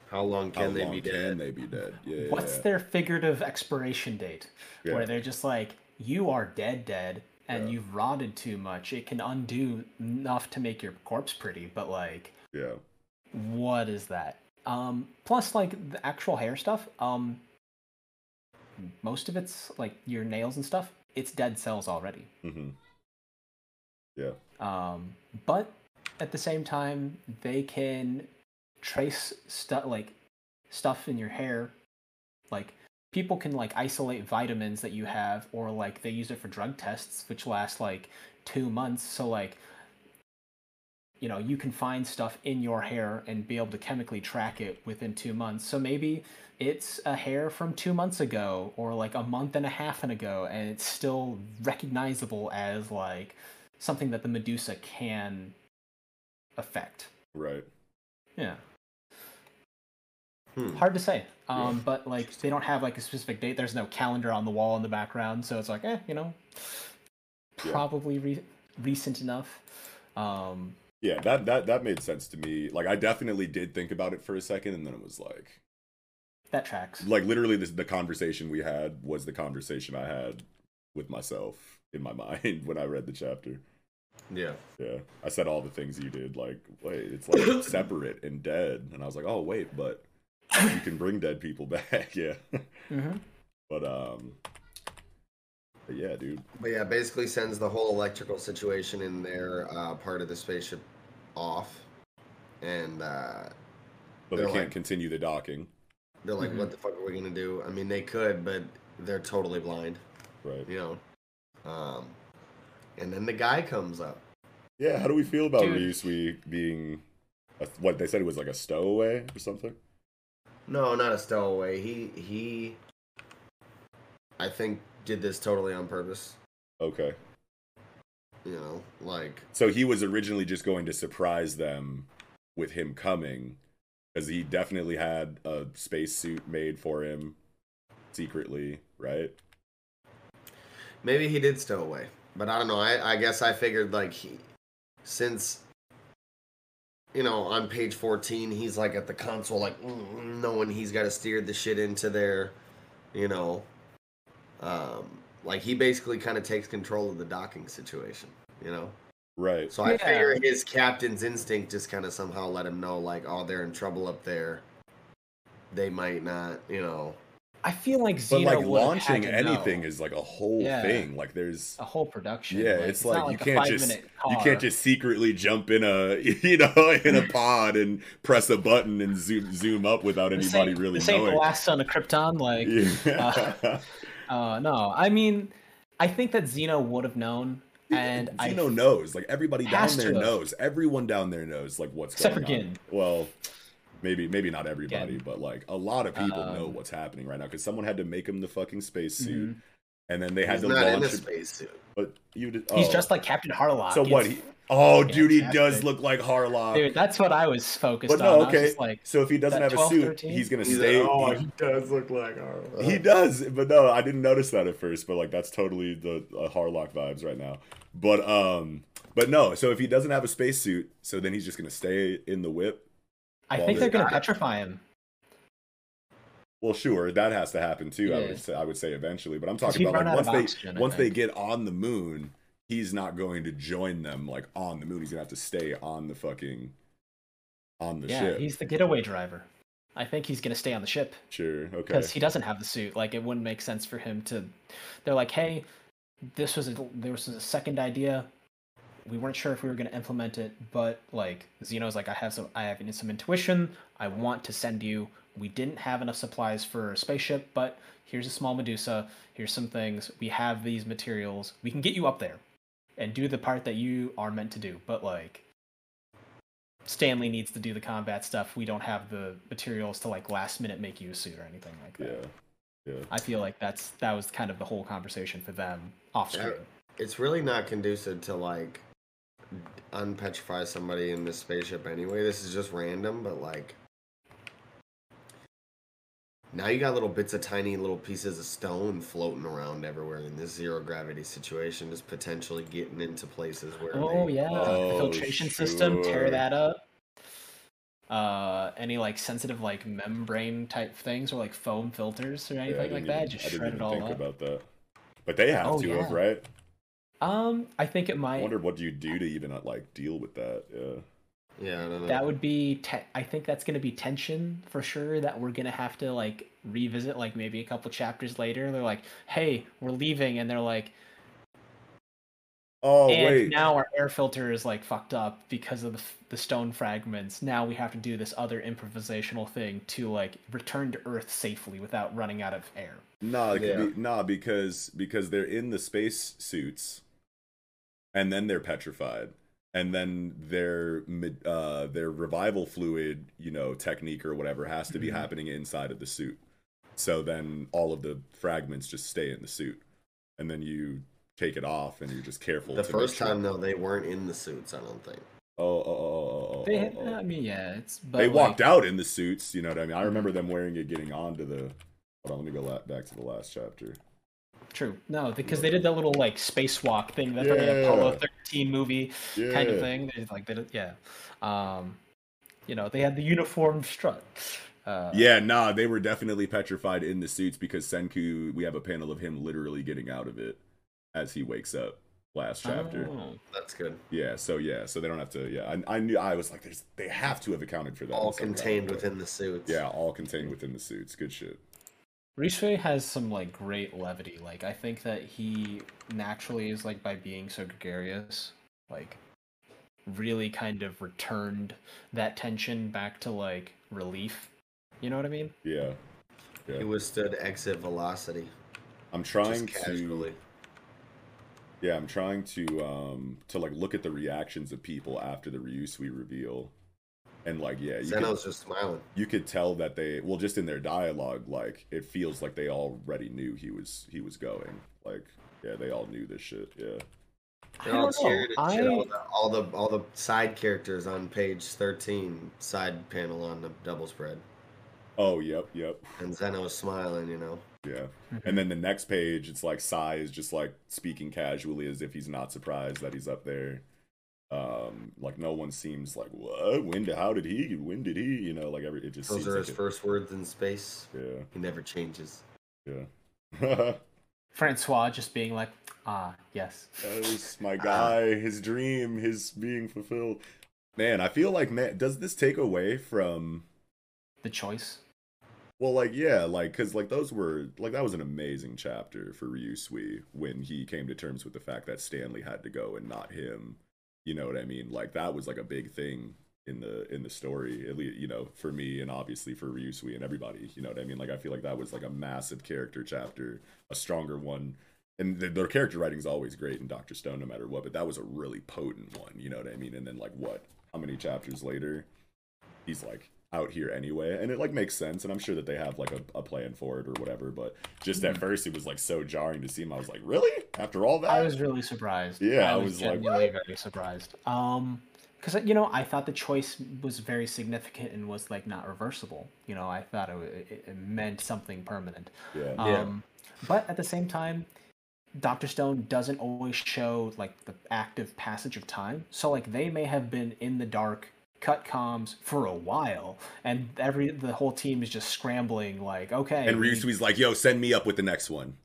[SPEAKER 2] How long
[SPEAKER 3] How
[SPEAKER 2] can they
[SPEAKER 3] long
[SPEAKER 2] be
[SPEAKER 3] can
[SPEAKER 2] dead?
[SPEAKER 3] they be dead? Yeah, yeah,
[SPEAKER 4] What's
[SPEAKER 3] yeah.
[SPEAKER 4] their figurative expiration date?
[SPEAKER 3] Yeah.
[SPEAKER 4] Where they're just like, you are dead, dead, and
[SPEAKER 3] Yeah.
[SPEAKER 4] you've rotted too much. It can undo enough to make your corpse pretty, but like,
[SPEAKER 3] yeah.
[SPEAKER 4] what is that? Um, plus, like the actual hair stuff. Um, most of it's like your nails and stuff. It's dead cells already.
[SPEAKER 3] Mm-hmm. Yeah.
[SPEAKER 4] Um, but at the same time, they can trace stuff like stuff in your hair. Like people can like isolate vitamins that you have, or like they use it for drug tests, which last like two months. So like, you know, you can find stuff in your hair and be able to chemically track it within two months. So maybe it's a hair from two months ago, or like a month and a half and ago, and it's still recognizable as like something that the Medusa can affect.
[SPEAKER 3] Right.
[SPEAKER 4] Yeah.
[SPEAKER 2] Hmm.
[SPEAKER 4] Hard to say. Um, but like they don't have like a specific date. There's no calendar on the wall in the background, so it's like, eh, you know,
[SPEAKER 3] Yeah.
[SPEAKER 4] probably re- recent enough. Um,
[SPEAKER 3] Yeah, that that that made sense to me. Like I definitely did think about it for a second, and then it was like,
[SPEAKER 4] that tracks.
[SPEAKER 3] like literally, this, the conversation we had was the conversation I had with myself in my mind when I read the chapter.
[SPEAKER 2] Yeah.
[SPEAKER 3] Yeah, I said all the things you did. Like, wait, it's like separate and dead, and I was like, oh wait, but you can bring dead people back. Yeah,
[SPEAKER 4] Mhm.
[SPEAKER 3] but um, but yeah, dude.
[SPEAKER 2] But yeah, basically sends the whole electrical situation in their uh, part of the spaceship off, and uh,
[SPEAKER 3] But they can't
[SPEAKER 2] like-
[SPEAKER 3] continue the docking.
[SPEAKER 2] they're like,
[SPEAKER 4] Mhm.
[SPEAKER 2] "What the fuck are we gonna do?" I mean, they could, but they're totally blind,
[SPEAKER 3] Right.
[SPEAKER 2] you know. Um, and then the guy comes up.
[SPEAKER 3] Yeah. How do we feel about
[SPEAKER 4] Dude.
[SPEAKER 3] Ryusui being a, what they said it was like a stowaway or something?
[SPEAKER 2] No, not a stowaway. He he. I think did this totally on purpose.
[SPEAKER 3] Okay.
[SPEAKER 2] You know, like
[SPEAKER 3] So he was originally just going to surprise them with him coming, because he definitely had a spacesuit made for him secretly, right?
[SPEAKER 2] Maybe he did stow away, but I don't know. I, I guess I figured like he, since you know on page fourteen he's like at the console like mm, knowing he's got to steer the shit into their, you know, um, like he basically kind of takes control of the docking situation, you know.
[SPEAKER 3] Right.
[SPEAKER 2] So I
[SPEAKER 4] Yeah.
[SPEAKER 2] figure his captain's instinct just kind of somehow let him know like oh they're in trouble up there. They might not, you know.
[SPEAKER 4] I feel like
[SPEAKER 3] But like launching anything
[SPEAKER 4] know.
[SPEAKER 3] is like a whole
[SPEAKER 4] Yeah.
[SPEAKER 3] thing. Like there's
[SPEAKER 4] a whole production.
[SPEAKER 3] yeah,
[SPEAKER 4] Like,
[SPEAKER 3] it's,
[SPEAKER 4] not
[SPEAKER 3] like, you
[SPEAKER 4] a
[SPEAKER 3] can't just you can't just secretly jump in a you know in a pod and press a button and zoom zoom up without anybody really
[SPEAKER 4] This ain't the
[SPEAKER 3] knowing.
[SPEAKER 4] last son of Krypton. Like,
[SPEAKER 3] Yeah.
[SPEAKER 4] uh, uh, no, I mean, I think that Xeno would have known, and I
[SPEAKER 3] Xeno knows. Like everybody down there knows. Everyone down there knows like what's
[SPEAKER 4] Except
[SPEAKER 3] going
[SPEAKER 4] for
[SPEAKER 3] on.
[SPEAKER 4] Gin.
[SPEAKER 3] Well, maybe maybe not everybody, but like a lot of people know
[SPEAKER 4] Um,
[SPEAKER 3] what's happening right now because someone had to make him the fucking spacesuit,
[SPEAKER 4] Mhm.
[SPEAKER 3] and then they had
[SPEAKER 2] He's
[SPEAKER 3] to
[SPEAKER 2] not in a
[SPEAKER 3] launch. him-
[SPEAKER 2] spacesuit.
[SPEAKER 3] But you did.
[SPEAKER 4] he's
[SPEAKER 3] oh.
[SPEAKER 4] just like Captain Harlock.
[SPEAKER 3] So what? He, oh, dude, he
[SPEAKER 4] Fantastic.
[SPEAKER 3] does look like Harlock.
[SPEAKER 4] Dude, that's what I was focused
[SPEAKER 3] But
[SPEAKER 4] on.
[SPEAKER 3] no,
[SPEAKER 4] I was
[SPEAKER 3] okay.
[SPEAKER 4] just like,
[SPEAKER 3] so if he doesn't have
[SPEAKER 4] 12,
[SPEAKER 3] a suit,
[SPEAKER 4] 13?
[SPEAKER 3] he's gonna
[SPEAKER 2] He's
[SPEAKER 3] stay.
[SPEAKER 2] like, oh,
[SPEAKER 3] he,
[SPEAKER 2] he does look like Harlock.
[SPEAKER 3] he does, but no, I didn't notice that at first. But like, that's totally the uh, Harlock vibes right now. But um, but no. So if he doesn't have a spacesuit, so then he's just gonna stay in the whip.
[SPEAKER 4] I
[SPEAKER 3] Well,
[SPEAKER 4] think they're
[SPEAKER 3] they're
[SPEAKER 4] gonna petrify him.
[SPEAKER 3] Well, sure, that has to happen too. I would say, I would say eventually, but I'm talking about like once they
[SPEAKER 4] oxygen,
[SPEAKER 3] once they get on the moon, he's not going to join them like on the moon. He's gonna have to stay on the fucking on the
[SPEAKER 4] yeah,
[SPEAKER 3] ship.
[SPEAKER 4] he's the getaway driver. I think he's gonna stay on the ship
[SPEAKER 3] Sure, okay.
[SPEAKER 4] because he doesn't have the suit. Like, it wouldn't make sense for him to. They're like, hey, this was a, there was a second idea. We weren't sure if we were gonna implement it, but like Xeno's like, I have some, I have some intuition. I want to send you. We didn't have enough supplies for a spaceship, but here's a small Medusa. Here's some things. We have these materials. We can get you up there and do the part that you are meant to do. But like, Stanley needs to do the combat stuff. We don't have the materials to like last minute make you a suit or anything like that.
[SPEAKER 3] Yeah, yeah.
[SPEAKER 4] I feel like that's that was kind of the whole conversation for them off screen.
[SPEAKER 2] It's really not conducive to like unpetrify somebody in this spaceship anyway. This is just random, but like now you got little bits of tiny little pieces of stone floating around everywhere in this zero gravity situation, just potentially getting into places where.
[SPEAKER 4] Oh
[SPEAKER 2] they-
[SPEAKER 4] yeah,
[SPEAKER 3] Oh,
[SPEAKER 4] the filtration system. Tear that up. Uh, any like sensitive like membrane type things or like foam filters or anything
[SPEAKER 3] didn't
[SPEAKER 4] like
[SPEAKER 3] even-
[SPEAKER 4] that. Just
[SPEAKER 3] I didn't
[SPEAKER 4] shred it
[SPEAKER 3] even
[SPEAKER 4] all
[SPEAKER 3] think
[SPEAKER 4] up.
[SPEAKER 3] about that. But they have
[SPEAKER 4] Oh,
[SPEAKER 3] to
[SPEAKER 4] yeah.
[SPEAKER 3] have, right?
[SPEAKER 4] Um, I think it might.
[SPEAKER 3] I wonder what do you do to even uh, like deal with that? Yeah.
[SPEAKER 2] Yeah, I don't.
[SPEAKER 4] That would be. Te- I think that's gonna be tension for sure. That we're gonna have to like revisit, like maybe a couple chapters later. They're like, "Hey, we're leaving," and they're like,
[SPEAKER 3] Oh
[SPEAKER 4] and
[SPEAKER 3] wait.
[SPEAKER 4] now our air filter is like fucked up because of the, f- the stone fragments. Now we have to do this other improvisational thing to like return to Earth safely without running out of air.
[SPEAKER 3] Nah,
[SPEAKER 2] Yeah.
[SPEAKER 3] be, nah, because because they're in the space suits, and then they're petrified, and then their uh their revival fluid, you know, technique or whatever has to be
[SPEAKER 4] Mm-hmm.
[SPEAKER 3] happening inside of the suit. So then all of the fragments just stay in the suit, and then you take it off, and you're just careful.
[SPEAKER 2] the
[SPEAKER 3] to
[SPEAKER 2] first
[SPEAKER 3] sure-
[SPEAKER 2] time though, they weren't in the suits. I don't think.
[SPEAKER 3] Oh, oh, oh, oh, oh,
[SPEAKER 4] They,
[SPEAKER 3] oh, oh.
[SPEAKER 4] I mean, yeah, it's but
[SPEAKER 3] they
[SPEAKER 4] like,
[SPEAKER 3] walked out in the suits. You know what I mean? I remember them wearing it, getting onto the. Hold on, let me go back to the last chapter.
[SPEAKER 4] True, no, because they did that little like spacewalk thing that from the
[SPEAKER 3] Yeah.
[SPEAKER 4] Apollo 13 movie kind of thing. They like did it, yeah. Um, you know, they had the uniform strut. Uh,
[SPEAKER 3] Yeah, nah, they were definitely petrified in the suits because Senku. We have a panel of him literally getting out of it as he wakes up. Last chapter.
[SPEAKER 4] Oh.
[SPEAKER 2] That's good.
[SPEAKER 3] Yeah, so yeah, so they don't have to. Yeah, I, I knew I was like, there's they have to have accounted for that.
[SPEAKER 2] All contained
[SPEAKER 3] way.
[SPEAKER 2] within the suits.
[SPEAKER 3] Yeah, all contained within the suits. Good shit.
[SPEAKER 4] Ryusui has some like great levity. Like I think that he naturally is like by being so gregarious, like really kind of returned that tension back to like relief. You know what I mean?
[SPEAKER 3] Yeah, yeah.
[SPEAKER 2] He withstood exit velocity.
[SPEAKER 3] I'm trying
[SPEAKER 2] just
[SPEAKER 3] to. Yeah, I'm trying to um to like look at the reactions of people after the Ryusui reveal, and like yeah, you
[SPEAKER 2] Xeno's
[SPEAKER 3] could,
[SPEAKER 2] just smiling.
[SPEAKER 3] you could tell that they well just in their dialogue like it feels like they already knew he was he was going like yeah they all knew this shit yeah
[SPEAKER 4] I
[SPEAKER 2] all
[SPEAKER 4] don't know.
[SPEAKER 2] shit.
[SPEAKER 4] I-
[SPEAKER 2] All, the, all the all the side characters on page thirteen, side panel on the double spread,
[SPEAKER 3] oh yep yep
[SPEAKER 2] and Xeno's smiling. You know.
[SPEAKER 3] yeah
[SPEAKER 4] Mm-hmm.
[SPEAKER 3] and then the next page it's like Sai is just like speaking casually as if he's not surprised that he's up there um like no one seems like what when did how did he when did he you know like every it just
[SPEAKER 2] Those
[SPEAKER 3] seems
[SPEAKER 2] are
[SPEAKER 3] like
[SPEAKER 2] his
[SPEAKER 3] it-
[SPEAKER 2] first words in space.
[SPEAKER 3] yeah
[SPEAKER 2] He never changes.
[SPEAKER 3] yeah
[SPEAKER 4] Francois just being like, ah, yes.
[SPEAKER 3] That was my guy, his dream, his being fulfilled. Man, I feel like man, does this take away from
[SPEAKER 4] The choice.
[SPEAKER 3] Well, like yeah, like because like those were like that was an amazing chapter for Ryusui when he came to terms with the fact that Stanley had to go and not him. You know what I mean? Like that was like a big thing in the in the story, at least you know for me and obviously for Ryusui and everybody. You know what I mean? Like I feel like that was like a massive character chapter, a stronger one. And the, their character writing is always great in Doctor Stone, no matter what. But that was a really potent one. You know what I mean? And then like what? How many chapters later? He's like out here anyway and it like makes sense and i'm sure that they have like a, a plan for it or whatever but just at first it was like so jarring to see him i was like really after all that
[SPEAKER 4] I was really surprised.
[SPEAKER 3] Yeah, I
[SPEAKER 4] I
[SPEAKER 3] was
[SPEAKER 4] was,
[SPEAKER 3] like,
[SPEAKER 4] genuinely very surprised. Um, because you know, I thought the choice was very significant and was like not reversible. You know, I thought it, it, it meant something permanent.
[SPEAKER 3] Yeah.
[SPEAKER 4] Um, but at the same time, Doctor Stone doesn't always show like the active passage of time. So like they may have been in the dark, cut comms for a while, and every the whole team is just scrambling. Like, okay,
[SPEAKER 3] and Ryusui's like yo send me up with the next one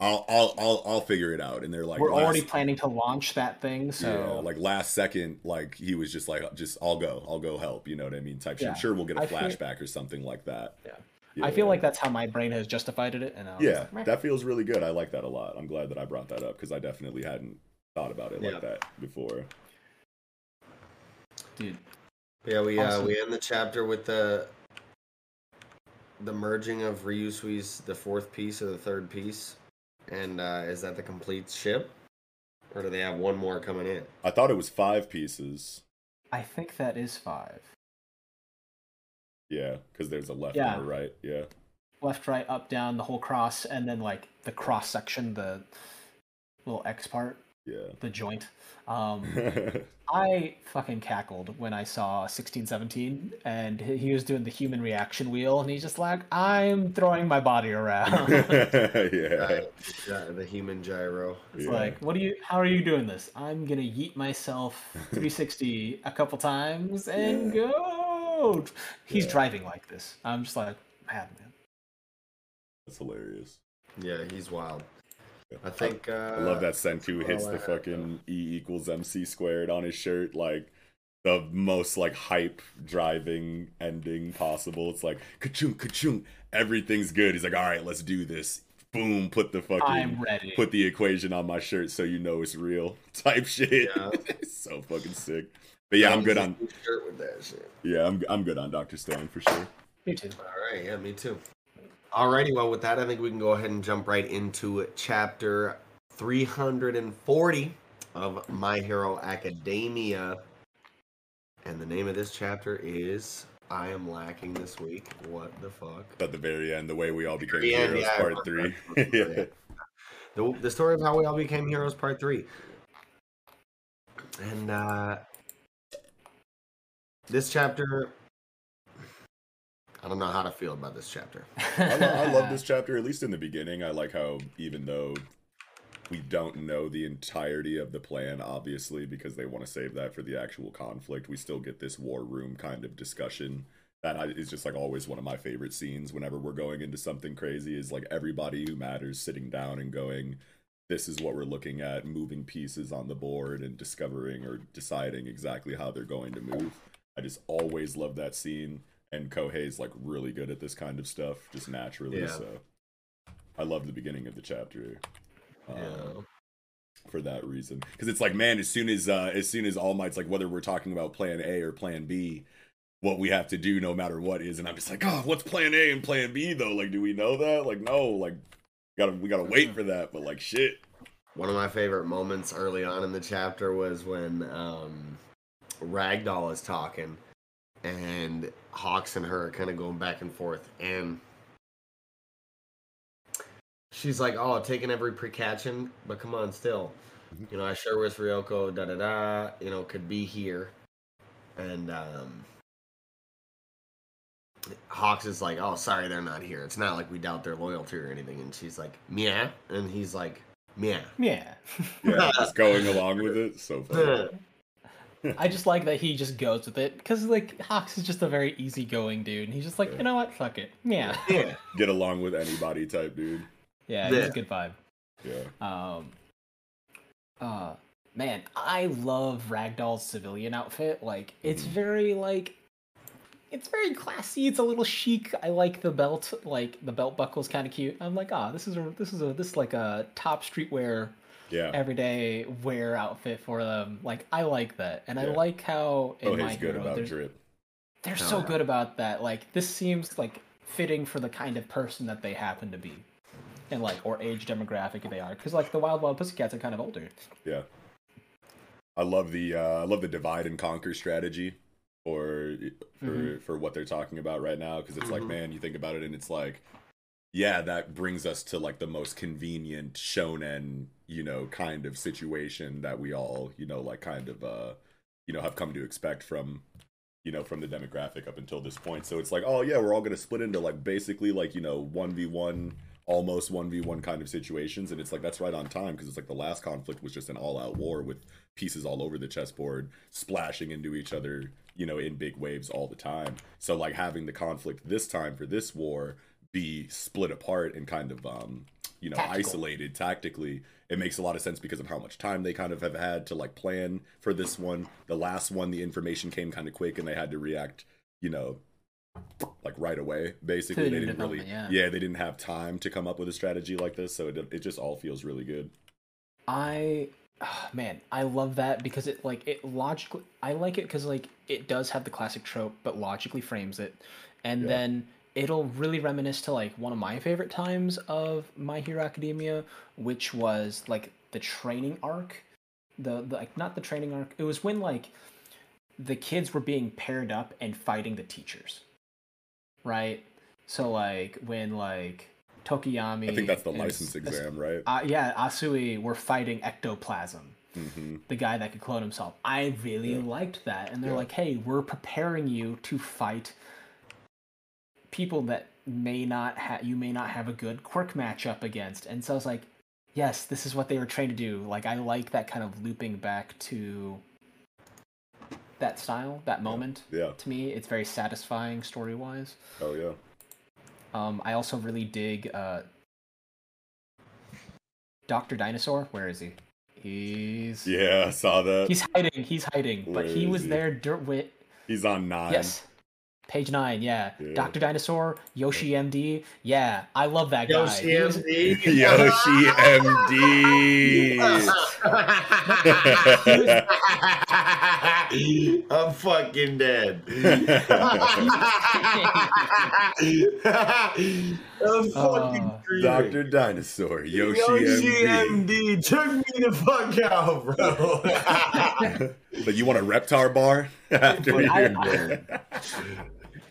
[SPEAKER 3] i'll i'll i'll, I'll figure it out and they're like
[SPEAKER 4] we're
[SPEAKER 3] last-
[SPEAKER 4] already planning to launch that thing. So
[SPEAKER 3] yeah, like last second like he was just like just i'll go i'll go help you know what i mean type
[SPEAKER 4] Yeah.
[SPEAKER 3] shit sure we'll get a
[SPEAKER 4] I feel-
[SPEAKER 3] flashback or something like that
[SPEAKER 4] yeah. I feel like that's how my brain has justified it. And
[SPEAKER 3] yeah
[SPEAKER 4] like,
[SPEAKER 3] that feels really good i like that a lot i'm glad that i brought that up because i definitely hadn't thought about it
[SPEAKER 2] Yeah.
[SPEAKER 3] like that before
[SPEAKER 4] dude.
[SPEAKER 2] Yeah, we uh, we end the chapter with the the merging of Ryusui's the fourth piece or the third piece, and uh, is that the complete ship, or do they have one more coming in?
[SPEAKER 3] i thought it was five pieces
[SPEAKER 4] I think that is five.
[SPEAKER 3] yeah because there's a left
[SPEAKER 4] Yeah.
[SPEAKER 3] and a right yeah
[SPEAKER 4] Left, right, up, down, the whole cross, and then like the cross section, the little X part,
[SPEAKER 3] yeah
[SPEAKER 4] the joint. Um, I fucking cackled when I saw 1617 and he he was doing the human reaction wheel and he's just like, I'm throwing my body around.
[SPEAKER 3] yeah
[SPEAKER 2] Uh, the human gyro.
[SPEAKER 4] It's like, what are you? How are you doing this? I'm gonna yeet myself 360 a couple times and go. He's
[SPEAKER 3] Yeah.
[SPEAKER 4] driving like this. I'm just like, man, man.
[SPEAKER 3] that's hilarious
[SPEAKER 2] Yeah, he's wild. I think. Uh,
[SPEAKER 3] I love that Senku
[SPEAKER 2] that's
[SPEAKER 3] hits the fucking E equals MC squared on his shirt, like the most like hype driving ending possible. It's like ka-chung, ka-chung, everything's good. He's like, all right, let's do this. Boom, put the fucking
[SPEAKER 4] I'm ready.
[SPEAKER 3] put the equation on my shirt so you know it's real type shit.
[SPEAKER 2] Yeah.
[SPEAKER 3] so fucking sick. But yeah, I'm good on
[SPEAKER 2] Shirt with that shit.
[SPEAKER 3] yeah, I'm I'm good on Doctor Stone for sure.
[SPEAKER 4] Me too.
[SPEAKER 2] All right, yeah, me too. Alrighty, well, with that, I think we can go ahead and jump right into chapter 340 of My Hero Academia. And the name of this chapter is I Am Lacking This Week. What the fuck?
[SPEAKER 3] At the very end, the way we all became
[SPEAKER 2] end,
[SPEAKER 3] heroes,
[SPEAKER 2] yeah,
[SPEAKER 3] part three. yeah.
[SPEAKER 2] The, the story of how we all became heroes, part three. And uh, this chapter, I don't know how to feel about this chapter.
[SPEAKER 3] I, lo- I love this chapter, at least in the beginning. I like how even though we don't know the entirety of the plan, obviously, because they want to save that for the actual conflict, we still get this war room kind of discussion. That is just like always one of my favorite scenes whenever we're going into something crazy is like everybody who matters sitting down and going, this is what we're looking at, moving pieces on the board and discovering or deciding exactly how they're going to move. I just always love that scene. And Kohei's like really good at this kind of stuff, just naturally.
[SPEAKER 2] Yeah.
[SPEAKER 3] So I love the beginning of the chapter. Um, for that reason. Because it's like, man, as soon as uh as soon as All Might's like whether we're talking about plan A or plan B, what we have to do no matter what is, and I'm just like, oh, what's plan A and plan B though? Like, do we know that? Like, no, like gotta we gotta wait for that, but like shit.
[SPEAKER 2] One of my favorite moments early on in the chapter was when um, Ragdoll is talking, and Hawks and her are kind of going back and forth, and she's like, "Oh, taking every precaution, but come on, still, you know, I sure wish Ryoko da da da, you know, could be here," and um, Hawks is like, "Oh, sorry, they're not here. It's not like we doubt their loyalty or anything," and she's like, "Meow," and he's like, "Meow."
[SPEAKER 4] Yeah.
[SPEAKER 3] Yeah, just going along with it. So funny.
[SPEAKER 4] I just like that he just goes with it because like Hawks is just a very easygoing dude, and he's just like, you know what, fuck it, yeah,
[SPEAKER 2] yeah,
[SPEAKER 3] Get along with anybody type dude.
[SPEAKER 4] yeah, he's
[SPEAKER 2] Yeah.
[SPEAKER 4] a good vibe.
[SPEAKER 3] Yeah.
[SPEAKER 4] Um, uh, man, I love Ragdoll's civilian outfit. Like, it's very like, it's very classy. It's a little chic. I like the belt. Like the belt buckle's kind of cute. I'm like, ah, this is a this is a this is like a top streetwear,
[SPEAKER 3] Yeah.
[SPEAKER 4] everyday wear outfit for them. Like I like that, and I like how in
[SPEAKER 3] Oh,
[SPEAKER 4] my
[SPEAKER 3] he's good
[SPEAKER 4] hero,
[SPEAKER 3] about drip.
[SPEAKER 4] they're
[SPEAKER 2] Oh,
[SPEAKER 4] so
[SPEAKER 2] yeah.
[SPEAKER 4] good about that. Like this seems like fitting for the kind of person that they happen to be, and like or age demographic they are. Because like the Wild Wild Pussycats are kind of older.
[SPEAKER 3] Yeah. I love the uh, I love the divide and conquer strategy for for
[SPEAKER 4] Mhm.
[SPEAKER 3] for what they're talking about right now because it's like
[SPEAKER 2] Mhm.
[SPEAKER 3] man you think about it and it's like yeah that brings us to like the most convenient shonen you know kind of situation that we all you know like kind of uh you know have come to expect from you know from the demographic up until this point. So it's like oh yeah we're all to split into like basically like you know 1v1 almost 1v1 kind of situations. And it's like that's right on time because it's like the last conflict was just an all-out war with pieces all over the chessboard splashing into each other you know in big waves all the time. So like having the conflict this time for this war be split apart and kind of um you know
[SPEAKER 4] Tactical.
[SPEAKER 3] isolated tactically it makes a lot of sense because of how much time they kind of have had to like plan for this one the last one the information came kind of quick and they had to react you know like right away basically they didn't really
[SPEAKER 4] development,
[SPEAKER 3] yeah they didn't have time to come up with a strategy like this so it, it just all feels really good
[SPEAKER 4] I ah, man, I love that because it like it logically I like it because like it does have the classic trope but logically frames it. And
[SPEAKER 3] Yeah.
[SPEAKER 4] then it'll really reminisce to like one of my favorite times of My Hero Academia, which was like the training arc. The, the like not the training arc. It was when like the kids were being paired up and fighting the teachers. Right? So like when like Tokoyami
[SPEAKER 3] i think that's the
[SPEAKER 4] and
[SPEAKER 3] license
[SPEAKER 4] S-
[SPEAKER 3] exam right
[SPEAKER 4] uh, yeah, Asui were fighting ectoplasm,
[SPEAKER 3] hmm
[SPEAKER 4] the guy that could clone himself. I really
[SPEAKER 3] Yeah.
[SPEAKER 4] liked that. And they're
[SPEAKER 3] Yeah.
[SPEAKER 4] like, hey, we're preparing you to fight people that may not have you may not have a good quirk matchup against. And so I was like, yes, this is what they were trained to do. Like I like that kind of looping back to that style, that moment.
[SPEAKER 3] yeah
[SPEAKER 4] To me, it's very satisfying story wise.
[SPEAKER 3] oh yeah
[SPEAKER 4] Um, I also really dig uh, Doctor Dinosaur. Where is he? He's
[SPEAKER 3] yeah i saw that
[SPEAKER 4] he's hiding. He's hiding.
[SPEAKER 3] Where
[SPEAKER 4] but he was
[SPEAKER 3] he?
[SPEAKER 4] there dur- with
[SPEAKER 3] he's on nine
[SPEAKER 4] yes, page nine. Yeah,
[SPEAKER 3] Yeah.
[SPEAKER 4] Doctor Dinosaur, Yoshi MD. Yeah, I love that guy.
[SPEAKER 2] Yoshi
[SPEAKER 4] He was-
[SPEAKER 2] MD.
[SPEAKER 3] yoshi md
[SPEAKER 2] I'm fucking dead. I'm fucking
[SPEAKER 4] Uh.
[SPEAKER 3] Dr. Dinosaur, Yoshi,
[SPEAKER 2] Yoshi
[SPEAKER 3] MD.
[SPEAKER 2] MD took me the fuck out, bro.
[SPEAKER 3] But you want a Reptar bar after
[SPEAKER 4] But
[SPEAKER 3] you
[SPEAKER 4] I-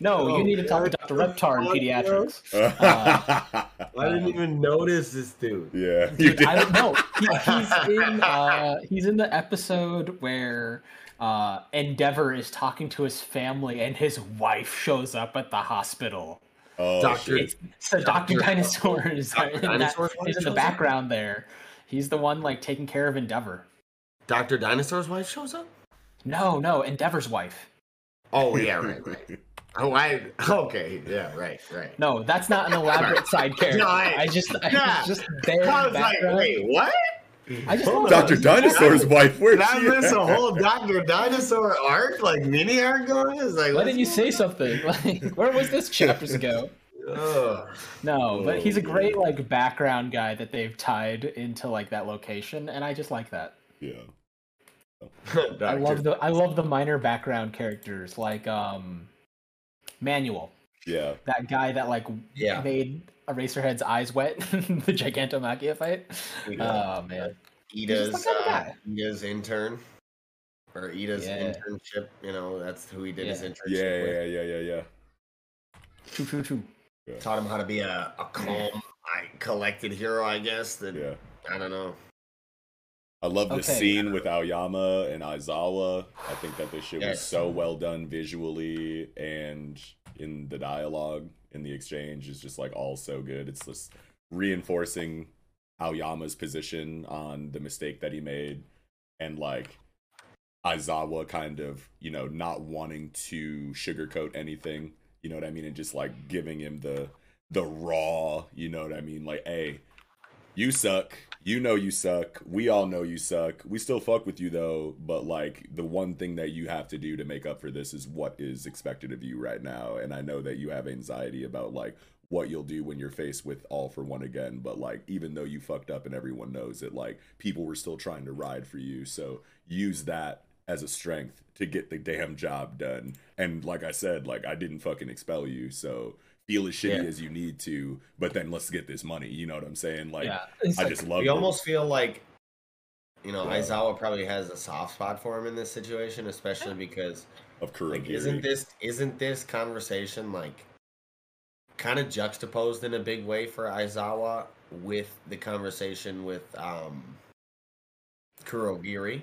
[SPEAKER 4] no,
[SPEAKER 2] Oh,
[SPEAKER 4] you need to talk to Doctor Reptar in
[SPEAKER 2] fuck,
[SPEAKER 4] pediatrics.
[SPEAKER 2] I didn't even notice this dude.
[SPEAKER 3] yeah, you
[SPEAKER 4] Dude,
[SPEAKER 3] did.
[SPEAKER 4] I don't know. He, he's in uh, he's in the episode where uh, Endeavor is talking to his family and his wife shows up at the hospital.
[SPEAKER 3] Oh,
[SPEAKER 2] Doctor-
[SPEAKER 3] shit.
[SPEAKER 4] So Doctor
[SPEAKER 2] Doctor-
[SPEAKER 4] Dinosaur is
[SPEAKER 2] Dr.
[SPEAKER 4] in, that,
[SPEAKER 2] Dinosaur's
[SPEAKER 4] is in the
[SPEAKER 2] shows up?
[SPEAKER 4] background there. He's the one like taking care of Endeavor.
[SPEAKER 2] Dr. Dinosaur's wife shows up?
[SPEAKER 4] No, no, Endeavor's wife.
[SPEAKER 2] Oh, yeah, right, right. Oh, I. Okay, yeah, right, right.
[SPEAKER 4] No, that's not an elaborate side character.
[SPEAKER 2] No, I-
[SPEAKER 4] I just I
[SPEAKER 2] Yeah.
[SPEAKER 4] was just there in
[SPEAKER 2] I
[SPEAKER 4] the
[SPEAKER 2] was like,
[SPEAKER 4] background.
[SPEAKER 2] wait, what?
[SPEAKER 4] I just
[SPEAKER 2] Hold
[SPEAKER 4] thought
[SPEAKER 3] Dr.
[SPEAKER 4] it was-
[SPEAKER 3] Dinosaur's wife, where'd
[SPEAKER 2] Did I
[SPEAKER 3] she
[SPEAKER 2] miss
[SPEAKER 3] at?
[SPEAKER 2] a whole Dr. Dinosaur arc, like mini arc going? It's like,
[SPEAKER 4] Why didn't you
[SPEAKER 2] going
[SPEAKER 4] say something? Like, where was this chapters ago?
[SPEAKER 2] on? Ugh.
[SPEAKER 4] No, but
[SPEAKER 3] Oh,
[SPEAKER 4] he's a oh,
[SPEAKER 3] great
[SPEAKER 4] like background guy that they've tied into like that location, and I just like that.
[SPEAKER 3] Yeah.
[SPEAKER 4] I love the I love the minor background characters like um Manual,
[SPEAKER 3] Yeah.
[SPEAKER 4] that guy that like
[SPEAKER 2] Yeah.
[SPEAKER 4] made Eraserhead's eyes wet, the Gigantomachia fight.
[SPEAKER 2] Yeah.
[SPEAKER 4] Oh man, Iida's, kind of
[SPEAKER 2] uh. Iida's intern. Or Iida's
[SPEAKER 4] Yeah.
[SPEAKER 2] internship, you know, that's who he did his internship
[SPEAKER 3] Yeah,
[SPEAKER 2] with.
[SPEAKER 3] yeah, yeah, yeah, yeah.
[SPEAKER 4] true, true, true.
[SPEAKER 2] Taught him how to be a, a calm, like, collected hero, I guess. That
[SPEAKER 3] Yeah.
[SPEAKER 2] I don't know.
[SPEAKER 3] I love the
[SPEAKER 4] Okay.
[SPEAKER 3] scene with Aoyama and Aizawa. I think that this shit was so well done visually and in the dialogue, in the exchange is just like all so good. It's just reinforcing Aoyama's position on the mistake that he made and like Aizawa kind of, you know, not wanting to sugarcoat anything, you know what I mean, and just like giving him the the raw, you know what I mean, like, hey, you suck. You know you suck. We all know you suck. We still fuck with you though, but like the one thing that you have to do to make up for this is what is expected of you right now. And I know that you have anxiety about like what you'll do when you're faced with all for one again, but like even though you fucked up and everyone knows it, like people were still trying to ride for you. So use that as a strength to get the damn job done. And like I said, like I didn't fucking expel you, so feel as shitty
[SPEAKER 2] Yeah.
[SPEAKER 3] as you need to, but then let's get this money. You know what I'm saying? Like
[SPEAKER 4] Yeah, it's
[SPEAKER 3] I
[SPEAKER 4] like-
[SPEAKER 3] just love
[SPEAKER 2] You
[SPEAKER 3] it.
[SPEAKER 2] almost feel like, you know,
[SPEAKER 3] Yeah.
[SPEAKER 2] Aizawa probably has a soft spot for him in this situation, especially because
[SPEAKER 3] of Kurogiri.
[SPEAKER 2] like isn't this isn't this conversation like kind of juxtaposed in a big way for Aizawa with the conversation with um Kurogiri?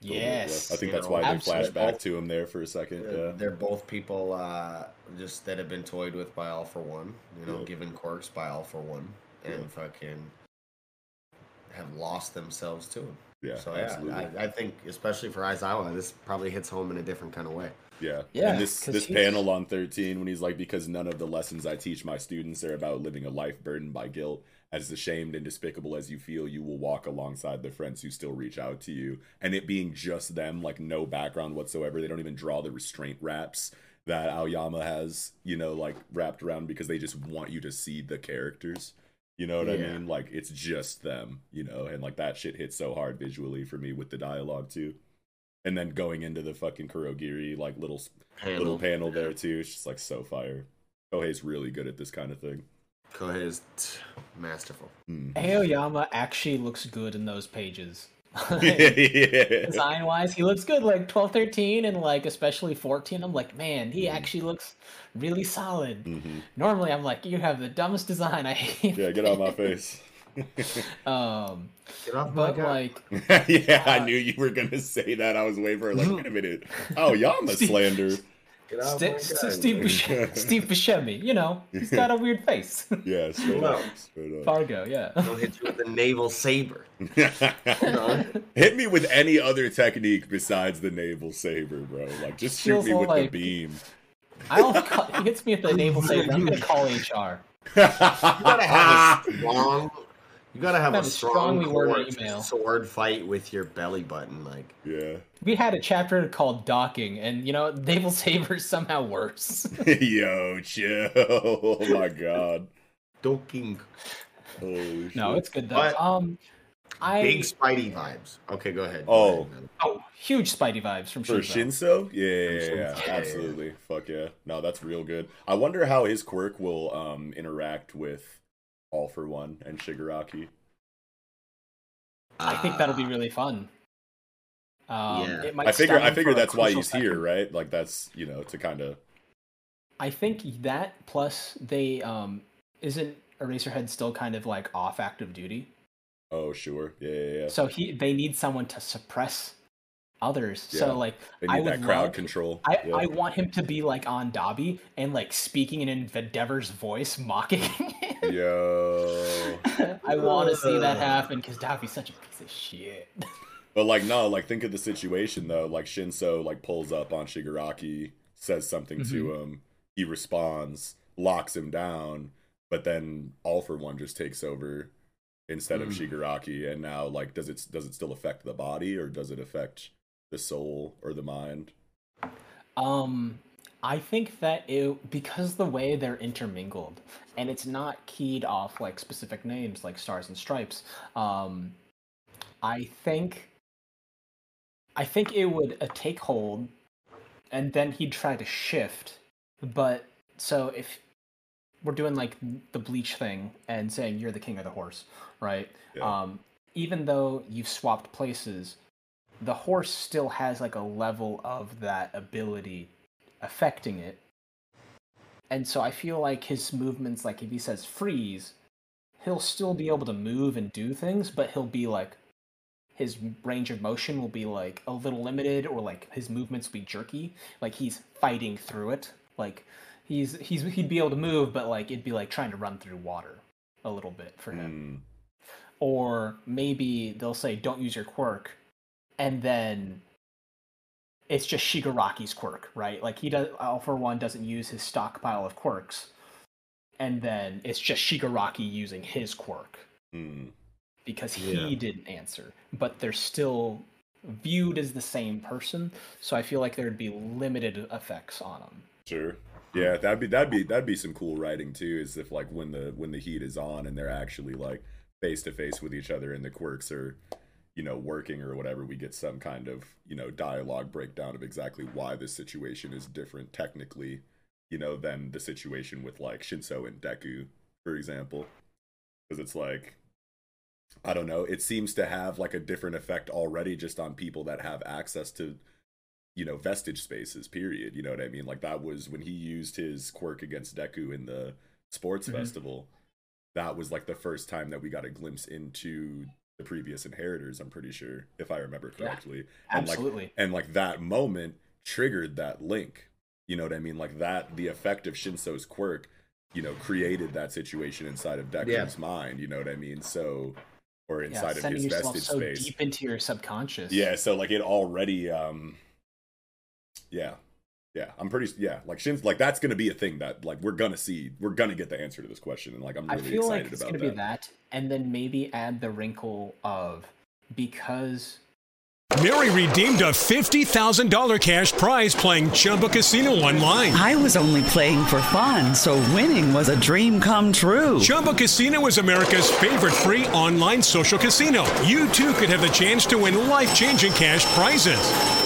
[SPEAKER 4] Yes.
[SPEAKER 3] I think
[SPEAKER 2] You
[SPEAKER 3] that's
[SPEAKER 2] know,
[SPEAKER 3] why they
[SPEAKER 4] absolutely.
[SPEAKER 3] flash back to him there for a second.
[SPEAKER 2] Uh,
[SPEAKER 3] Yeah.
[SPEAKER 2] They're both people uh, just that have been toyed with by All for One, you know,
[SPEAKER 3] Yeah.
[SPEAKER 2] given quirks by All for One, and
[SPEAKER 3] Yeah.
[SPEAKER 2] fucking have lost themselves to him.
[SPEAKER 3] Yeah,
[SPEAKER 2] So yeah,
[SPEAKER 3] absolutely.
[SPEAKER 2] I, I think especially for Aizawa, this probably hits home in a different kind of way.
[SPEAKER 3] Yeah.
[SPEAKER 4] Yeah,
[SPEAKER 3] And this
[SPEAKER 4] 'cause
[SPEAKER 3] this
[SPEAKER 4] he's-
[SPEAKER 3] panel on 13 when he's like because none of the lessons I teach my students are about living a life burdened by guilt. As ashamed and despicable as you feel, you will walk alongside the friends who still reach out to you. And it being just them, like no background whatsoever, they don't even draw the restraint wraps that Aoyama has, you know, like wrapped around because they just want you to see the characters. You know what I mean? Like it's just them, you know, and like that shit hits so hard visually for me with the dialogue too. And then going into the fucking Kurogiri like little
[SPEAKER 2] Panel.
[SPEAKER 3] little panel there too. It's just like so fire. Kohei's really good at this kind of thing.
[SPEAKER 2] Kohei is t- masterful.
[SPEAKER 3] Mm.
[SPEAKER 4] Aoyama actually looks good in those pages.
[SPEAKER 3] yeah.
[SPEAKER 4] Design wise, he looks good. Like 12, 13, and like especially 14. I'm like, man, he actually looks really solid.
[SPEAKER 3] Mhm.
[SPEAKER 4] Normally, I'm like, you have the dumbest design. I hate.
[SPEAKER 3] Yeah, get out of my face.
[SPEAKER 4] Um,
[SPEAKER 2] Get off my
[SPEAKER 4] but
[SPEAKER 2] guy.
[SPEAKER 4] like,
[SPEAKER 3] yeah, I
[SPEAKER 4] Uh,
[SPEAKER 3] knew you were gonna say that. I was waiting for like, wait a minute. Oh, Yama slander.
[SPEAKER 2] Get off
[SPEAKER 4] St- St- Steve Buscemi, Steve Buscemi, you know, he's got a weird face.
[SPEAKER 3] Yeah, straight
[SPEAKER 2] No.
[SPEAKER 3] up. Straight up.
[SPEAKER 4] Fargo, yeah.
[SPEAKER 2] He'll hit you with a naval saber. No.
[SPEAKER 3] Hit me with any other technique besides the naval saber, bro. Like just shoot me with
[SPEAKER 4] like-
[SPEAKER 3] the beam.
[SPEAKER 4] I'll call, he hits me with the naval saber. I'm gonna call HR.
[SPEAKER 2] You gotta have a strong. You gotta have
[SPEAKER 4] Have
[SPEAKER 2] a
[SPEAKER 4] a
[SPEAKER 2] strong
[SPEAKER 4] strongly worded email.
[SPEAKER 2] sword fight with your belly button, like.
[SPEAKER 3] yeah.
[SPEAKER 4] We had a chapter called docking, and you know, naval saber's somehow worse.
[SPEAKER 3] Yo, chill. Oh my god.
[SPEAKER 2] docking.
[SPEAKER 3] Holy
[SPEAKER 4] no,
[SPEAKER 3] shit.
[SPEAKER 4] it's good though.
[SPEAKER 2] But-
[SPEAKER 4] Um, I
[SPEAKER 2] Big Spidey vibes. Okay, go ahead. Go
[SPEAKER 3] Oh.
[SPEAKER 2] ahead,
[SPEAKER 4] oh, huge Spidey vibes from
[SPEAKER 3] For
[SPEAKER 4] Shinzo.
[SPEAKER 3] Shinso? Yeah, yeah, yeah, yeah, absolutely. Fuck yeah. No, that's real good. I wonder how his quirk will um interact with All for One and Shigaraki.
[SPEAKER 4] I think that'll be really fun. Um,
[SPEAKER 2] Yeah.
[SPEAKER 4] it might
[SPEAKER 3] I figure I figure that's why
[SPEAKER 4] crucial
[SPEAKER 3] he's here, right? Like that's you know to kind of
[SPEAKER 4] I think that plus they um isn't Eraserhead still kind of like off active duty.
[SPEAKER 3] oh sure yeah yeah yeah.
[SPEAKER 4] So he they need someone to suppress others.
[SPEAKER 3] Yeah.
[SPEAKER 4] So like I
[SPEAKER 3] need
[SPEAKER 4] would
[SPEAKER 3] that crowd
[SPEAKER 4] love-
[SPEAKER 3] control.
[SPEAKER 4] I,
[SPEAKER 3] yeah.
[SPEAKER 4] I want him to be like on Dabi and like speaking in Endeavor's voice, mocking him.
[SPEAKER 3] Yo.
[SPEAKER 4] I want to see that happen because Dabi's such a piece of shit.
[SPEAKER 3] But like no, like think of the situation though. Like Shinso like pulls up on Shigaraki, says something to
[SPEAKER 4] Mm-hmm.
[SPEAKER 3] him, he responds, locks him down, but then All for One just takes over instead of
[SPEAKER 4] Mm.
[SPEAKER 3] Shigaraki. And now like does it does it still affect the body or does it affect the soul or the mind?
[SPEAKER 4] Um, I think that it because the way they're intermingled, and it's not keyed off like specific names like Stars and Stripes. Um, I think, I think it would uh, take hold, and then he'd try to shift. But so if we're doing like the bleach thing and saying you're the king of the horse, right?
[SPEAKER 3] Yeah.
[SPEAKER 4] Um, even though you've swapped places, the horse still has like a level of that ability affecting it. And so I feel like his movements, like if he says freeze, he'll still be able to move and do things, but he'll be like his range of motion will be like a little limited or like his movements will be jerky. Like he's fighting through it. Like he's he's he'd be able to move, but like it'd be like trying to run through water a little bit for him
[SPEAKER 3] Mm,
[SPEAKER 4] or maybe they'll say don't use your quirk and then it's just Shigaraki's quirk, right? Like he does All for One doesn't use his stockpile of quirks. And then it's just Shigaraki using his quirk.
[SPEAKER 3] mm.
[SPEAKER 4] because he
[SPEAKER 2] Yeah.
[SPEAKER 4] didn't answer, but they're still viewed as the same person. So I feel like there'd be limited effects on them.
[SPEAKER 3] Sure. Yeah, that'd be that'd be that'd be some cool writing too. Is if like when the when the heat is on and they're actually like face to face with each other and the quirks are, you know, working or whatever, we get some kind of you know dialogue breakdown of exactly why this situation is different technically, you know, than the situation with like Shinso and Deku, for example, because it's like. I don't know. It seems to have like a different effect already just on people that have access to you know vestige spaces period you know what i mean like that was when he used his quirk against deku in the sports
[SPEAKER 4] Mhm.
[SPEAKER 3] festival that was like the first time that we got a glimpse into the previous inheritors i'm pretty sure if i remember
[SPEAKER 4] Yeah,
[SPEAKER 3] correctly and like
[SPEAKER 4] absolutely.
[SPEAKER 3] and like that moment triggered that link you know what i mean like that the effect of shinso's quirk you know created that situation inside of deku's
[SPEAKER 2] Yeah.
[SPEAKER 3] mind you know what i mean so or
[SPEAKER 4] Yeah,
[SPEAKER 3] inside of his vestige
[SPEAKER 4] so
[SPEAKER 3] space
[SPEAKER 4] deep into your subconscious.
[SPEAKER 3] yeah, so like it already um yeah. Yeah, I'm pretty yeah, like Shin's like that's going to be a thing that like we're going to see. We're going to get the answer to this question and like I'm really
[SPEAKER 4] I
[SPEAKER 3] really
[SPEAKER 4] feel
[SPEAKER 3] excited
[SPEAKER 4] like it's
[SPEAKER 3] about
[SPEAKER 4] gonna
[SPEAKER 3] that.
[SPEAKER 4] be that, and then maybe add the wrinkle of because
[SPEAKER 7] Mary redeemed a $50,000 cash prize playing Chumba Casino online.
[SPEAKER 8] I was only playing for fun, so winning was a dream come true.
[SPEAKER 7] Chumba Casino is America's favorite free online social casino. You too could have the chance to win life changing cash prizes.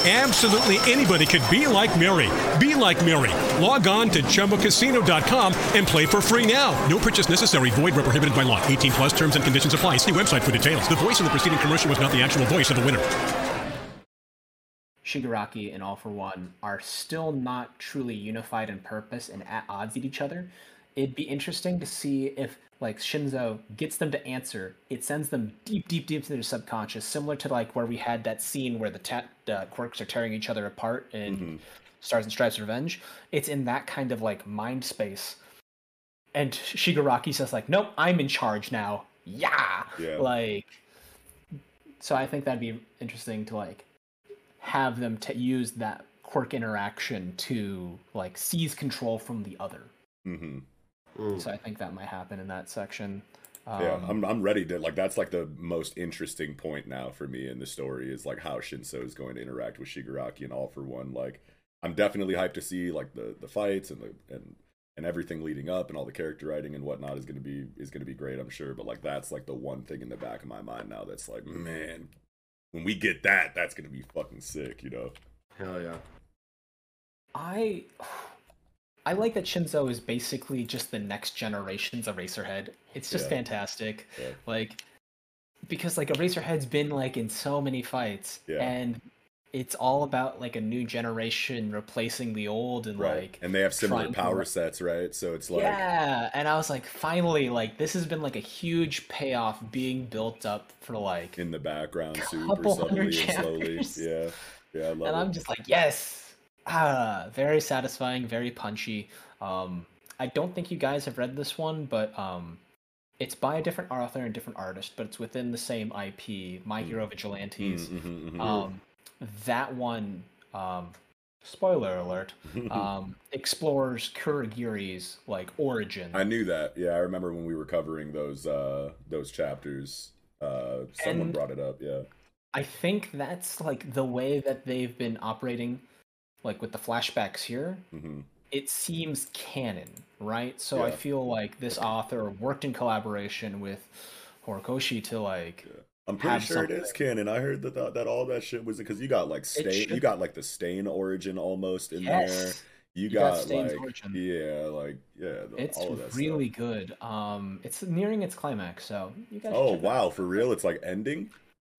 [SPEAKER 7] Absolutely anybody could be like Mary. Be like Mary. Log on to ChumbaCasino.com and play for free now. No purchase necessary. Void where prohibited by law. 18 plus terms and conditions apply. See website for details. The voice in the preceding commercial was not the actual voice of the winner.
[SPEAKER 4] Shigaraki and All for One are still not truly unified in purpose and at odds with each other, it'd be interesting to see if like Shinzo gets them to answer. It sends them deep, deep, deep into their subconscious, similar to like where we had that scene where the ta- uh, quirks are tearing each other apart in Stars and Stripes Revenge. It's in that kind of like mind space. And Shigaraki says like, "Nope, I'm in charge now." Yeah.
[SPEAKER 3] Yeah.
[SPEAKER 4] Like so I think that'd be interesting to like have them to use that quirk interaction to like seize control from the other.
[SPEAKER 3] Mhm.
[SPEAKER 4] So I think that might happen in that section.
[SPEAKER 3] yeah,
[SPEAKER 4] Um,
[SPEAKER 3] I'm I'm ready to like that's like the most interesting point now for me in the story is like how Shinso is going to interact with Shigaraki and all for one. Like I'm definitely hyped to see like the the fights and the and and everything leading up and all the character writing and whatnot is gonna be is gonna be great, I'm sure. But like that's like the one thing in the back of my mind now that's like, man, when we get that, that's gonna be fucking sick, you know?
[SPEAKER 2] Hell yeah.
[SPEAKER 4] I I like that Shinzo is basically just the next generation's Eraserhead. It's just
[SPEAKER 3] Yeah.
[SPEAKER 4] fantastic.
[SPEAKER 3] Yeah.
[SPEAKER 4] Like because like Eraserhead's been like in so many fights
[SPEAKER 3] Yeah.
[SPEAKER 4] and it's all about like a new generation replacing the old and
[SPEAKER 3] Right.
[SPEAKER 4] like
[SPEAKER 3] and they have similar
[SPEAKER 4] trying to
[SPEAKER 3] power sets, right? So it's like
[SPEAKER 4] yeah, and I was like, finally, like this has been like a huge payoff being built up for like,
[SPEAKER 3] in the background, super subtly and slowly. Yeah. Yeah, I love
[SPEAKER 4] and
[SPEAKER 3] it.
[SPEAKER 4] I'm just like, yes, ah, very satisfying, very punchy. Um, I don't think you guys have read this one, but um, it's by a different author and different artist, but it's within the same IP, My Hero Vigilantes.
[SPEAKER 3] Mm, mhm, mhm.
[SPEAKER 4] Um, that one, um, spoiler alert, um, explores Kurogiri's like origin.
[SPEAKER 3] I knew that. Yeah, I remember when we were covering those uh those chapters. Uh someone
[SPEAKER 4] And-
[SPEAKER 3] brought it up, yeah.
[SPEAKER 4] I think that's like the way that they've been operating, like with the flashbacks here.
[SPEAKER 3] hmm
[SPEAKER 4] It seems canon, right? So I feel like this author worked in collaboration with Horikoshi to like.
[SPEAKER 3] I'm pretty sure it is canon. I heard that that, that all that shit was because you got like stain, you got like the stain origin almost in
[SPEAKER 4] Yes.
[SPEAKER 3] there. You
[SPEAKER 4] You got
[SPEAKER 3] got, like
[SPEAKER 4] origin.
[SPEAKER 3] yeah, like yeah, the,
[SPEAKER 4] It's
[SPEAKER 3] all of that
[SPEAKER 4] really good. Um, it's nearing its climax, so you guys.
[SPEAKER 3] Oh
[SPEAKER 4] should check it out.
[SPEAKER 3] wow, for real? It's like ending.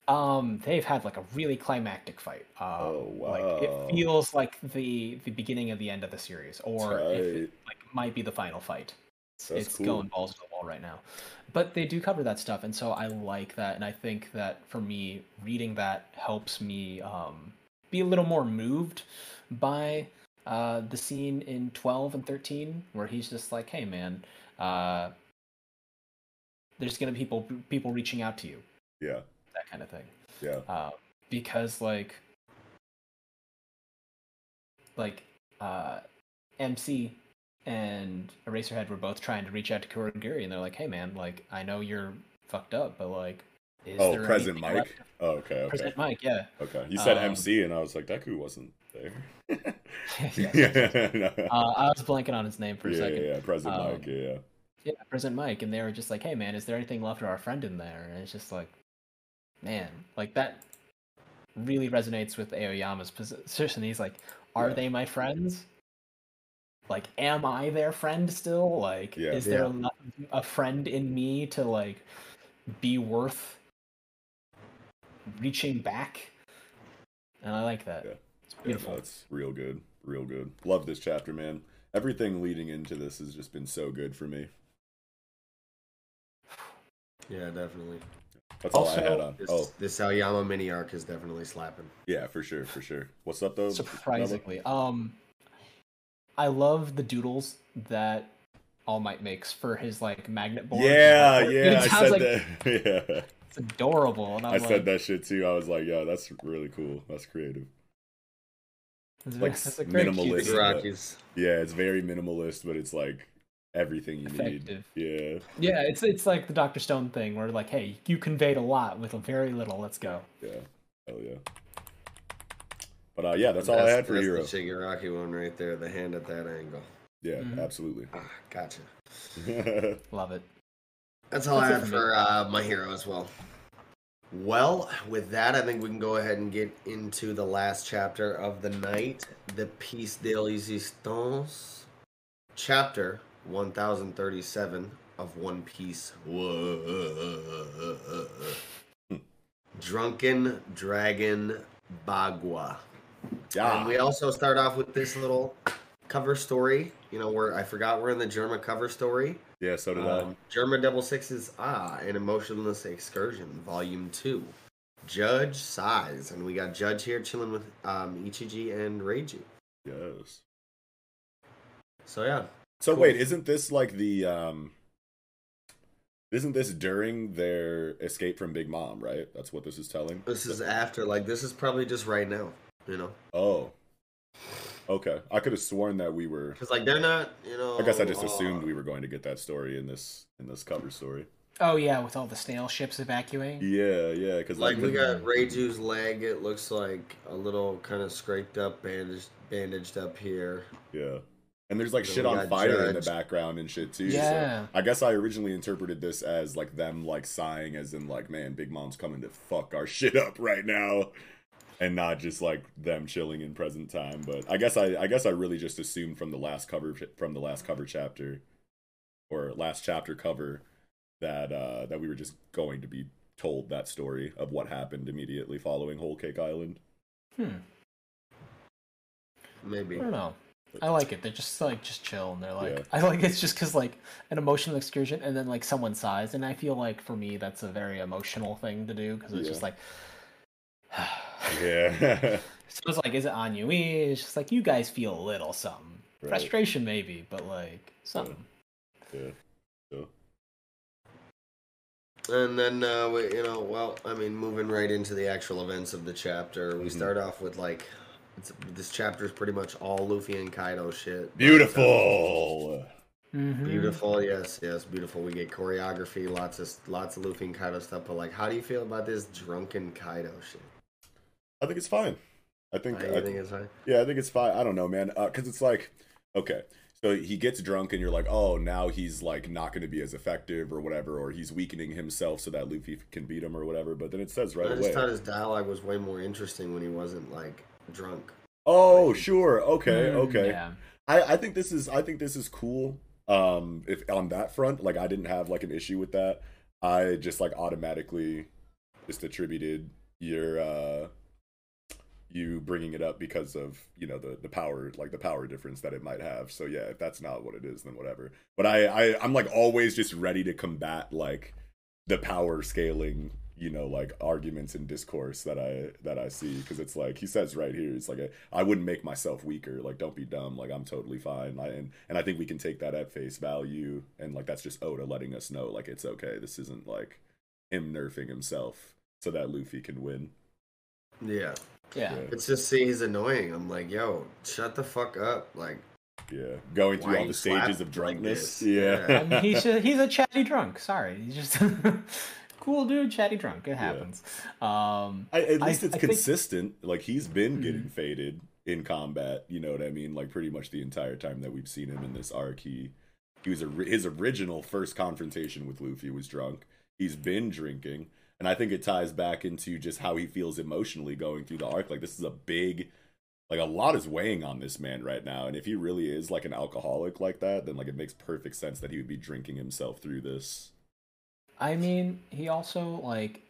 [SPEAKER 4] Um, they've had like a really climactic fight. Um,
[SPEAKER 3] Oh,
[SPEAKER 4] Like
[SPEAKER 3] wow.
[SPEAKER 4] it feels like the the beginning of the end of the series, or if it like might be the final fight. It's,
[SPEAKER 3] That's
[SPEAKER 4] it's
[SPEAKER 3] cool.
[SPEAKER 4] going balls to the wall right now. But they do cover that stuff, and so I like that, and I think that for me, reading that helps me um, be a little more moved by uh, the scene in 12 and 13 where he's just like, "Hey, man, uh, there's gonna be people people reaching out to you,
[SPEAKER 3] Yeah.
[SPEAKER 4] Kind of thing."
[SPEAKER 3] Yeah.
[SPEAKER 4] uh, because like like uh, MC and Eraserhead were both trying to reach out to Kurogiri, and they're like, "Hey, man, like I know you're fucked up, but like, is
[SPEAKER 3] oh,
[SPEAKER 4] there
[SPEAKER 3] Present Mike.
[SPEAKER 4] left?"
[SPEAKER 3] Oh, okay. Okay.
[SPEAKER 4] President Mike, yeah.
[SPEAKER 3] Okay. You said
[SPEAKER 4] Um,
[SPEAKER 3] MC, and I was like, Deku wasn't there.
[SPEAKER 4] Yeah.
[SPEAKER 3] yeah.
[SPEAKER 4] Uh, I was blanking on his name for a
[SPEAKER 3] yeah,
[SPEAKER 4] second.
[SPEAKER 3] yeah, yeah. President
[SPEAKER 4] Um,
[SPEAKER 3] Mike. Yeah, yeah.
[SPEAKER 4] Present Mike, and they were just like, "Hey, man, is there anything left of our friend in there?" And it's just like, man, like that really resonates with Aoyama's position. He's like, "Are
[SPEAKER 3] Yeah.
[SPEAKER 4] they my friends? Like, am I their friend still? Like,
[SPEAKER 3] Yeah.
[SPEAKER 4] is there
[SPEAKER 2] Yeah.
[SPEAKER 4] a friend in me to like be worth reaching back?" And I like that.
[SPEAKER 3] Yeah.
[SPEAKER 4] It's
[SPEAKER 3] Yeah,
[SPEAKER 4] beautiful.
[SPEAKER 3] no, it's real good, real good. Love this chapter, man. Everything leading into this has just been so good for me.
[SPEAKER 2] Yeah, definitely.
[SPEAKER 3] That's all
[SPEAKER 4] Also,
[SPEAKER 3] I had on.
[SPEAKER 2] This,
[SPEAKER 3] Oh,
[SPEAKER 2] this Aoyama mini arc is definitely slapping.
[SPEAKER 3] yeah, for sure, for sure. What's up though?
[SPEAKER 4] Surprisingly. Um, I love the doodles that All Might makes for his like magnet board.
[SPEAKER 3] Yeah,
[SPEAKER 4] It
[SPEAKER 3] yeah, I said
[SPEAKER 4] like
[SPEAKER 3] that. Yeah,
[SPEAKER 4] It's adorable, and I'm
[SPEAKER 3] I
[SPEAKER 4] like,
[SPEAKER 3] said that shit too. I was like, yeah, that's really cool. That's creative.
[SPEAKER 4] It's,
[SPEAKER 3] like
[SPEAKER 4] it's a
[SPEAKER 3] minimalist.
[SPEAKER 2] Big
[SPEAKER 3] but- Yeah, it's very minimalist, but it's like everything you
[SPEAKER 4] Effective.
[SPEAKER 3] need.
[SPEAKER 4] Yeah, Yeah, it's it's like the Doctor Stone thing, where like, hey, you conveyed a lot with a very little. Let's go.
[SPEAKER 3] Yeah, yeah, hell yeah. But uh, yeah, that's all I had for
[SPEAKER 2] that's
[SPEAKER 3] Hero.
[SPEAKER 2] the Shigaraki one right there, the hand at that angle.
[SPEAKER 3] Yeah,
[SPEAKER 4] Mhm.
[SPEAKER 3] absolutely.
[SPEAKER 2] Ah, gotcha.
[SPEAKER 4] Love it.
[SPEAKER 2] That's all
[SPEAKER 4] That's
[SPEAKER 2] I
[SPEAKER 4] it
[SPEAKER 2] had
[SPEAKER 4] for
[SPEAKER 2] for uh, my hero as well. Well, with that, I think we can go ahead and get into the last chapter of the night, the Piece de l'Existence, chapter 1037 of One Piece. Whoa. Drunken Dragon Bagua.
[SPEAKER 3] yeah,
[SPEAKER 2] And we also start off with this little cover story. You know, where I forgot we're in the Germa cover story.
[SPEAKER 3] yeah. So did
[SPEAKER 2] Um, Germa Double Six's Ah, an Emotionless Excursion, Volume 2. Judge Size. And we got Judge here chilling with um, Ichiji and
[SPEAKER 3] Reiju. Yes.
[SPEAKER 2] So, yeah.
[SPEAKER 3] So
[SPEAKER 2] Cool.
[SPEAKER 3] wait, isn't this like the um? Isn't this during their escape from Big Mom? Right. That's what this is telling.
[SPEAKER 2] This is after, like, this is probably just right now, you know?
[SPEAKER 3] Oh. Okay, I could have sworn that we were.
[SPEAKER 2] Because, like, they're not, you know.
[SPEAKER 3] I guess I just
[SPEAKER 2] uh,
[SPEAKER 3] assumed we were going to get that story in this in this cover story.
[SPEAKER 4] Oh yeah, with all the snail ships evacuating.
[SPEAKER 3] Yeah, yeah, because
[SPEAKER 2] Like, we got Reiju's leg, it looks like a little kind of scraped up, bandaged, bandaged up here.
[SPEAKER 3] Yeah. And there's like shit on
[SPEAKER 2] got
[SPEAKER 3] fire in the background and shit too.
[SPEAKER 4] Yeah.
[SPEAKER 3] So I guess I originally interpreted this as like them like sighing as in like, man, Big Mom's coming to fuck our shit up right now. And not just like them chilling in present time. But I guess I I guess I really just assumed from the last cover from the last cover chapter or last chapter cover that uh that we were just going to be told that story of what happened immediately following Whole Cake Island.
[SPEAKER 4] Hmm.
[SPEAKER 2] Maybe.
[SPEAKER 4] I don't know. I like it. They're just like just chill, and they're like,
[SPEAKER 3] Yeah.
[SPEAKER 4] I like it's just because like an emotional excursion, and then like someone sighs, and I feel like for me that's a very emotional thing to do because it's just like.
[SPEAKER 3] Yeah.
[SPEAKER 4] So it's like, is it ennui? It's just like you guys feel a little something,
[SPEAKER 3] Right.
[SPEAKER 4] frustration maybe, but like something.
[SPEAKER 3] yeah. So
[SPEAKER 2] And then, uh, we, you know, well, I mean, moving right into the actual events of the chapter, we
[SPEAKER 3] Mhm.
[SPEAKER 2] start off with like, it's, this chapter is pretty much all Luffy and Kaido shit.
[SPEAKER 3] beautiful.
[SPEAKER 4] Mhm.
[SPEAKER 2] Beautiful, yes, yes, beautiful. We get choreography, lots of lots of Luffy and Kaido stuff. But like, how do you feel about this drunken Kaido shit?
[SPEAKER 3] I think it's fine. I think,
[SPEAKER 2] Uh,
[SPEAKER 3] I,
[SPEAKER 2] think it's fine?
[SPEAKER 3] yeah, I think it's fine. I don't know, man, because it's like, okay, so he gets drunk and you're like, oh, now he's like not going to be as effective or whatever, or he's weakening himself so that Luffy can beat him or whatever. But then it says right
[SPEAKER 2] I just
[SPEAKER 3] away,
[SPEAKER 2] thought his dialogue was way more interesting when he wasn't like drunk.
[SPEAKER 3] oh, sure, okay,
[SPEAKER 4] Mm,
[SPEAKER 3] okay.
[SPEAKER 4] Yeah.
[SPEAKER 3] I, I think this is I think this is cool. Um, if on that front, like I didn't have like an issue with that. I just like automatically just attributed your uh you bringing it up because of you know the the power like the power difference that it might have. So yeah, if that's not what it is, then whatever. But I, I I'm like always just ready to combat like the power scaling you know like arguments and discourse that i that i see because it's like he says right here it's like a, I wouldn't make myself weaker like don't be dumb like i'm totally fine I, and and i think we can take that at face value and like that's just oda letting us know like it's okay this isn't like him nerfing himself so that luffy can win
[SPEAKER 2] Yeah.
[SPEAKER 4] Yeah.
[SPEAKER 2] It's just see he's annoying. I'm like, yo, shut the fuck up. Like
[SPEAKER 3] yeah going through
[SPEAKER 2] Why
[SPEAKER 3] all the stages of drunkenness
[SPEAKER 2] this?
[SPEAKER 3] yeah,
[SPEAKER 2] Yeah.
[SPEAKER 4] I mean, he's a, he's a chatty drunk. Sorry, he's just cool dude, chatty drunk. It happens. Um,
[SPEAKER 3] I, at
[SPEAKER 4] I-
[SPEAKER 3] least it's
[SPEAKER 4] I think-
[SPEAKER 3] consistent. Like he's been
[SPEAKER 4] Mhm.
[SPEAKER 3] getting faded in combat. You know what I mean? Like pretty much the entire time that we've seen him in this arc, he he was a, his original first confrontation with Luffy was drunk. He's been drinking, and I think it ties back into just how he feels emotionally going through the arc. Like this is a big, like a lot is weighing on this man right now, and if he really is like an alcoholic like that, then like it makes perfect sense that he would be drinking himself through this.
[SPEAKER 4] I mean, he also like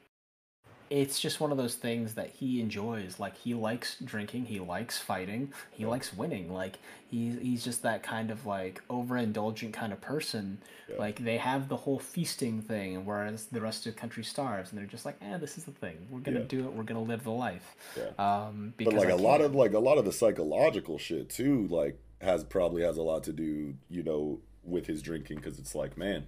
[SPEAKER 4] it's just one of those things that he enjoys. Like he likes drinking, he likes fighting, he likes winning. Like he's he's just that kind of like overindulgent kind of person. Like they have the whole feasting thing, whereas the rest of the country starves, and they're just like, eh, this is the thing. We're gonna
[SPEAKER 3] Yeah.
[SPEAKER 4] do it. We're gonna live the life.
[SPEAKER 3] Yeah.
[SPEAKER 4] Um,
[SPEAKER 3] but like
[SPEAKER 4] I
[SPEAKER 3] a lot of like a lot of the psychological shit too like has probably has a lot to do you know with his drinking because it's like man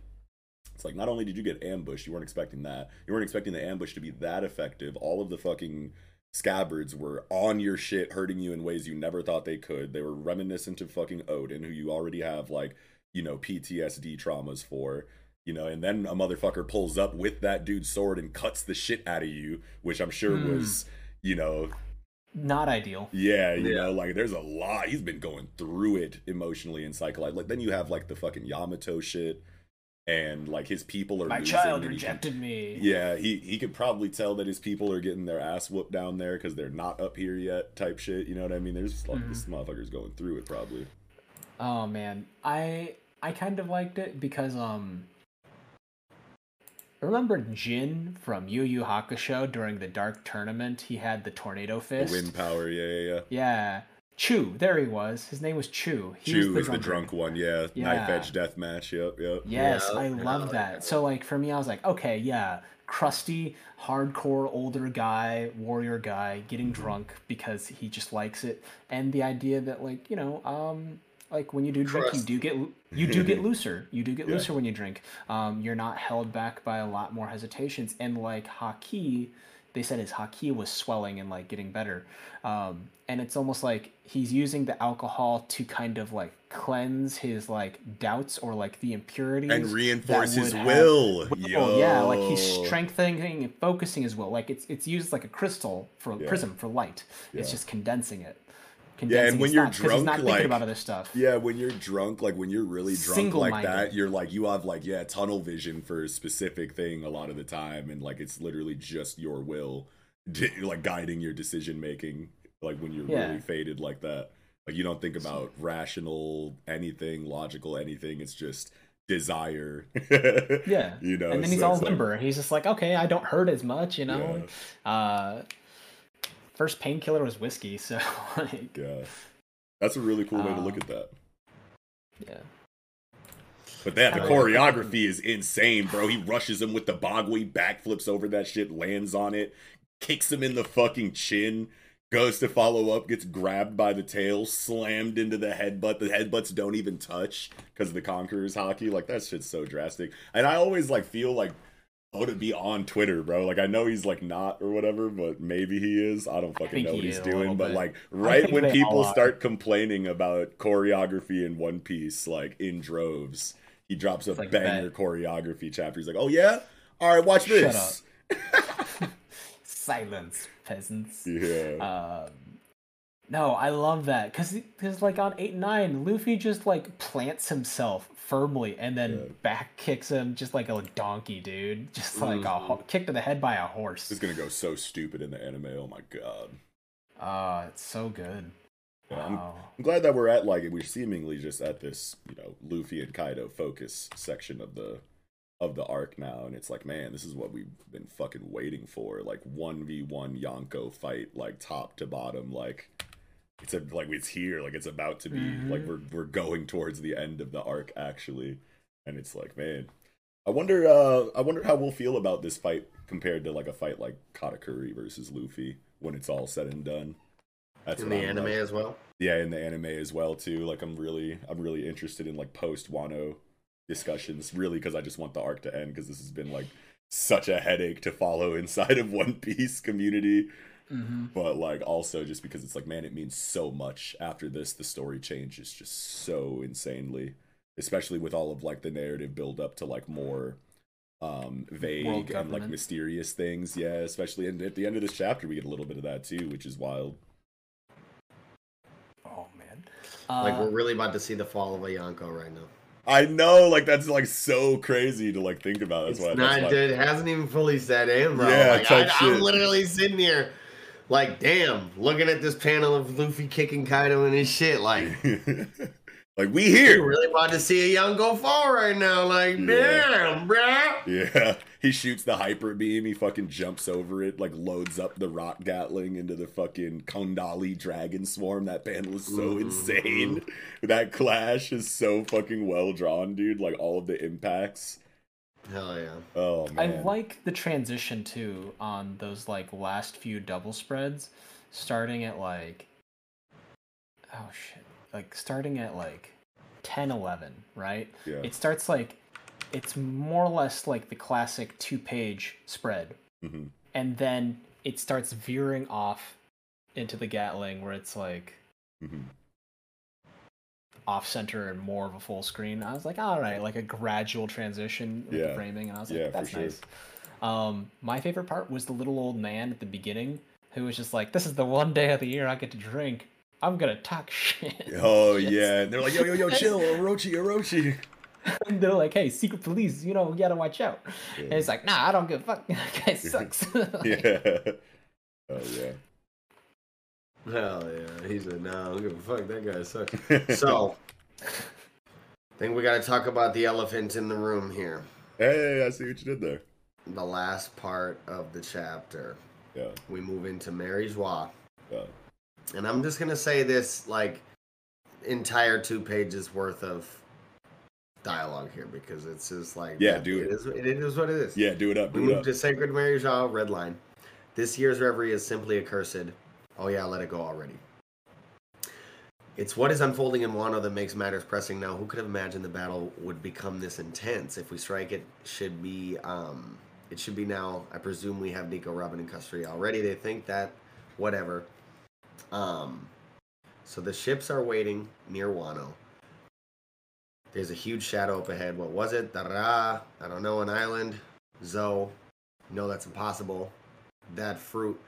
[SPEAKER 3] it's like not only did you get ambushed you weren't expecting that you weren't expecting the ambush to be that effective all of the fucking scabbards were on your shit hurting you in ways you never thought they could they were reminiscent of fucking oden who you already have like you know ptsd traumas for you know and then a motherfucker pulls up with that dude's sword and cuts the shit out of you which i'm sure
[SPEAKER 4] Hmm.
[SPEAKER 3] was you know
[SPEAKER 4] not ideal.
[SPEAKER 3] yeah, you
[SPEAKER 2] Yeah.
[SPEAKER 3] know, like there's a lot. He's been going through it emotionally and psychologically. Like then you have like the fucking Yamato shit, and like his people are
[SPEAKER 4] My child
[SPEAKER 3] he can-
[SPEAKER 4] rejected me.
[SPEAKER 3] yeah, he he could probably tell that his people are getting their ass whooped down there because they're not up here yet. Type shit. You know what I mean? There's like this
[SPEAKER 4] Mm-hmm.
[SPEAKER 3] motherfucker's going through it probably.
[SPEAKER 4] Oh man, I I kind of liked it because um. Remember Jin from Yu Yu Hakusho during the Dark Tournament? He had the tornado
[SPEAKER 3] The
[SPEAKER 4] fist.
[SPEAKER 3] wind power. Yeah, yeah, yeah.
[SPEAKER 4] Yeah, Chu. There he was. His name was Chu. He
[SPEAKER 3] Chu
[SPEAKER 4] was
[SPEAKER 3] is the
[SPEAKER 4] drunk
[SPEAKER 3] drunk one. Yeah,
[SPEAKER 4] Yeah.
[SPEAKER 3] knife edge death match. Yep, yep.
[SPEAKER 4] Yes,
[SPEAKER 2] Yeah,
[SPEAKER 4] I love that.
[SPEAKER 2] that.
[SPEAKER 4] So like for me, I was like, okay, yeah, crusty, hardcore older guy, warrior guy, getting drunk because he just likes it, and the idea that like you know, um, like when you do drink, you do get you do get looser. You do get
[SPEAKER 3] Yeah.
[SPEAKER 4] looser when you drink. Um, you're not held back by a lot more hesitations, and like Haki. They said his haki was swelling and like getting better, um, and it's almost like he's using the alcohol to kind of like cleanse his like doubts or like the impurities
[SPEAKER 3] And reinforce his will.
[SPEAKER 4] Oh yeah, like he's strengthening and focusing his will. Like it's it's used like a crystal for
[SPEAKER 3] Yeah.
[SPEAKER 4] prism for light. It's just condensing it.
[SPEAKER 3] Yeah, and when you're
[SPEAKER 4] thoughts,
[SPEAKER 3] drunk,
[SPEAKER 4] he's not
[SPEAKER 3] like
[SPEAKER 4] about other stuff.
[SPEAKER 3] Yeah, when you're drunk, like when you're really drunk like
[SPEAKER 4] Single-minded.
[SPEAKER 3] that, you're like you have like yeah tunnel vision for a specific thing a lot of the time, and like it's literally just your will, like guiding your decision making. Like when you're
[SPEAKER 4] Yeah.
[SPEAKER 3] really faded like that, like you don't think about rational anything, logical anything. It's just desire.
[SPEAKER 4] Yeah,
[SPEAKER 3] you know.
[SPEAKER 4] and then he's
[SPEAKER 3] so
[SPEAKER 4] all
[SPEAKER 3] it's like-
[SPEAKER 4] limber. He's just like, okay, I don't hurt as much, you know. Uh, first painkiller was whiskey, so like,
[SPEAKER 3] yeah, that's a really cool way to look
[SPEAKER 4] Um,
[SPEAKER 3] at that.
[SPEAKER 4] yeah.
[SPEAKER 3] But that the choreography is insane, bro. He rushes him with the bagui, backflips over that shit, lands on it, kicks him in the fucking chin, goes to follow up, gets grabbed by the tail, slammed into the headbutt. The headbutts don't even touch because of the Conqueror's haki. Like that shit's so drastic. And I always like feel like oh to be on Twitter, bro. Like I know he's like not or whatever, but maybe he is. I don't fucking
[SPEAKER 4] think
[SPEAKER 3] know what he's
[SPEAKER 4] is a little
[SPEAKER 3] doing. But
[SPEAKER 4] bit.
[SPEAKER 3] like right when people start complaining about choreography in One Piece, like in droves, he drops a
[SPEAKER 4] like
[SPEAKER 3] banger
[SPEAKER 4] that.
[SPEAKER 3] choreography chapter. He's like, "Oh yeah, all right, watch this."
[SPEAKER 4] Silence, peasants.
[SPEAKER 3] Yeah,
[SPEAKER 4] Um, no, I love that because because like on eight nine, Luffy just like plants himself firmly and then back kicks him just like a donkey, dude. Just like a ho- kick to the head by a horse.
[SPEAKER 3] this is gonna go so stupid in the anime. Oh my god.
[SPEAKER 4] Ah, it's so good.
[SPEAKER 3] Yeah, I'm,
[SPEAKER 4] Wow.
[SPEAKER 3] I'm glad that we're at like we're seemingly just at this, you know, Luffy and Kaido focus section of the of the arc now, and it's like, man, this is what we've been fucking waiting for. Like one v one Yonko fight, like top to bottom, like it's a, like it's here, like it's about to be,
[SPEAKER 4] Mhm.
[SPEAKER 3] like we're we're going towards the end of the arc actually, and it's like, man, I wonder, uh, I wonder how we'll feel about this fight compared to like a fight like Katakuri versus Luffy when it's all said and done. That's
[SPEAKER 2] in the
[SPEAKER 3] I'm,
[SPEAKER 2] anime
[SPEAKER 3] like-
[SPEAKER 2] as well.
[SPEAKER 3] yeah in the anime as well too like i'm really i'm really interested in like post wano discussions really because i just want the arc to end because this has been like such a headache to follow inside of one piece community
[SPEAKER 4] Mhm.
[SPEAKER 3] but like also just because it's like man it means so much after this the story changes just so insanely especially with all of like the narrative build up to like more um vague and like mysterious things yeah especially and at the end of this chapter we get a little bit of that too which is wild
[SPEAKER 4] Oh man.
[SPEAKER 2] like
[SPEAKER 4] Uh,
[SPEAKER 2] we're really about to see the fall of a Yonko right now.
[SPEAKER 3] I know, like that's like so crazy to like think about. That's
[SPEAKER 2] It's
[SPEAKER 3] why.
[SPEAKER 2] not.
[SPEAKER 3] That's why.
[SPEAKER 2] It hasn't even fully set in, bro.
[SPEAKER 3] Yeah,
[SPEAKER 2] like,
[SPEAKER 3] type
[SPEAKER 2] I, I'm literally sitting here, like, damn, looking at this panel of Luffy kicking Kaido and his shit. Like,
[SPEAKER 3] like we here.
[SPEAKER 2] We're really about to see a Yonko fall right now. Like, damn, bruh.
[SPEAKER 3] Yeah, he shoots the hyper beam. He fucking jumps over it, like loads up the rock gatling into the fucking Kondali dragon swarm. That panel is so insane. That clash is so fucking well drawn, dude. Like all of the impacts.
[SPEAKER 2] Hell yeah.
[SPEAKER 3] Oh man.
[SPEAKER 4] I like the transition too on those like last few double spreads, starting at like oh shit, like starting at like 10 11, right?
[SPEAKER 3] Yeah.
[SPEAKER 4] It starts like it's more or less like the classic two-page spread.
[SPEAKER 3] Mhm.
[SPEAKER 4] And then it starts veering off into the Gatling where it's like
[SPEAKER 3] Mhm.
[SPEAKER 4] Off center and more of a full screen. I was like, all right, like a gradual transition with
[SPEAKER 3] Yeah.
[SPEAKER 4] the framing, and I was like,
[SPEAKER 3] Yeah,
[SPEAKER 4] that's
[SPEAKER 3] sure.
[SPEAKER 4] nice. Um, my favorite part was the little old man at the beginning who was just like, "This is the one day of the year I get to drink. I'm gonna talk shit."
[SPEAKER 3] Oh
[SPEAKER 4] Shit.
[SPEAKER 3] yeah, and they're like, yo yo yo, chill, Orochi, Orochi.
[SPEAKER 4] and they're like, "Hey, secret police, you know, you gotta watch out." And it's like, "Nah, I don't give a fuck. That guy sucks."
[SPEAKER 3] yeah. Oh yeah.
[SPEAKER 2] Hell yeah. He said, no, I don't give a fuck. That guy sucks. so, I think we got to talk about the elephant in the room here.
[SPEAKER 3] Hey, I see what you did there.
[SPEAKER 2] The last part of the chapter.
[SPEAKER 3] Yeah.
[SPEAKER 2] We move into Mary Geoise.
[SPEAKER 3] Yeah.
[SPEAKER 2] And I'm just going to say this like entire two pages worth of dialogue here because it's just like
[SPEAKER 3] Yeah, do
[SPEAKER 2] it
[SPEAKER 3] it.
[SPEAKER 2] is it is what it is.
[SPEAKER 3] Yeah, do it up,
[SPEAKER 2] We
[SPEAKER 3] it
[SPEAKER 2] move
[SPEAKER 3] up.
[SPEAKER 2] to Sacred Mary Geoise, red line. This year's reverie is simply accursed. Oh yeah, let it go already. It's what is unfolding in Wano that makes matters pressing now. Who could have imagined the battle would become this intense? If we strike it, should be um, it should be now. I presume we have Nico, Robin, and Custody already. They think that, whatever. Um, so the ships are waiting near Wano. There's a huge shadow up ahead. What was it? Dara. I don't know. An island. Zou. No, that's impossible. That fruit.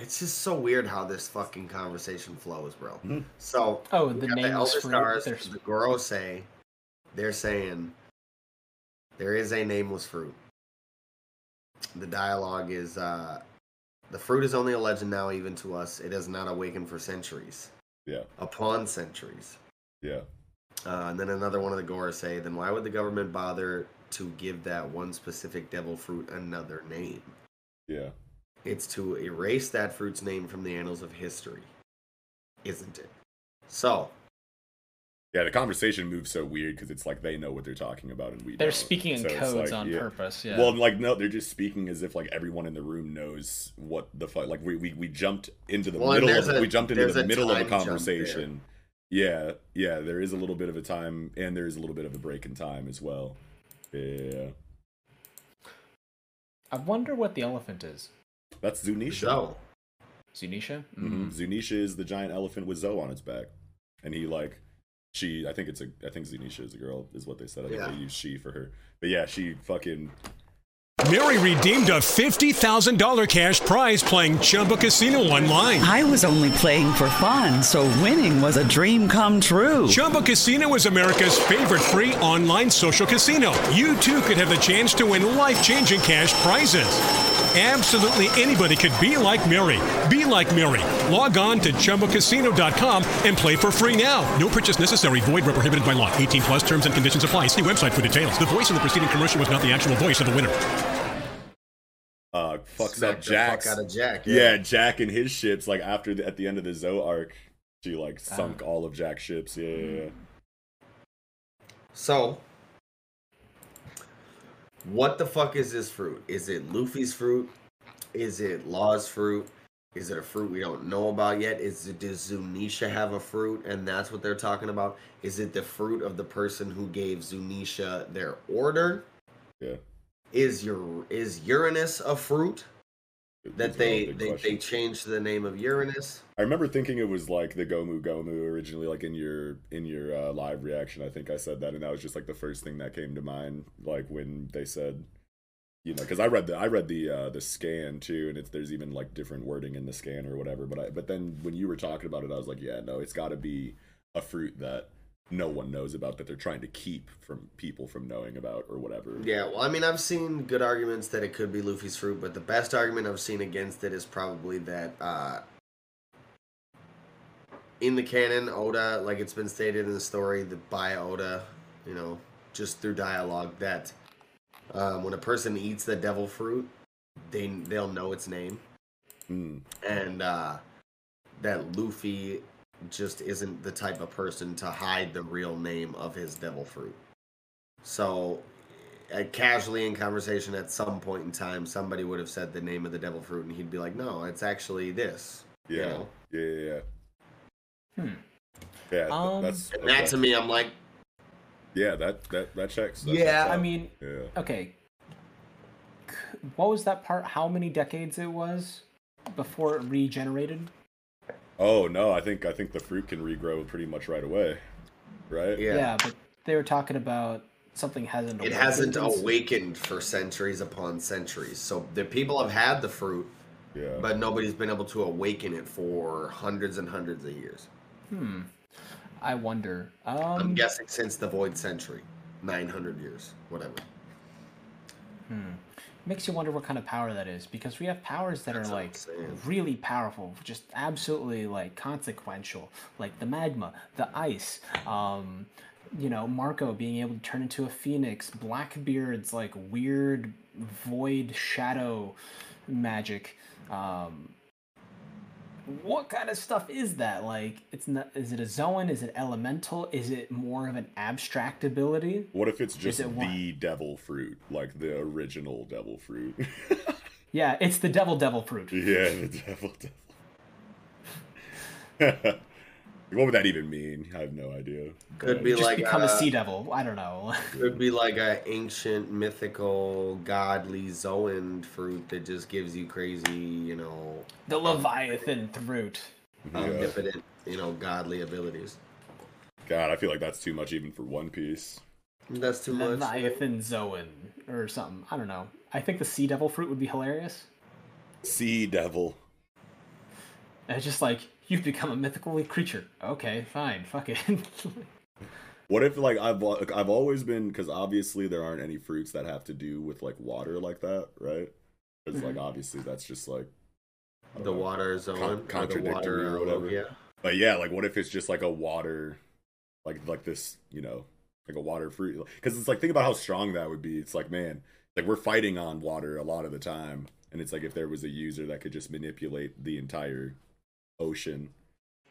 [SPEAKER 2] It's just so weird how this fucking conversation flows, bro.
[SPEAKER 3] Mhm.
[SPEAKER 2] So,
[SPEAKER 4] Oh,
[SPEAKER 2] we
[SPEAKER 4] the
[SPEAKER 2] got
[SPEAKER 4] nameless
[SPEAKER 2] Elder
[SPEAKER 4] fruit,
[SPEAKER 2] Stars,
[SPEAKER 4] there's-
[SPEAKER 2] the Gorosei, they're saying there is a nameless fruit. The dialogue is uh, the fruit is only a legend now, even to us. It has not awakened for centuries,
[SPEAKER 3] Yeah.
[SPEAKER 2] upon centuries.
[SPEAKER 3] Yeah.
[SPEAKER 2] Uh, and then another one of the Gorosei, then why would the government bother to give that one specific devil fruit another name?
[SPEAKER 3] Yeah.
[SPEAKER 2] It's to erase that fruit's name from the annals of history, isn't it? So,
[SPEAKER 3] Yeah, the conversation moves so weird because it's like they know what they're talking about and we
[SPEAKER 4] They're
[SPEAKER 3] don't.
[SPEAKER 4] speaking in
[SPEAKER 3] So
[SPEAKER 4] codes
[SPEAKER 3] like,
[SPEAKER 4] on purpose, yeah.
[SPEAKER 3] Well, like no, they're just speaking as if like everyone in the room knows what the fuck. Like we we, we jumped into the
[SPEAKER 2] Well,
[SPEAKER 3] middle. Of,
[SPEAKER 2] a-
[SPEAKER 3] we jumped into the middle of a
[SPEAKER 2] time jump there.
[SPEAKER 3] conversation. Yeah, yeah. There is a little bit of a time, and there is a little bit of a break in time as well. Yeah,
[SPEAKER 4] I wonder what the elephant is.
[SPEAKER 3] That's Zunisha.
[SPEAKER 2] Zou.
[SPEAKER 4] Zunisha?
[SPEAKER 3] hmm Zunisha is the giant elephant with Zou on its back, and he like she. I think it's a. I think Zunisha is a girl, is what they said. I think
[SPEAKER 2] Yeah.
[SPEAKER 3] they use she for her. But yeah, she fucking
[SPEAKER 7] Mary redeemed a $50,000 cash prize playing Chumba Casino online.
[SPEAKER 8] I was only playing for fun, so winning was a dream come true.
[SPEAKER 7] Chumba Casino is America's favorite free online social casino. You too could have the chance to win life changing cash prizes. Absolutely anybody could be like Mary. Be like Mary. Log on to chumbacasino.com and play for free now. No purchase necessary. Void where prohibited by law. 18 plus terms and conditions apply. See website for details. The voice in the preceding commercial was not the actual voice of the winner.
[SPEAKER 3] Uh, fucks
[SPEAKER 2] Smack
[SPEAKER 3] up
[SPEAKER 2] the
[SPEAKER 3] Jack's.
[SPEAKER 2] fuck out of Jack,
[SPEAKER 3] Yeah.
[SPEAKER 2] yeah.
[SPEAKER 3] Jack and his ships. Like after the, at the end of the Zou arc, she like
[SPEAKER 2] Ah.
[SPEAKER 3] sunk all of Jack's ships. Yeah, yeah, yeah.
[SPEAKER 2] So, what the fuck is this fruit? Is it Luffy's fruit? Is it Law's fruit? Is it a fruit we don't know about yet? Is it does Zunisha have a fruit and that's what they're talking about? Is it the fruit of the person who gave Zunisha their order?
[SPEAKER 3] Yeah.
[SPEAKER 2] Is your is Uranus a fruit that they they,
[SPEAKER 3] question.
[SPEAKER 2] they changed the name of Uranus?
[SPEAKER 3] I remember thinking it was like the Gomu Gomu originally, like in your in your uh, live reaction. I think I said that, and that was just like the first thing that came to mind, like when they said, you know, because I read the I read the uh, the scan too, and it's there's even like different wording in the scan or whatever. But I but then when you were talking about it, I was like, yeah, no, it's got to be a fruit that no one knows about that they're trying to keep from people from knowing about or whatever.
[SPEAKER 2] Yeah, well, I mean, I've seen good arguments that it could be Luffy's fruit, but the best argument I've seen against it is probably that uh, in the canon, Oda, like it's been stated in the story, that by Oda, you know, just through dialogue, that um, when a person eats the devil fruit, they they'll know its name,
[SPEAKER 3] Hmm.
[SPEAKER 2] and uh, that Luffy just isn't the type of person to hide the real name of his devil fruit. So, uh, casually in conversation at some point in time, somebody would have said the name of the devil fruit, and he'd be like, "No, it's actually this."
[SPEAKER 3] Yeah,
[SPEAKER 2] You know?
[SPEAKER 3] yeah, yeah, yeah.
[SPEAKER 4] Hmm.
[SPEAKER 3] Yeah,
[SPEAKER 4] Um,
[SPEAKER 3] that's
[SPEAKER 2] And that to me, I'm like,
[SPEAKER 3] yeah, that that that checks. That
[SPEAKER 4] Yeah,
[SPEAKER 3] checks
[SPEAKER 4] I mean,
[SPEAKER 3] yeah.
[SPEAKER 4] okay. What was that part? How many decades it was before it regenerated?
[SPEAKER 3] Oh no, I think I think the fruit can regrow pretty much right away, right?
[SPEAKER 2] yeah.
[SPEAKER 4] yeah but they were talking about something hasn't.
[SPEAKER 2] It hasn't
[SPEAKER 4] and
[SPEAKER 2] awakened for centuries upon centuries. So the people have had the fruit,
[SPEAKER 3] Yeah.
[SPEAKER 2] but nobody's been able to awaken it for hundreds and hundreds of years.
[SPEAKER 4] Hmm. I wonder.
[SPEAKER 2] I'm
[SPEAKER 4] Um.
[SPEAKER 2] guessing since the Void Century, 900 years, whatever.
[SPEAKER 4] Hmm. Makes you wonder what kind of power that is because we have powers that
[SPEAKER 2] That's
[SPEAKER 4] are like really powerful, just absolutely like consequential, like the magma, the ice. Um, you know, Marco being able to turn into a phoenix, Blackbeard's like weird void shadow magic. Um, what kind of stuff is that? Like, it's not. Is it a Zoan? Is it elemental? Is it more of an abstract ability?
[SPEAKER 3] What if it's just
[SPEAKER 4] it one-
[SPEAKER 3] the devil fruit, like the original devil fruit?
[SPEAKER 4] Yeah, it's the devil devil fruit.
[SPEAKER 3] yeah, the devil devil. what would that even mean? I have no idea.
[SPEAKER 2] Could be
[SPEAKER 4] Just
[SPEAKER 2] like
[SPEAKER 4] become
[SPEAKER 2] uh,
[SPEAKER 4] a sea devil. I don't know.
[SPEAKER 2] Could be like a ancient, mythical, godly Zoan fruit that just gives you crazy, you know,
[SPEAKER 4] the Leviathan fruit.
[SPEAKER 3] Yeah.
[SPEAKER 2] you know, godly abilities.
[SPEAKER 3] God, I feel like that's too much even for One Piece.
[SPEAKER 2] That's too much.
[SPEAKER 4] Leviathan Zoan or something. I don't know. I think the sea devil fruit would be hilarious.
[SPEAKER 3] Sea devil.
[SPEAKER 4] It's just like you've become a mythical creature. Okay, fine, fuck it.
[SPEAKER 3] What if like I've like, I've always been because obviously there aren't any fruits that have to do with like water like that, right? Because like obviously that's just like
[SPEAKER 2] The
[SPEAKER 3] know,
[SPEAKER 2] water Zoan.
[SPEAKER 3] con-
[SPEAKER 2] or
[SPEAKER 3] contradictory
[SPEAKER 2] water,
[SPEAKER 3] or
[SPEAKER 2] uh,
[SPEAKER 3] whatever.
[SPEAKER 2] Yeah.
[SPEAKER 3] But yeah, like what if it's just like a water, like like this, you know, like a water fruit? Because it's like think about how strong that would be. It's like man, like we're fighting on water a lot of the time, and it's like if there was a user that could just manipulate the entire ocean,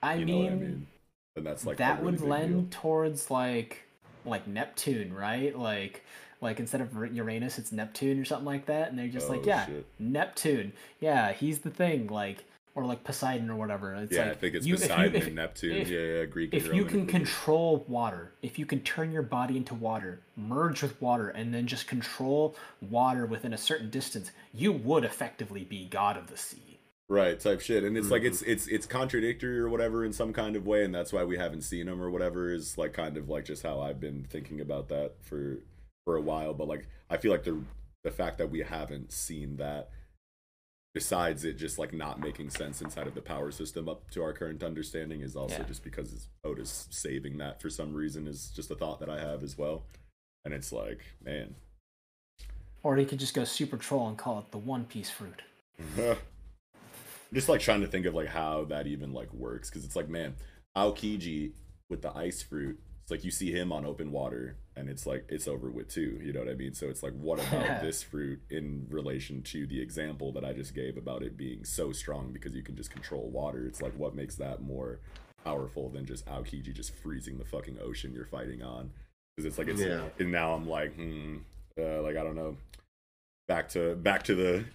[SPEAKER 4] I mean,
[SPEAKER 3] I mean? Then that's like
[SPEAKER 4] that
[SPEAKER 3] really
[SPEAKER 4] would lend
[SPEAKER 3] deal.
[SPEAKER 4] towards like like Neptune, right? Like like instead of Uranus, it's Neptune or something like that, and they're just like,
[SPEAKER 3] Oh,
[SPEAKER 4] yeah,
[SPEAKER 3] shit.
[SPEAKER 4] Neptune, yeah, he's the thing, like or like Poseidon or whatever. It's
[SPEAKER 3] yeah,
[SPEAKER 4] like
[SPEAKER 3] I think it's
[SPEAKER 4] you- if you- if-
[SPEAKER 3] and Neptune.
[SPEAKER 4] if-
[SPEAKER 3] yeah, yeah, Greek.
[SPEAKER 4] if you can
[SPEAKER 3] equivalent.
[SPEAKER 4] control water, if you can turn your body into water, merge with water, and then just control water within a certain distance, you would effectively be god of the sea.
[SPEAKER 3] Right type shit and it's like
[SPEAKER 4] Mm-hmm.
[SPEAKER 3] it's it's it's contradictory or whatever in some kind of way and that's why we haven't seen them or whatever is like kind of like just how i've been thinking about that for for a while but like i feel like the the fact that we haven't seen that besides it just like not making sense inside of the power system up to our current understanding is also
[SPEAKER 4] Yeah.
[SPEAKER 3] just because Oda's saving that for some reason is just a thought that I have as well. And it's like, man,
[SPEAKER 4] Or he could just go super troll and call it the One Piece fruit.
[SPEAKER 3] just like trying to think of like how that even like works because it's like man aokiji with the ice fruit it's like you see him on open water and it's like it's over with too you know what i mean? So it's like what about this fruit in relation to the example that i just gave about it being so strong because you can just control water? It's like what makes that more powerful than just aokiji just freezing the fucking ocean you're fighting on? Because it's like it's
[SPEAKER 2] Yeah.
[SPEAKER 3] and now i'm like hmm uh, like i don't know. Back to back to the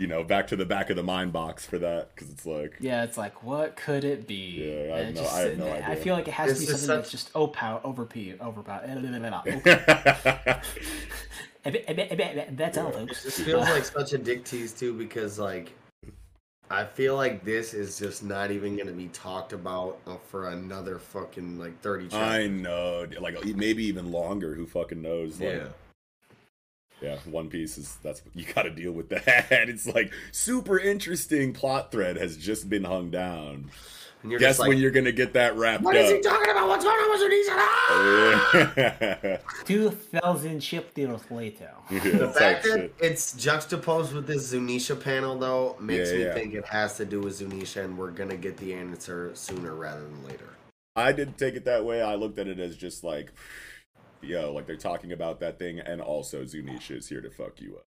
[SPEAKER 3] you know back to the back of the mind box for that because it's like
[SPEAKER 4] Yeah, it's like, what could it be?
[SPEAKER 3] Yeah, I have no-
[SPEAKER 4] just
[SPEAKER 3] I have no
[SPEAKER 4] there- I feel like it has
[SPEAKER 2] It's
[SPEAKER 4] to be
[SPEAKER 2] just
[SPEAKER 4] something that's
[SPEAKER 2] such-
[SPEAKER 4] just overpower, overpower, overpower. That's all,
[SPEAKER 2] It
[SPEAKER 4] folks.
[SPEAKER 2] just feels like such a dick tease too, because like I feel like this is just not even gonna be talked about uh, for another fucking like thirty.
[SPEAKER 3] I know, like maybe even longer. Who fucking knows? Like,
[SPEAKER 2] Yeah.
[SPEAKER 3] Yeah. One Piece is that's you got to deal with that. It's like super interesting plot thread has just been hung down.
[SPEAKER 2] And you're
[SPEAKER 3] Guess
[SPEAKER 2] just like,
[SPEAKER 3] when you're gonna get that wrapped
[SPEAKER 2] What
[SPEAKER 3] up?
[SPEAKER 2] is he talking about? What's going on with Zunisha? Ah!
[SPEAKER 4] Two thousand chapters later.
[SPEAKER 2] The
[SPEAKER 3] Type
[SPEAKER 2] fact that
[SPEAKER 3] shit.
[SPEAKER 2] it's juxtaposed with this Zunisha panel, though, makes
[SPEAKER 3] Yeah,
[SPEAKER 2] me
[SPEAKER 3] yeah.
[SPEAKER 2] think it has to do with Zunisha, and we're gonna get the answer sooner rather than later.
[SPEAKER 3] I didn't take it that way. I looked at it as just like, yo, like they're talking about that thing, and also Zunisha is here to fuck you up.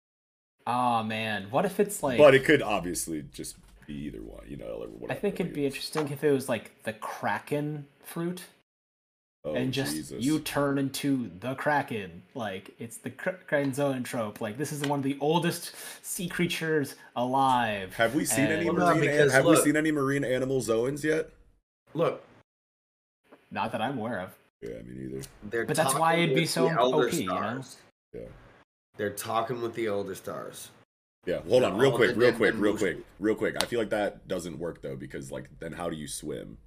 [SPEAKER 4] Oh man, what if it's like?
[SPEAKER 3] but it could obviously just be either one, you know. Or
[SPEAKER 4] I think it'd be interesting if it was like the Kraken fruit,
[SPEAKER 3] Oh,
[SPEAKER 4] and just
[SPEAKER 3] Jesus.
[SPEAKER 4] you turn into the Kraken. Like it's the Kra- Kraken zoanthrope. Like this is one of the oldest sea creatures alive.
[SPEAKER 3] Have we seen any
[SPEAKER 4] and-
[SPEAKER 2] Well, no,
[SPEAKER 3] marine?
[SPEAKER 2] because
[SPEAKER 3] have we seen any marine animal zoans yet?
[SPEAKER 2] Look,
[SPEAKER 4] Not that I'm aware of.
[SPEAKER 3] Yeah, me neither.
[SPEAKER 2] they're
[SPEAKER 4] But that's why it'd be so
[SPEAKER 2] the Elder
[SPEAKER 4] OP, you know?
[SPEAKER 3] Yeah.
[SPEAKER 2] They're talking with the Elder Stars.
[SPEAKER 3] Yeah, hold on, real quick, real quick, real quick, real quick. I feel like that doesn't work though because like then how do you swim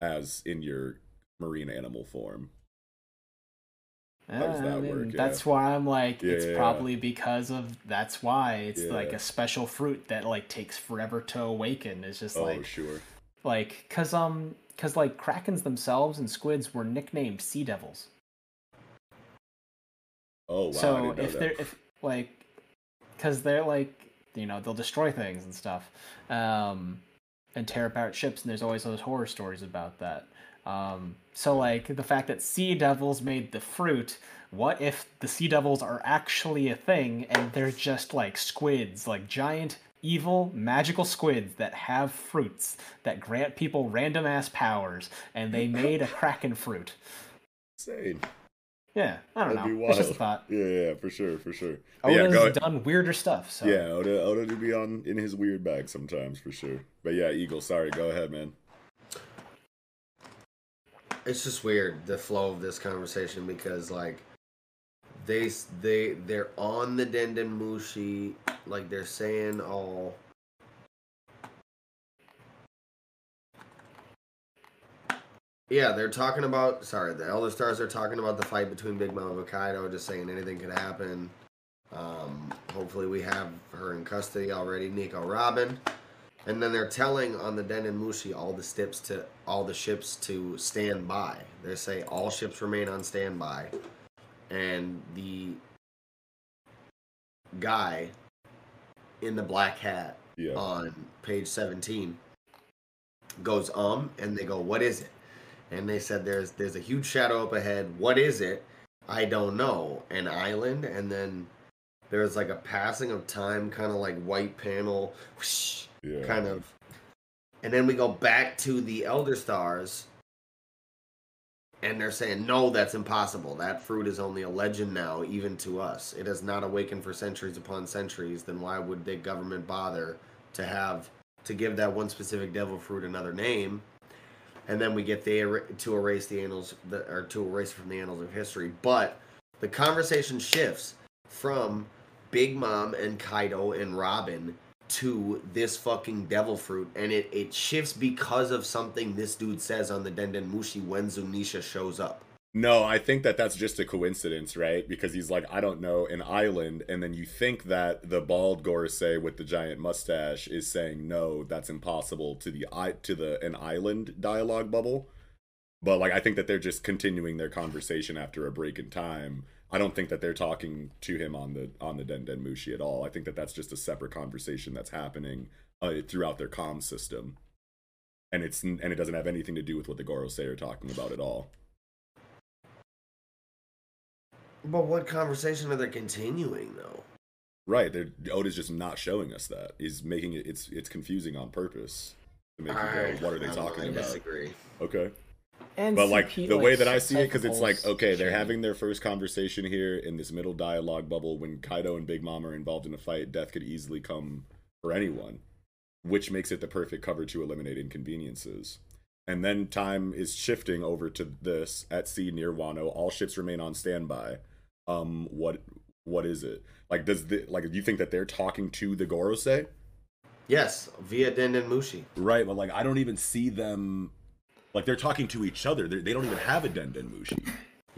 [SPEAKER 3] as in your marine animal form? How does
[SPEAKER 4] Uh,
[SPEAKER 3] that
[SPEAKER 4] I mean,
[SPEAKER 3] work? Yeah.
[SPEAKER 4] That's why I'm like, it's
[SPEAKER 3] Yeah.
[SPEAKER 4] probably because of that's why it's like a special fruit that like takes forever to awaken. It's just
[SPEAKER 3] Oh,
[SPEAKER 4] like
[SPEAKER 3] sure.
[SPEAKER 4] like cause um cause like krakens themselves and squids were nicknamed sea devils.
[SPEAKER 3] Oh wow.
[SPEAKER 4] So if
[SPEAKER 3] that.
[SPEAKER 4] they're if like because they're like you know they'll destroy things and stuff um and tear apart ships and there's always those horror stories about that um so like the fact that sea devils made the fruit what if the sea devils are actually a thing and they're just like squids like giant evil magical squids that have fruits that grant people random ass powers and they made a kraken fruit
[SPEAKER 3] Insane.
[SPEAKER 4] yeah i don't
[SPEAKER 3] That'd be
[SPEAKER 4] know it's just a thought
[SPEAKER 3] Yeah, yeah, for sure, for sure. But yeah,
[SPEAKER 4] Oda's
[SPEAKER 3] go
[SPEAKER 4] done weirder stuff. So
[SPEAKER 3] Yeah, Oda, Oda do be on in his weird bag sometimes for sure. But yeah, Eagle. Sorry, go ahead, man.
[SPEAKER 2] It's just weird the flow of this conversation because like they they they're on the Denden Mushi like they're saying all Yeah, they're talking about sorry, the Elder Stars are talking about the fight between Big Mom and Kaido, just saying anything could happen. Um, hopefully we have her in custody already, Nico Robin. And then they're telling on the Den and Mushi all the ships to all the ships to stand by. They say all ships remain on standby. And the guy in the black hat
[SPEAKER 3] Yeah.
[SPEAKER 2] on page 17 goes um and they go what is it? And they said there's there's a huge shadow up ahead. What is it? I don't know. An island and then there's like a passing of time kind of like white panel whoosh,
[SPEAKER 3] Yeah.
[SPEAKER 2] kind of. And then we go back to the elder stars and they're saying no that's impossible. That fruit is only a legend now even to us. It has not awakened for centuries upon centuries. Then why would the government bother to have to give that one specific devil fruit another name? And then we get the to erase the annals the, or to erase from the annals of history. But the conversation shifts from big mom and kaido and robin to this fucking devil fruit and it, it shifts because of something this dude says on the denden mushi when zunisha shows up
[SPEAKER 3] No, I think that that's just a coincidence, right? Because he's like, I don't know, an island, and then you think that the bald Gorosei with the giant mustache is saying, no, that's impossible to the to the an island dialogue bubble. But like, I think that they're just continuing their conversation after a break in time. I don't think that they're talking to him on the on the Den Den Mushi at all. I think that that's just a separate conversation that's happening uh, throughout their comm system, and it's and it doesn't have anything to do with what the Gorosei are talking about at all.
[SPEAKER 2] But what conversation are they continuing though?
[SPEAKER 3] Right, they're, Oda's just not showing us that. He's making it. It's it's confusing on purpose to make you
[SPEAKER 2] Alright,
[SPEAKER 3] go, "What are they
[SPEAKER 2] I don't
[SPEAKER 3] talking
[SPEAKER 2] I
[SPEAKER 3] about?"
[SPEAKER 2] disagree.
[SPEAKER 3] Okay,
[SPEAKER 4] And
[SPEAKER 3] but like
[SPEAKER 4] CP,
[SPEAKER 3] the way that I see it, because it's like okay, they're
[SPEAKER 4] shit.
[SPEAKER 3] having their first conversation here in this middle dialogue bubble. When Kaido and Big Mom are involved in a fight, death could easily come for anyone, which makes it the perfect cover to eliminate inconveniences. And then time is shifting over to this at sea near Wano. All ships remain on standby. Um, what what is it? Like, does the like? Do you think that they're talking to the Gorosei?
[SPEAKER 2] Yes, via Den Den Mushi.
[SPEAKER 3] Right, but like I don't even see them. Like they're talking to each other. They're, they don't even have a Denden Mushi.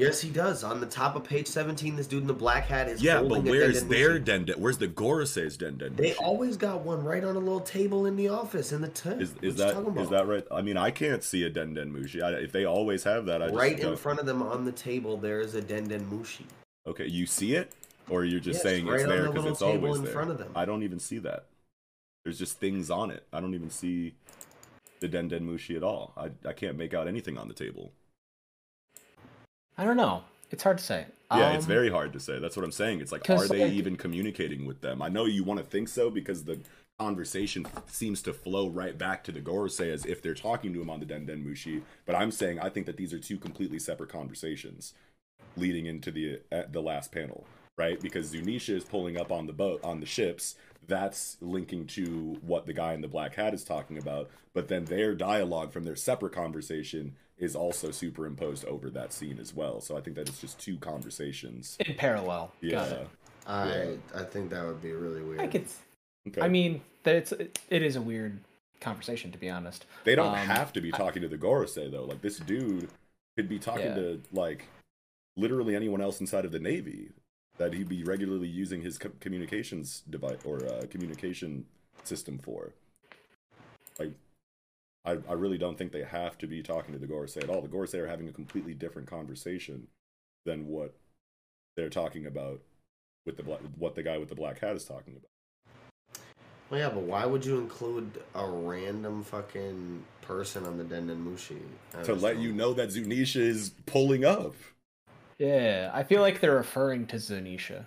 [SPEAKER 2] Yes, he does. On the top of page 17, this dude in the black hat is
[SPEAKER 3] Yeah, but where's their Denden? Where's the Gorosei's Denden?
[SPEAKER 2] They always got one right on a little table in the office in the tent.
[SPEAKER 3] Is, is that is that right? I mean, I can't see a Denden Mushi. I, if they always have that, I just
[SPEAKER 2] right in front of them on the table? There is a Den Den Mushi.
[SPEAKER 3] Okay, you see it, or you're just
[SPEAKER 2] Yes,
[SPEAKER 3] saying
[SPEAKER 2] right
[SPEAKER 3] it's there because
[SPEAKER 2] little
[SPEAKER 3] it's
[SPEAKER 2] table
[SPEAKER 3] always
[SPEAKER 2] in
[SPEAKER 3] there.
[SPEAKER 2] front of them.
[SPEAKER 3] I don't even see that. There's just things on it. I don't even see the Denden Mushi at all. I I can't make out anything on the table.
[SPEAKER 4] I don't know. It's hard to say.
[SPEAKER 3] Yeah, it's
[SPEAKER 4] Um,
[SPEAKER 3] very hard to say. That's what I'm saying. It's like, are they
[SPEAKER 4] like-
[SPEAKER 3] even communicating with them? I know you want to think so because the conversation seems to flow right back to the Gorosei as if they're talking to him on the Den Den Mushi. But I'm saying I think that these are two completely separate conversations leading into the uh, the last panel, right? Because Zunisha is pulling up on the boat on the ships. That's linking to what the guy in the black hat is talking about. But then their dialogue from their separate conversation is also superimposed over that scene as well. So I think that it's just two conversations.
[SPEAKER 4] in parallel.
[SPEAKER 3] Yeah.
[SPEAKER 4] Got it.
[SPEAKER 2] I I think that would be really weird.
[SPEAKER 4] I could.
[SPEAKER 3] Okay.
[SPEAKER 4] I mean, that it's it, it is a weird conversation to be honest.
[SPEAKER 3] They don't
[SPEAKER 4] Um,
[SPEAKER 3] have to be talking to the Gorosei though. Like this dude could be talking
[SPEAKER 4] Yeah.
[SPEAKER 3] to like literally anyone else inside of the Navy that he'd be regularly using his co- communications device or uh, communication system for. Like, I I really don't think they have to be talking to the Gorosei at all. The Gorosei are having a completely different conversation than what they're talking about with the black, what the guy with the black hat is talking about.
[SPEAKER 2] Well, yeah, but why would you include a random fucking person on the Den Den Mushi?
[SPEAKER 3] To let you know that Zunisha is pulling up.
[SPEAKER 4] Yeah, I feel like they're referring to Zunisha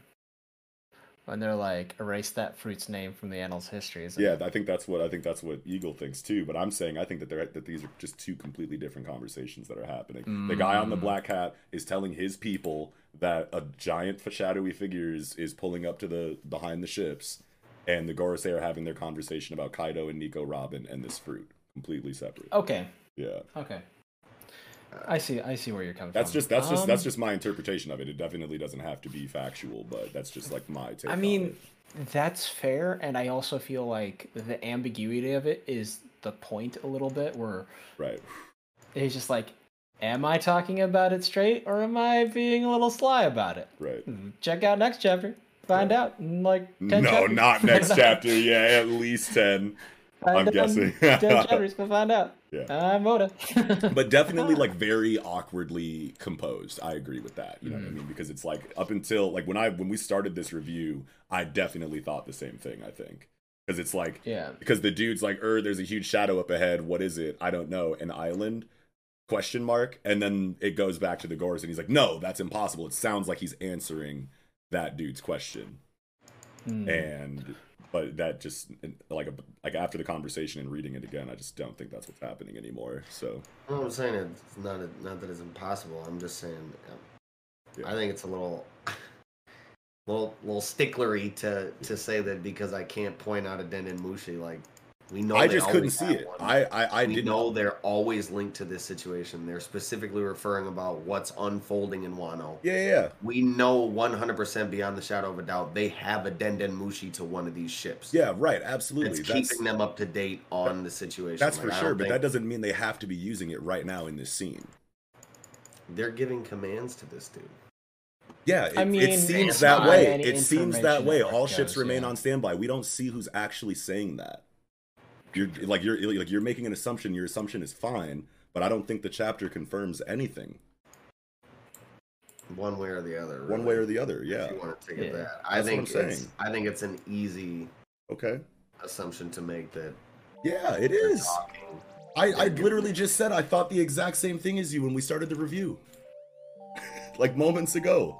[SPEAKER 4] when they're like erase that fruit's name from the annals history.
[SPEAKER 3] Yeah? I think that's what I think that's what Eagle thinks too. But I'm saying I think that they're that these are just two completely different conversations that are happening. The guy on the
[SPEAKER 4] Mm.
[SPEAKER 3] black hat is telling his people that a giant shadowy figure is, is pulling up to the behind the ships, and the Gorosei are having their conversation about Kaido and Nico Robin and this fruit, completely separate.
[SPEAKER 4] Okay.
[SPEAKER 3] Yeah,
[SPEAKER 4] Okay. I see. I see where you're coming from.
[SPEAKER 3] that's
[SPEAKER 4] from.
[SPEAKER 3] just that's just that's
[SPEAKER 4] Um,
[SPEAKER 3] just my interpretation of it. It definitely doesn't have to be factual, but that's just like my take.
[SPEAKER 4] I mean, that's fair, and I also feel like the ambiguity of it is the point a little bit, where
[SPEAKER 3] right.
[SPEAKER 4] it's just like, am I talking about it straight, or am I being a little sly about it?
[SPEAKER 3] Right.
[SPEAKER 4] Check out next chapter. Find out in like 10
[SPEAKER 3] No,
[SPEAKER 4] chapters.
[SPEAKER 3] not next chapter. Yeah, at least ten.
[SPEAKER 4] Find
[SPEAKER 3] I'm guessing.
[SPEAKER 4] 10 chapters, go find out.
[SPEAKER 3] Yeah.
[SPEAKER 4] I'm Oda.
[SPEAKER 3] but definitely like very awkwardly composed. I agree with that. You know
[SPEAKER 4] Mm-hmm.
[SPEAKER 3] what I mean? Because it's like up until like when I when we started this review, I definitely thought the same thing. I think because it's like
[SPEAKER 4] Yeah.
[SPEAKER 3] because the dude's like, "Er, there's a huge shadow up ahead. What is it? I don't know. An island." Question mark, and then it goes back to the Gores, and he's like, "No, that's impossible." It sounds like he's answering that dude's question,
[SPEAKER 4] Hmm.
[SPEAKER 3] and but that just like like after the conversation and reading it again, I just don't think that's what's happening anymore. So
[SPEAKER 2] I'm saying it's not a, not that it's impossible. I'm just saying um, I think it's a little little little sticklery to to say that because I can't point out a Den and Mushi like we know
[SPEAKER 3] I just couldn't see it.
[SPEAKER 2] one.
[SPEAKER 3] I I, I
[SPEAKER 2] we
[SPEAKER 3] didn't
[SPEAKER 2] know they're always linked to this situation. They're specifically referring about what's unfolding in Wano.
[SPEAKER 3] Yeah, yeah, yeah.
[SPEAKER 2] We know 100% beyond the shadow of a doubt they have a Den Den Mushi to one of these ships.
[SPEAKER 3] Yeah, right. Absolutely.
[SPEAKER 2] It's
[SPEAKER 3] That's
[SPEAKER 2] keeping them up to date on the situation.
[SPEAKER 3] that's
[SPEAKER 2] Like,
[SPEAKER 3] for sure. But that doesn't mean they have to be using it right now in this scene.
[SPEAKER 2] They're giving commands to this dude.
[SPEAKER 3] Yeah, it,
[SPEAKER 4] I mean,
[SPEAKER 3] it seems that way. It seems that way.
[SPEAKER 4] that
[SPEAKER 3] All
[SPEAKER 4] goes,
[SPEAKER 3] ships remain
[SPEAKER 4] yeah.
[SPEAKER 3] on standby. We don't see who's actually saying that. You're like you're like you're making an assumption. Your assumption is fine, but I don't think the chapter confirms anything.
[SPEAKER 2] One way or the other.
[SPEAKER 3] One way or the other. Yeah.
[SPEAKER 2] If you want to take it
[SPEAKER 4] Yeah.
[SPEAKER 2] that. I
[SPEAKER 3] That's what
[SPEAKER 2] think
[SPEAKER 3] I'm
[SPEAKER 2] it's
[SPEAKER 3] saying.
[SPEAKER 2] I think it's an easy
[SPEAKER 3] Okay.
[SPEAKER 2] assumption to make that
[SPEAKER 3] Yeah, it is.
[SPEAKER 2] talking.
[SPEAKER 3] I, I literally just said I thought the exact same thing as you when we started the review. like moments ago.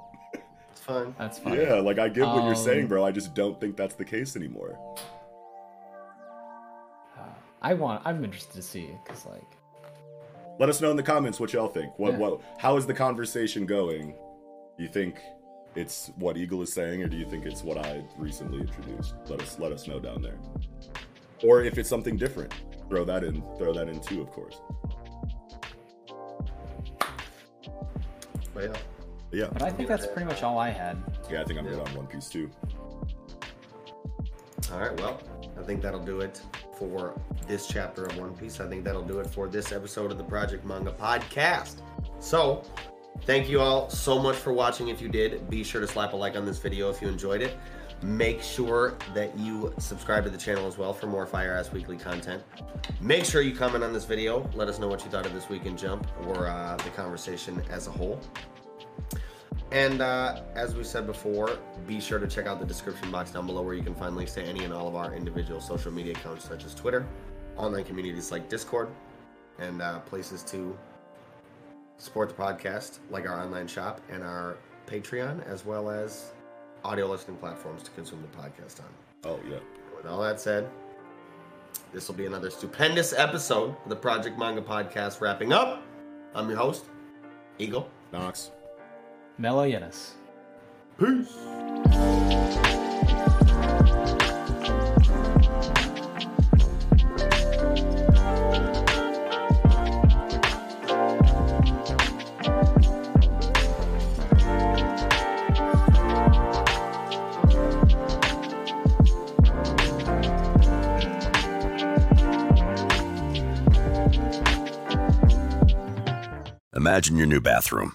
[SPEAKER 2] It's fine.
[SPEAKER 4] That's fine.
[SPEAKER 3] Yeah, like I get what you're saying,
[SPEAKER 4] Um,
[SPEAKER 3] bro. I just don't think that's the case anymore.
[SPEAKER 4] I want. I'm interested to see because like
[SPEAKER 3] Let us know in the comments what y'all think. What
[SPEAKER 4] Yeah.
[SPEAKER 3] what how is the conversation going? Do you think it's what Eagle is saying, or do you think it's what I recently introduced? Let us let us know down there. Or if it's something different, throw that in. Throw that in too, of course.
[SPEAKER 2] But yeah.
[SPEAKER 3] But yeah,
[SPEAKER 4] But I think that's pretty much all I had.
[SPEAKER 3] yeah, I think I'm good on One Piece too.
[SPEAKER 2] All right, well, I think that'll do it for this chapter of One Piece. I think that'll do it for this episode of the Project Manga Podcast. So, thank you all so much for watching. If you did, be sure to slap a like on this video if you enjoyed it. Make sure that you subscribe to the channel as well for more Fire Ass Weekly content. Make sure you comment on this video. Let us know what you thought of this week in Jump or uh, the conversation as a whole. And uh, as we said before, be sure to check out the description box down below where you can find links to any and all of our individual social media accounts, such as Twitter, online communities like Discord, and uh, places to support the podcast, like our online shop and our Patreon, as well as audio listening platforms to consume the podcast on.
[SPEAKER 3] Oh yeah.
[SPEAKER 2] With all that said, this will be another stupendous episode of the Project Manga Podcast wrapping up. I'm your host, Eagle.
[SPEAKER 3] Knox.
[SPEAKER 4] Mellow Yenis.
[SPEAKER 2] Peace.
[SPEAKER 5] Imagine your new bathroom.